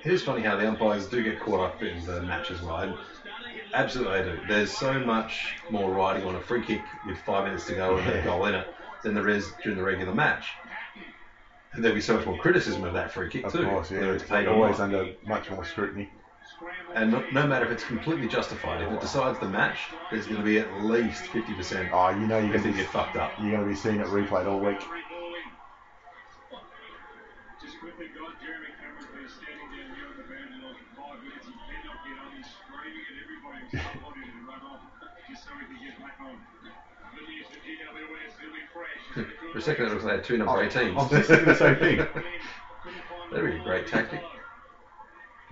It is funny how the umpires do get caught up in the match as well. And absolutely they do. There's so much more riding on a free kick with five minutes to go and a goal in it than there is during the regular match. And there'll be so much more criticism of that free kick Of too. course, yeah. it's It's paid always under much more scrutiny. And no, no matter if it's completely justified, if it decides the match, there's going to be at least 50% Oh, you know you're if going to get fucked up. you're going to be seeing it replayed all week. Just quickly, guys, Jeremy Cameron's standing down here on the boundary line for five minutes. He did get on. He's screaming at everybody and somebody to run off just so he can get back on. Good news for GWS, he'll be fresh. For a second, it was they had two oh, number 18s. I'm just thinking the same thing. That'd be a great tactic.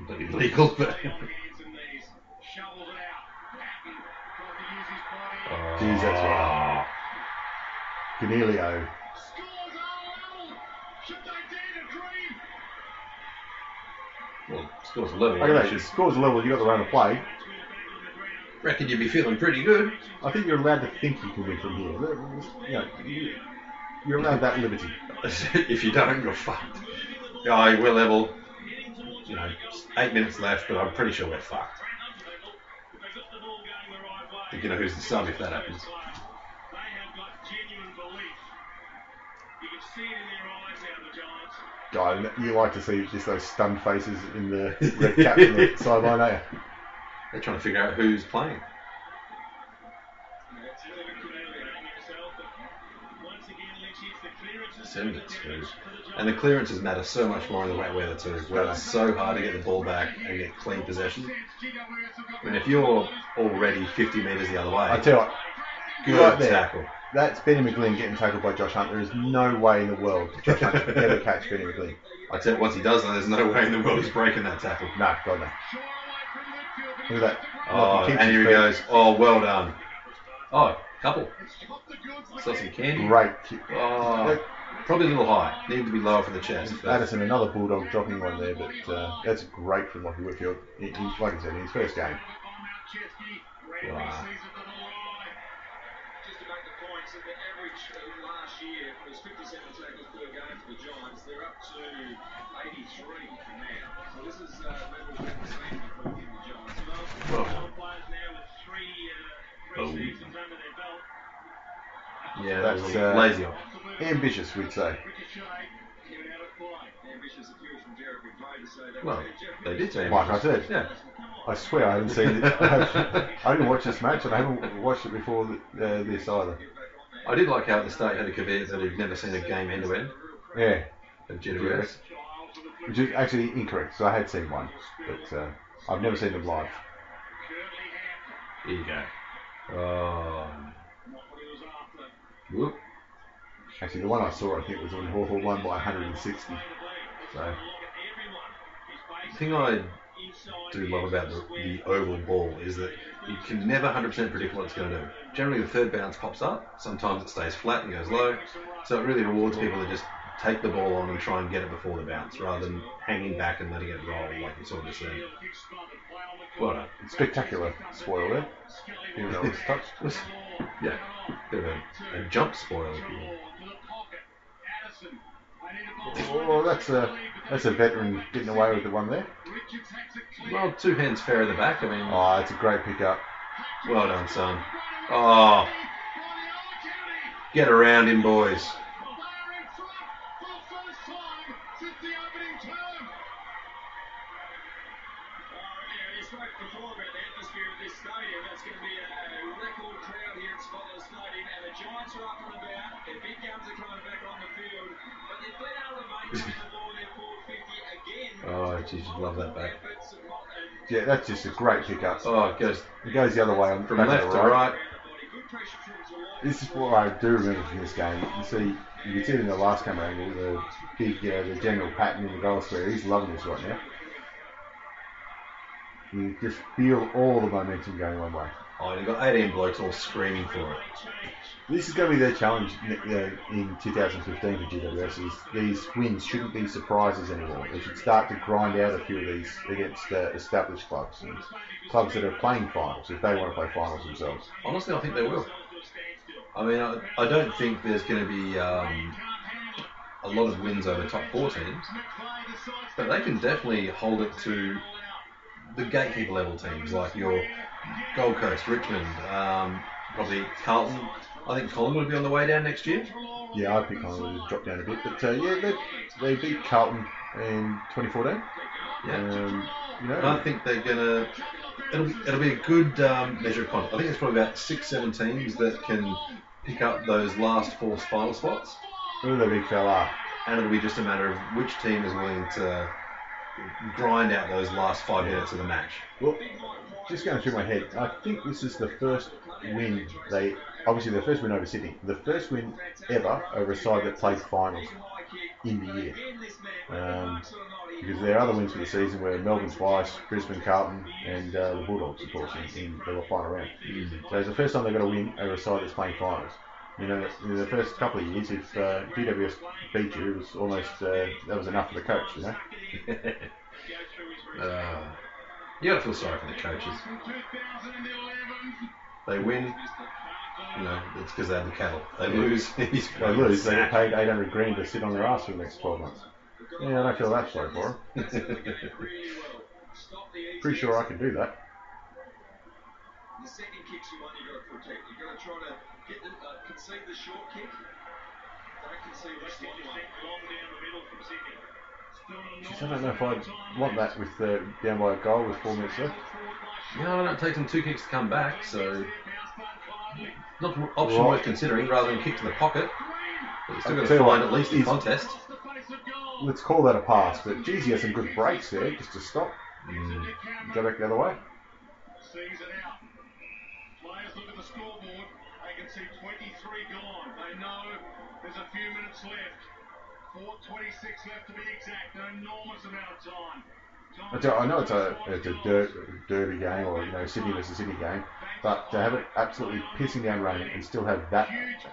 Completely legal, but. Shovels it out. Patton tries to use his body. Jeez, that's right. Ah. Coniglio. Scores are level. Should they dare to dream? Well, scores 11. Look at that. You It should scores a level. You got the run of play. reckon you'd be feeling pretty good. I think you're allowed to think you can win from here. You know, you- you're allowed that liberty. if you don't, you're fucked. Oh, we're level. You know, eight minutes left, but I'm pretty sure we're fucked. Think you know who's the sub if that happens. They genuine belief. You can see it in their eyes now, the Giants. God, you like to see just those stunned faces in the red cap on the sideline, don't you? They're trying to figure out who's playing. And the clearances matter so much more in the wet weather too, where it's so hard to get the ball back and get clean possession. I mean, if you're already 50 metres the other way, I tell you what, good right there. tackle. That's Benny McGlynn getting tackled by Josh Hunt. There is no way in the world Josh Hunt could ever catch Benny McGlynn. I tell you, once he does that, there's no way in the world he's breaking that tackle. No, God no. Look at that. Oh, and here he goes. Oh, well done. Oh, couple. Saw some candy. Great. Oh probably a little high. Needed to be lower for the chest. but- Addison, another Bulldog dropping one there, but uh, that's great from Lachie Whitfield. He, he, like I said, in his first game. Wow. Just to make the point, so the average uh, last year was 57 tackles per game for the Giants. They're up to 83 now. So this is uh, levels we've seen before in the Giants. So, Some players now with three, uh, three Oh. seasons under their belt. Yeah, That's, that's uh, lazy off. Ambitious, we'd say. Ricochet, given out of play. ambitious appeals from Derek McVeigh to say that. Well, they did say Like I said. Yeah. I swear I haven't seen it. I didn't watch this match, and I haven't watched it before th- uh, this either. I did like how at the start you had a caveat that he'd never seen a game end to end Yeah, of GWS. which is actually incorrect. So I had seen one, but uh, I've never seen them live. Here you go. Oh. Whoop. Actually, the one I saw, I think, was when Hawthorn won by 160. So The thing I do love about the, the oval ball is that you can never 100% predict what it's going to do. Generally, the third bounce pops up. Sometimes it stays flat and goes low. So it really rewards people that just take the ball on and try and get it before the bounce rather than hanging back and letting it roll like you saw just then. Well done. spectacular spoil there. Even though it was touched. Yeah, bit of a, a jump spoil. if you will. Well, that's a that's a veteran getting away with the one there. Well, two hands fair at the back. I mean, Oh, it's a great pickup. well done, son. Oh, get around him, boys. Geez, you'd love that back. Efforts of not- and Yeah, that's just a great kick up. Oh, it goes It goes the other way on from left to right. good pressure from July. This is what I do remember from this game. You see, you can see it in the last camera angle, the big, uh, the general pattern in the goal square. He's loving this right now. You just feel all the momentum going one way. Oh, you've got 18 blokes all screaming for it. This is going to be their challenge uh, in 2015 for GWS. Is these wins shouldn't be surprises anymore. They should start to grind out a few of these against uh, established clubs and clubs that are playing finals if they want to play finals themselves. Honestly, I think they will. I mean, I, I don't think there's going to be um, a lot of wins over top four teams, but they can definitely hold it to the gatekeeper level teams like your Gold Coast, Richmond, um, probably Carlton. I think Collingwood will be on the way down next year. Yeah, I think Collingwood has dropped down a bit, but uh, yeah, they, they beat Carlton in 2014. Yeah. Um, you And I think they're gonna. It'll be, it'll be a good um, measure of confidence. I think there's probably about six, seven teams that can pick up those last four final spots, who the big fella? and it'll be just a matter of which team is willing to grind out those last five minutes of the match. Well, just going through my head, I think this is the first win they. Obviously, the first win over Sydney. The first win ever over a side that played finals in the year. Um, because there are other wins for the season where Melbourne twice, Brisbane, Carlton, and uh, the Bulldogs, of course, in, in the final round. So it's the first time they've got a win over a side that's playing finals. You know, in the first couple of years, if uh, GWS beat you, it was almost uh, that was enough for the coach. You know. Uh, you gotta feel sorry for the coaches. They win, you know, it's because they have the cattle. They lose, he's They lose, they get paid 800 grand to sit on their ass for the next 12 months. Yeah, I don't feel that sorry for them. Pretty sure I can do that. The second kick's the one you've got to protect. You've got to try to get the, uh, concede the short kick. Don't concede the slot one. Long down the middle from Sydney. Jeez, I don't know if I'd want that with uh, down by a goal with four minutes left. Yeah, No, it takes them two kicks to come back, so not an option Right. worth considering rather than kick to the pocket. But you're still I'll going to find at least a he's- contest. Let's call that a pass, but geez, he has some good breaks there just to stop. Mm. Go back the other way. Sees it out. Players look at the scoreboard. They can see 23 gone. They know there's a few minutes left. 4.26 left to be exact. An enormous amount of time. I tell- I know it's a it's a der- derby game or you know Sydney versus Sydney game, but to have it absolutely pissing down rain and still have that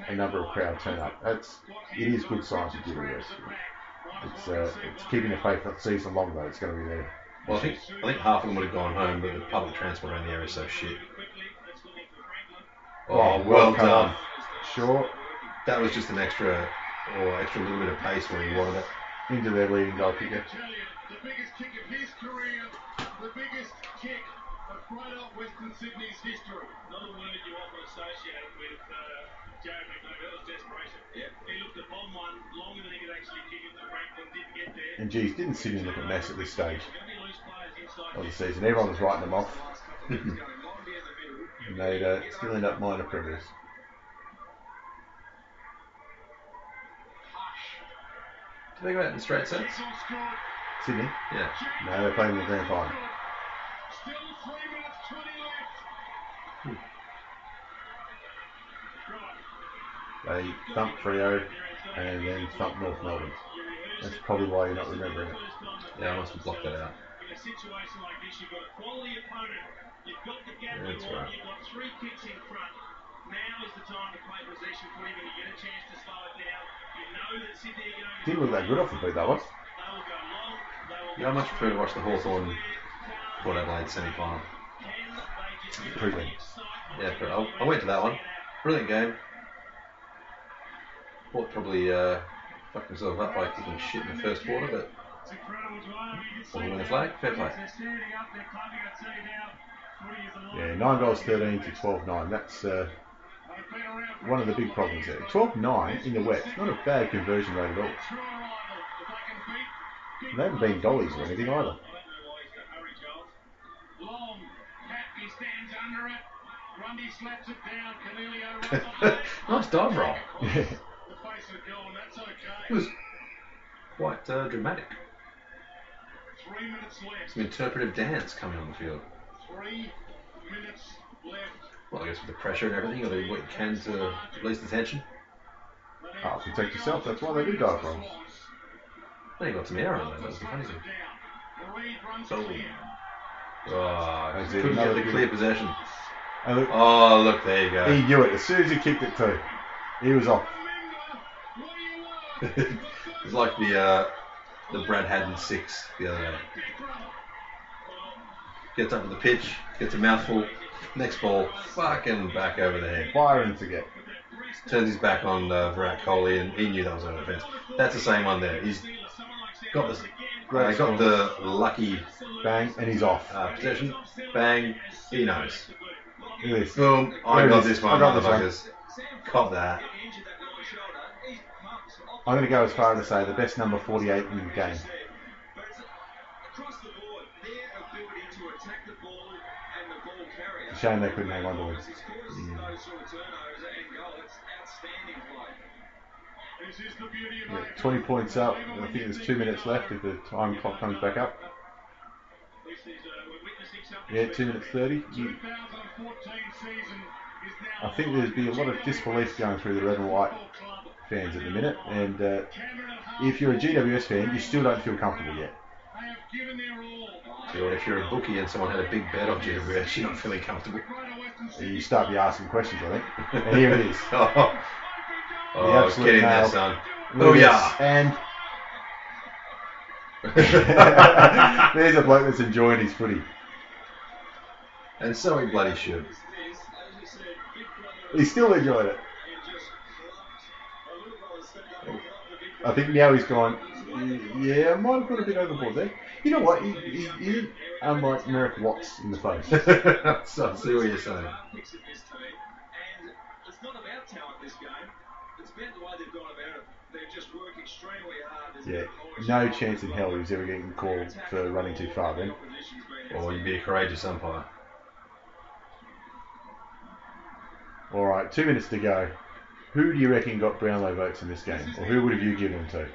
a number of crowd turn up, that's it is good signs for GWS. It's uh, it's keeping the faith that season long though. It's going to be there. Well, I think I think half of them would have gone home, but the public transport around the area is so shit. Oh, well come done. Sure, That was just an extra or extra little bit of pace where he wanted it. into their leading goal kicker. Tell you, the biggest kick of his career, the biggest kick of greater Western Sydney's history. Another word you often associate with uh, Jared McNaught, that was desperation. Yep. He looked at bomb one longer than he could actually kick it. The Franklin didn't get there. And geez, didn't Sydney look a mess at this stage Gonna be loose players inside. of the season? Everyone was writing them off, Going long down the middle. and they'd uh, still end up minor premiers. Did they go out in straight sets? Whistle scored. Sydney? Yeah. No, they're playing the grand final. Still three minutes twenty left. Right. They thumped Freo and then thumped North Melbourne. That's probably why you're not remembering it. Yeah, I must have blocked that out. In a situation like this, you've got a quality opponent. You've got the gap That's you want. right. You've got three kicks in front. Now is the time to play possession footy when you get a chance to slow it down. You know that Sydney are going to Didn't look that good off the beat, that one. Yeah, I much prefer to watch the Hawthorn Port Adelaide semi final. Brilliant. Yeah, but I, went to that one. Brilliant game. Port probably uh, fucked themselves up by kicking shit in the first quarter, but to win the flag? Fair play. Yeah, 9 goals 13 to 12 9. That's uh, one of the big problems there. 12 9 in the wet. Not a bad conversion rate at all. True arrival. If they can beat They haven't been dollies or anything either. I don't know why he's got hurry, Charles. Long He stands under it. Grundy slaps it down. Coniglio nice dive roll. Yeah. the face of goal, and that's okay. It was quite uh, dramatic. Three minutes left. Some interpretive dance coming on the field. Three minutes left. Well, I guess with the pressure and everything, you'll do what you can to release the tension. Oh, protect yourself. That's why they do dive rolls. Then you got some air on there. That was the funny thing. Reid runs Boom. clear. Oh, it, couldn't get the clear possession. Look, Oh, look, there you go. he knew it as soon as he kicked it too. He was off. it's like the uh, the Brad Haddin six the other day. Gets up to the pitch, gets a mouthful, next ball, fucking back over the head. Firing to get. Turns his back on uh, Virat Kohli, and he knew that was over the fence. That's the same one there. He's got the uh, got the lucky Bang, and he's off. uh, possession. Bang, he knows. This. Boom, I There it got is. this I one, got this one. motherfuckers. Cop that. Injured that right shoulder. He's pumped. I'm going to go as far as to say the best number 48 in the game. It's across the board, their ability to attack the ball and the ball carrier. It's a shame they couldn't hang on to him. He Yeah, 20 points up. I think there's two minutes left if the time clock comes back up. This is, we're witnessing something Yeah, 2 minutes 30. You- 2014 season is now I think there'd be a lot of disbelief going through the red and white fans at the minute. And uh, if you're a GWS fan, you still don't feel comfortable yet. They have given their all. So if you're a bookie and someone had a big bet on GWS, you're not feeling comfortable. You start be asking questions, I think. And here it is. Oh, oh absolute get in there, nail. son. Oh yeah. And there's a bloke that's enjoying his footy. and so he bloody should. He's still enjoying it. I think now he's gone. Yeah, I might have got a bit overboard there. You know what? He, he, he isn't unlike Merrick Watts in the face. so I see what you're saying. Picks in this team, and it's not about talent this game. Yeah, no chance in hell he was ever getting called for running too far then. Or you'd be a courageous umpire. All right, two minutes to go. Who do you reckon got Brownlow votes in this game, or who would have you given them to?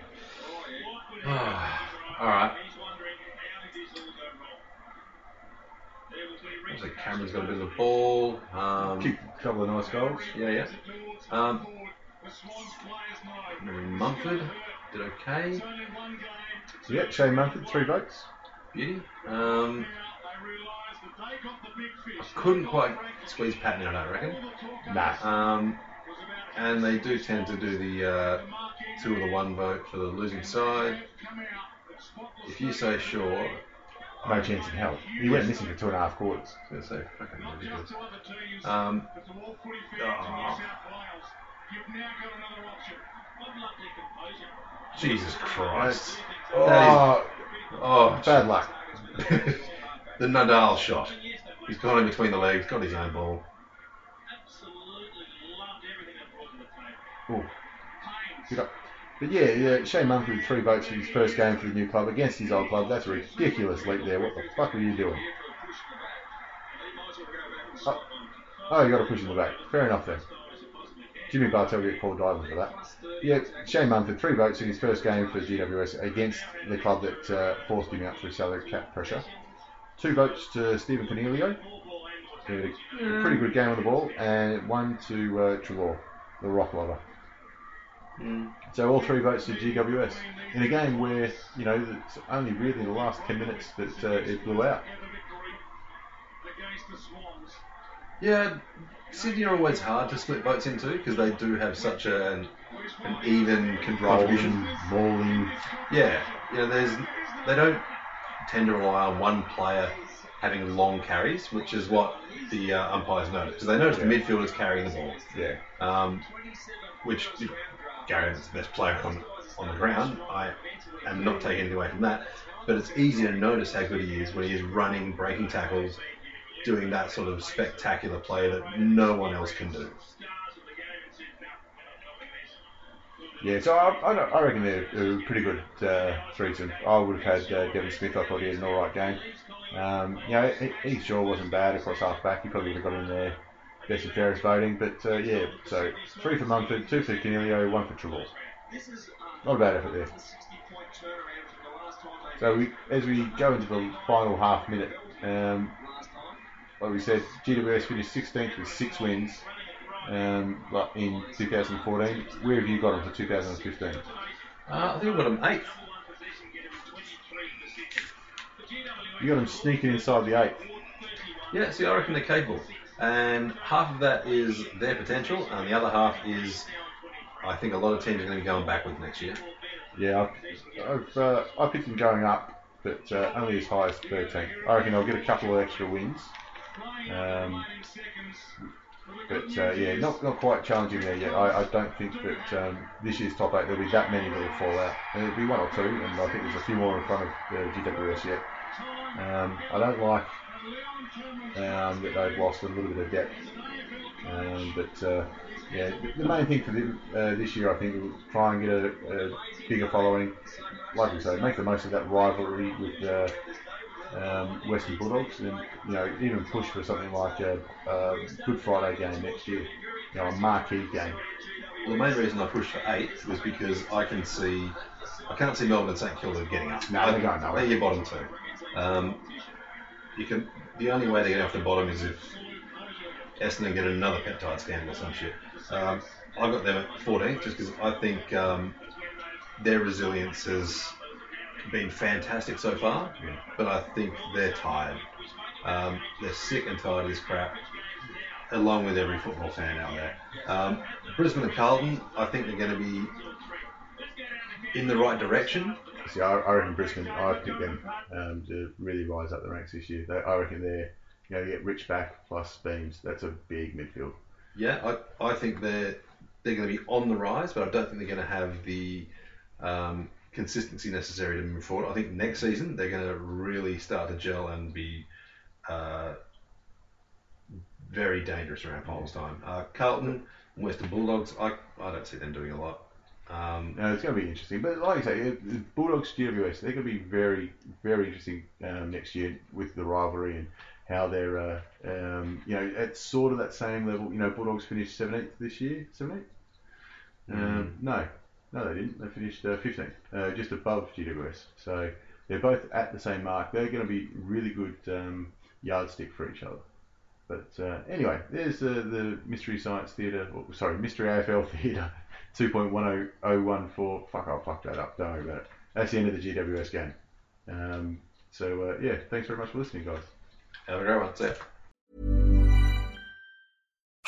All right. He's wondering how did this all go wrong? There was Lee Looks like Cameron's got a bit of the ball. Um, Kicked a couple of nice goals. yeah, yeah. Um, The Swans players know. Mumford did okay. Yeah, Shane Mumford, three votes. Beauty. Um, Now they realise that they got the big fish. couldn't quite squeeze Patton out, I reckon. Nah. Um, and they do tend to do the uh, two of the one vote for the losing side. If you say sure, No chance in hell. He went missing for two and a half quarters. I was going to say fucking ridiculous. Um, oh, Jesus Christ. Oh, oh, oh, bad luck. the Nadal shot. He's gone in between the legs, got his own ball. Absolutely loved everything that brought to the table. Oh, good up. But yeah, yeah, Shane Mumford, three votes for his first game for the new club against his old club. That's a ridiculous leap there. What the fuck were you doing? Oh, oh you got to push in the back. Fair enough then. Jimmy Bartel get called diving for that. Yeah, Shane Mumford, three votes in his first game for GWS against the club that uh, forced him out through salary cap pressure. Two votes to Stephen Coniglio. A pretty good game on the ball, and one to uh, Treloar, the rock lover. So all three votes to GWS in a game where you know it's only really the last ten minutes that uh, it blew out. Against the Swans. Yeah, Sydney are always hard to split votes into because they do have such an, an even contribution. Rolling. Yeah, you know, there's they don't tend to rely on one player having long carries, which is what the uh, umpires notice because they notice the midfielders carrying the ball. Yeah. um, which you know, Gary is the best player on, on the ground. I am not taking anything away from that, but it's easy to notice how good he is when he is running, breaking tackles, doing that sort of spectacular play that no one else can do. Yeah, so I, I, I reckon they're, they're pretty good uh, threesome. I would have had uh, Devon Smith. I thought he had an all right game. Um, you know, Shaw wasn't bad across half back. He probably would have got in there best and fairest voting. But uh, yeah, so three for Mumford, two for Coniglio, one for Treloar. Not a bad effort there. So we, as we go into the final half minute, um, like we said, GWS finished 16th with six wins um, in 2014. Where have you got them for 2015? Uh, I think I've got them eighth. You got them sneaking inside the eighth. Yeah, see, I reckon they're capable. And half of that is their potential, and the other half is I think a lot of teams are going to be going backwards next year. Yeah, I've, I've uh, I picked them going up, but uh, only as high as 13. I reckon they'll get a couple of extra wins. Um, but uh, yeah, not not quite challenging there yet. I, I don't think that um, this year's top eight there'll be that many that will fall out. There'll be one or two, and I think there's a few more in front of the GWS yet. Um, I don't like um, that they've lost a little bit of depth, um, but uh, yeah, the main thing for them, uh, this year, I think, is try and get a, a, bigger following. Like we say, make the most of that rivalry with uh, um, Western Bulldogs, and you know, even push for something like a, a Good Friday game next year, you know, a marquee game. Well, the main reason I pushed for eight was because I can see, I can't see Melbourne and St Kilda getting up. No, they're going nowhere. They're your bottom two. Um, you can. The only way they get off the bottom is if Essendon get another peptide scandal or some shit. Um, I got them at 14 just because I think um, their resilience has been fantastic so far, yeah. but I think they're tired. Um, they're sick and tired of this crap, along with every football fan out there. Um, Brisbane and Carlton, I think they're going to be in the right direction. See, I, I reckon Brisbane, I picked them um, to really rise up the ranks this year. They, I reckon they're you know, get Rich back plus Beams. That's a big midfield. Yeah, I, I think they're they're going to be on the rise, but I don't think they're going to have the um, consistency necessary to move forward. I think next season they're going to really start to gel and be uh, very dangerous around finals time. Uh, Carlton, Western Bulldogs, I, I don't see them doing a lot. Um, no, it's going to be interesting. But like I say, Bulldogs GWS, they're going to be very, very interesting um, next year with the rivalry and how they're, uh, um, you know, at sort of that same level. You know, Bulldogs finished 17th this year, 17th? Mm. Um, no, no, they didn't. They finished uh, 15th, uh, just above GWS. So they're both at the same mark. They're going to be really good um, yardstick for each other. But uh, anyway, there's uh, the Mystery Science Theatre, sorry, Mystery AFL Theatre 2.1014. Fuck, I fucked that up. Don't worry about it. That's the end of the GWS game. Um, so uh, yeah, thanks very much for listening, guys. Have a great one. See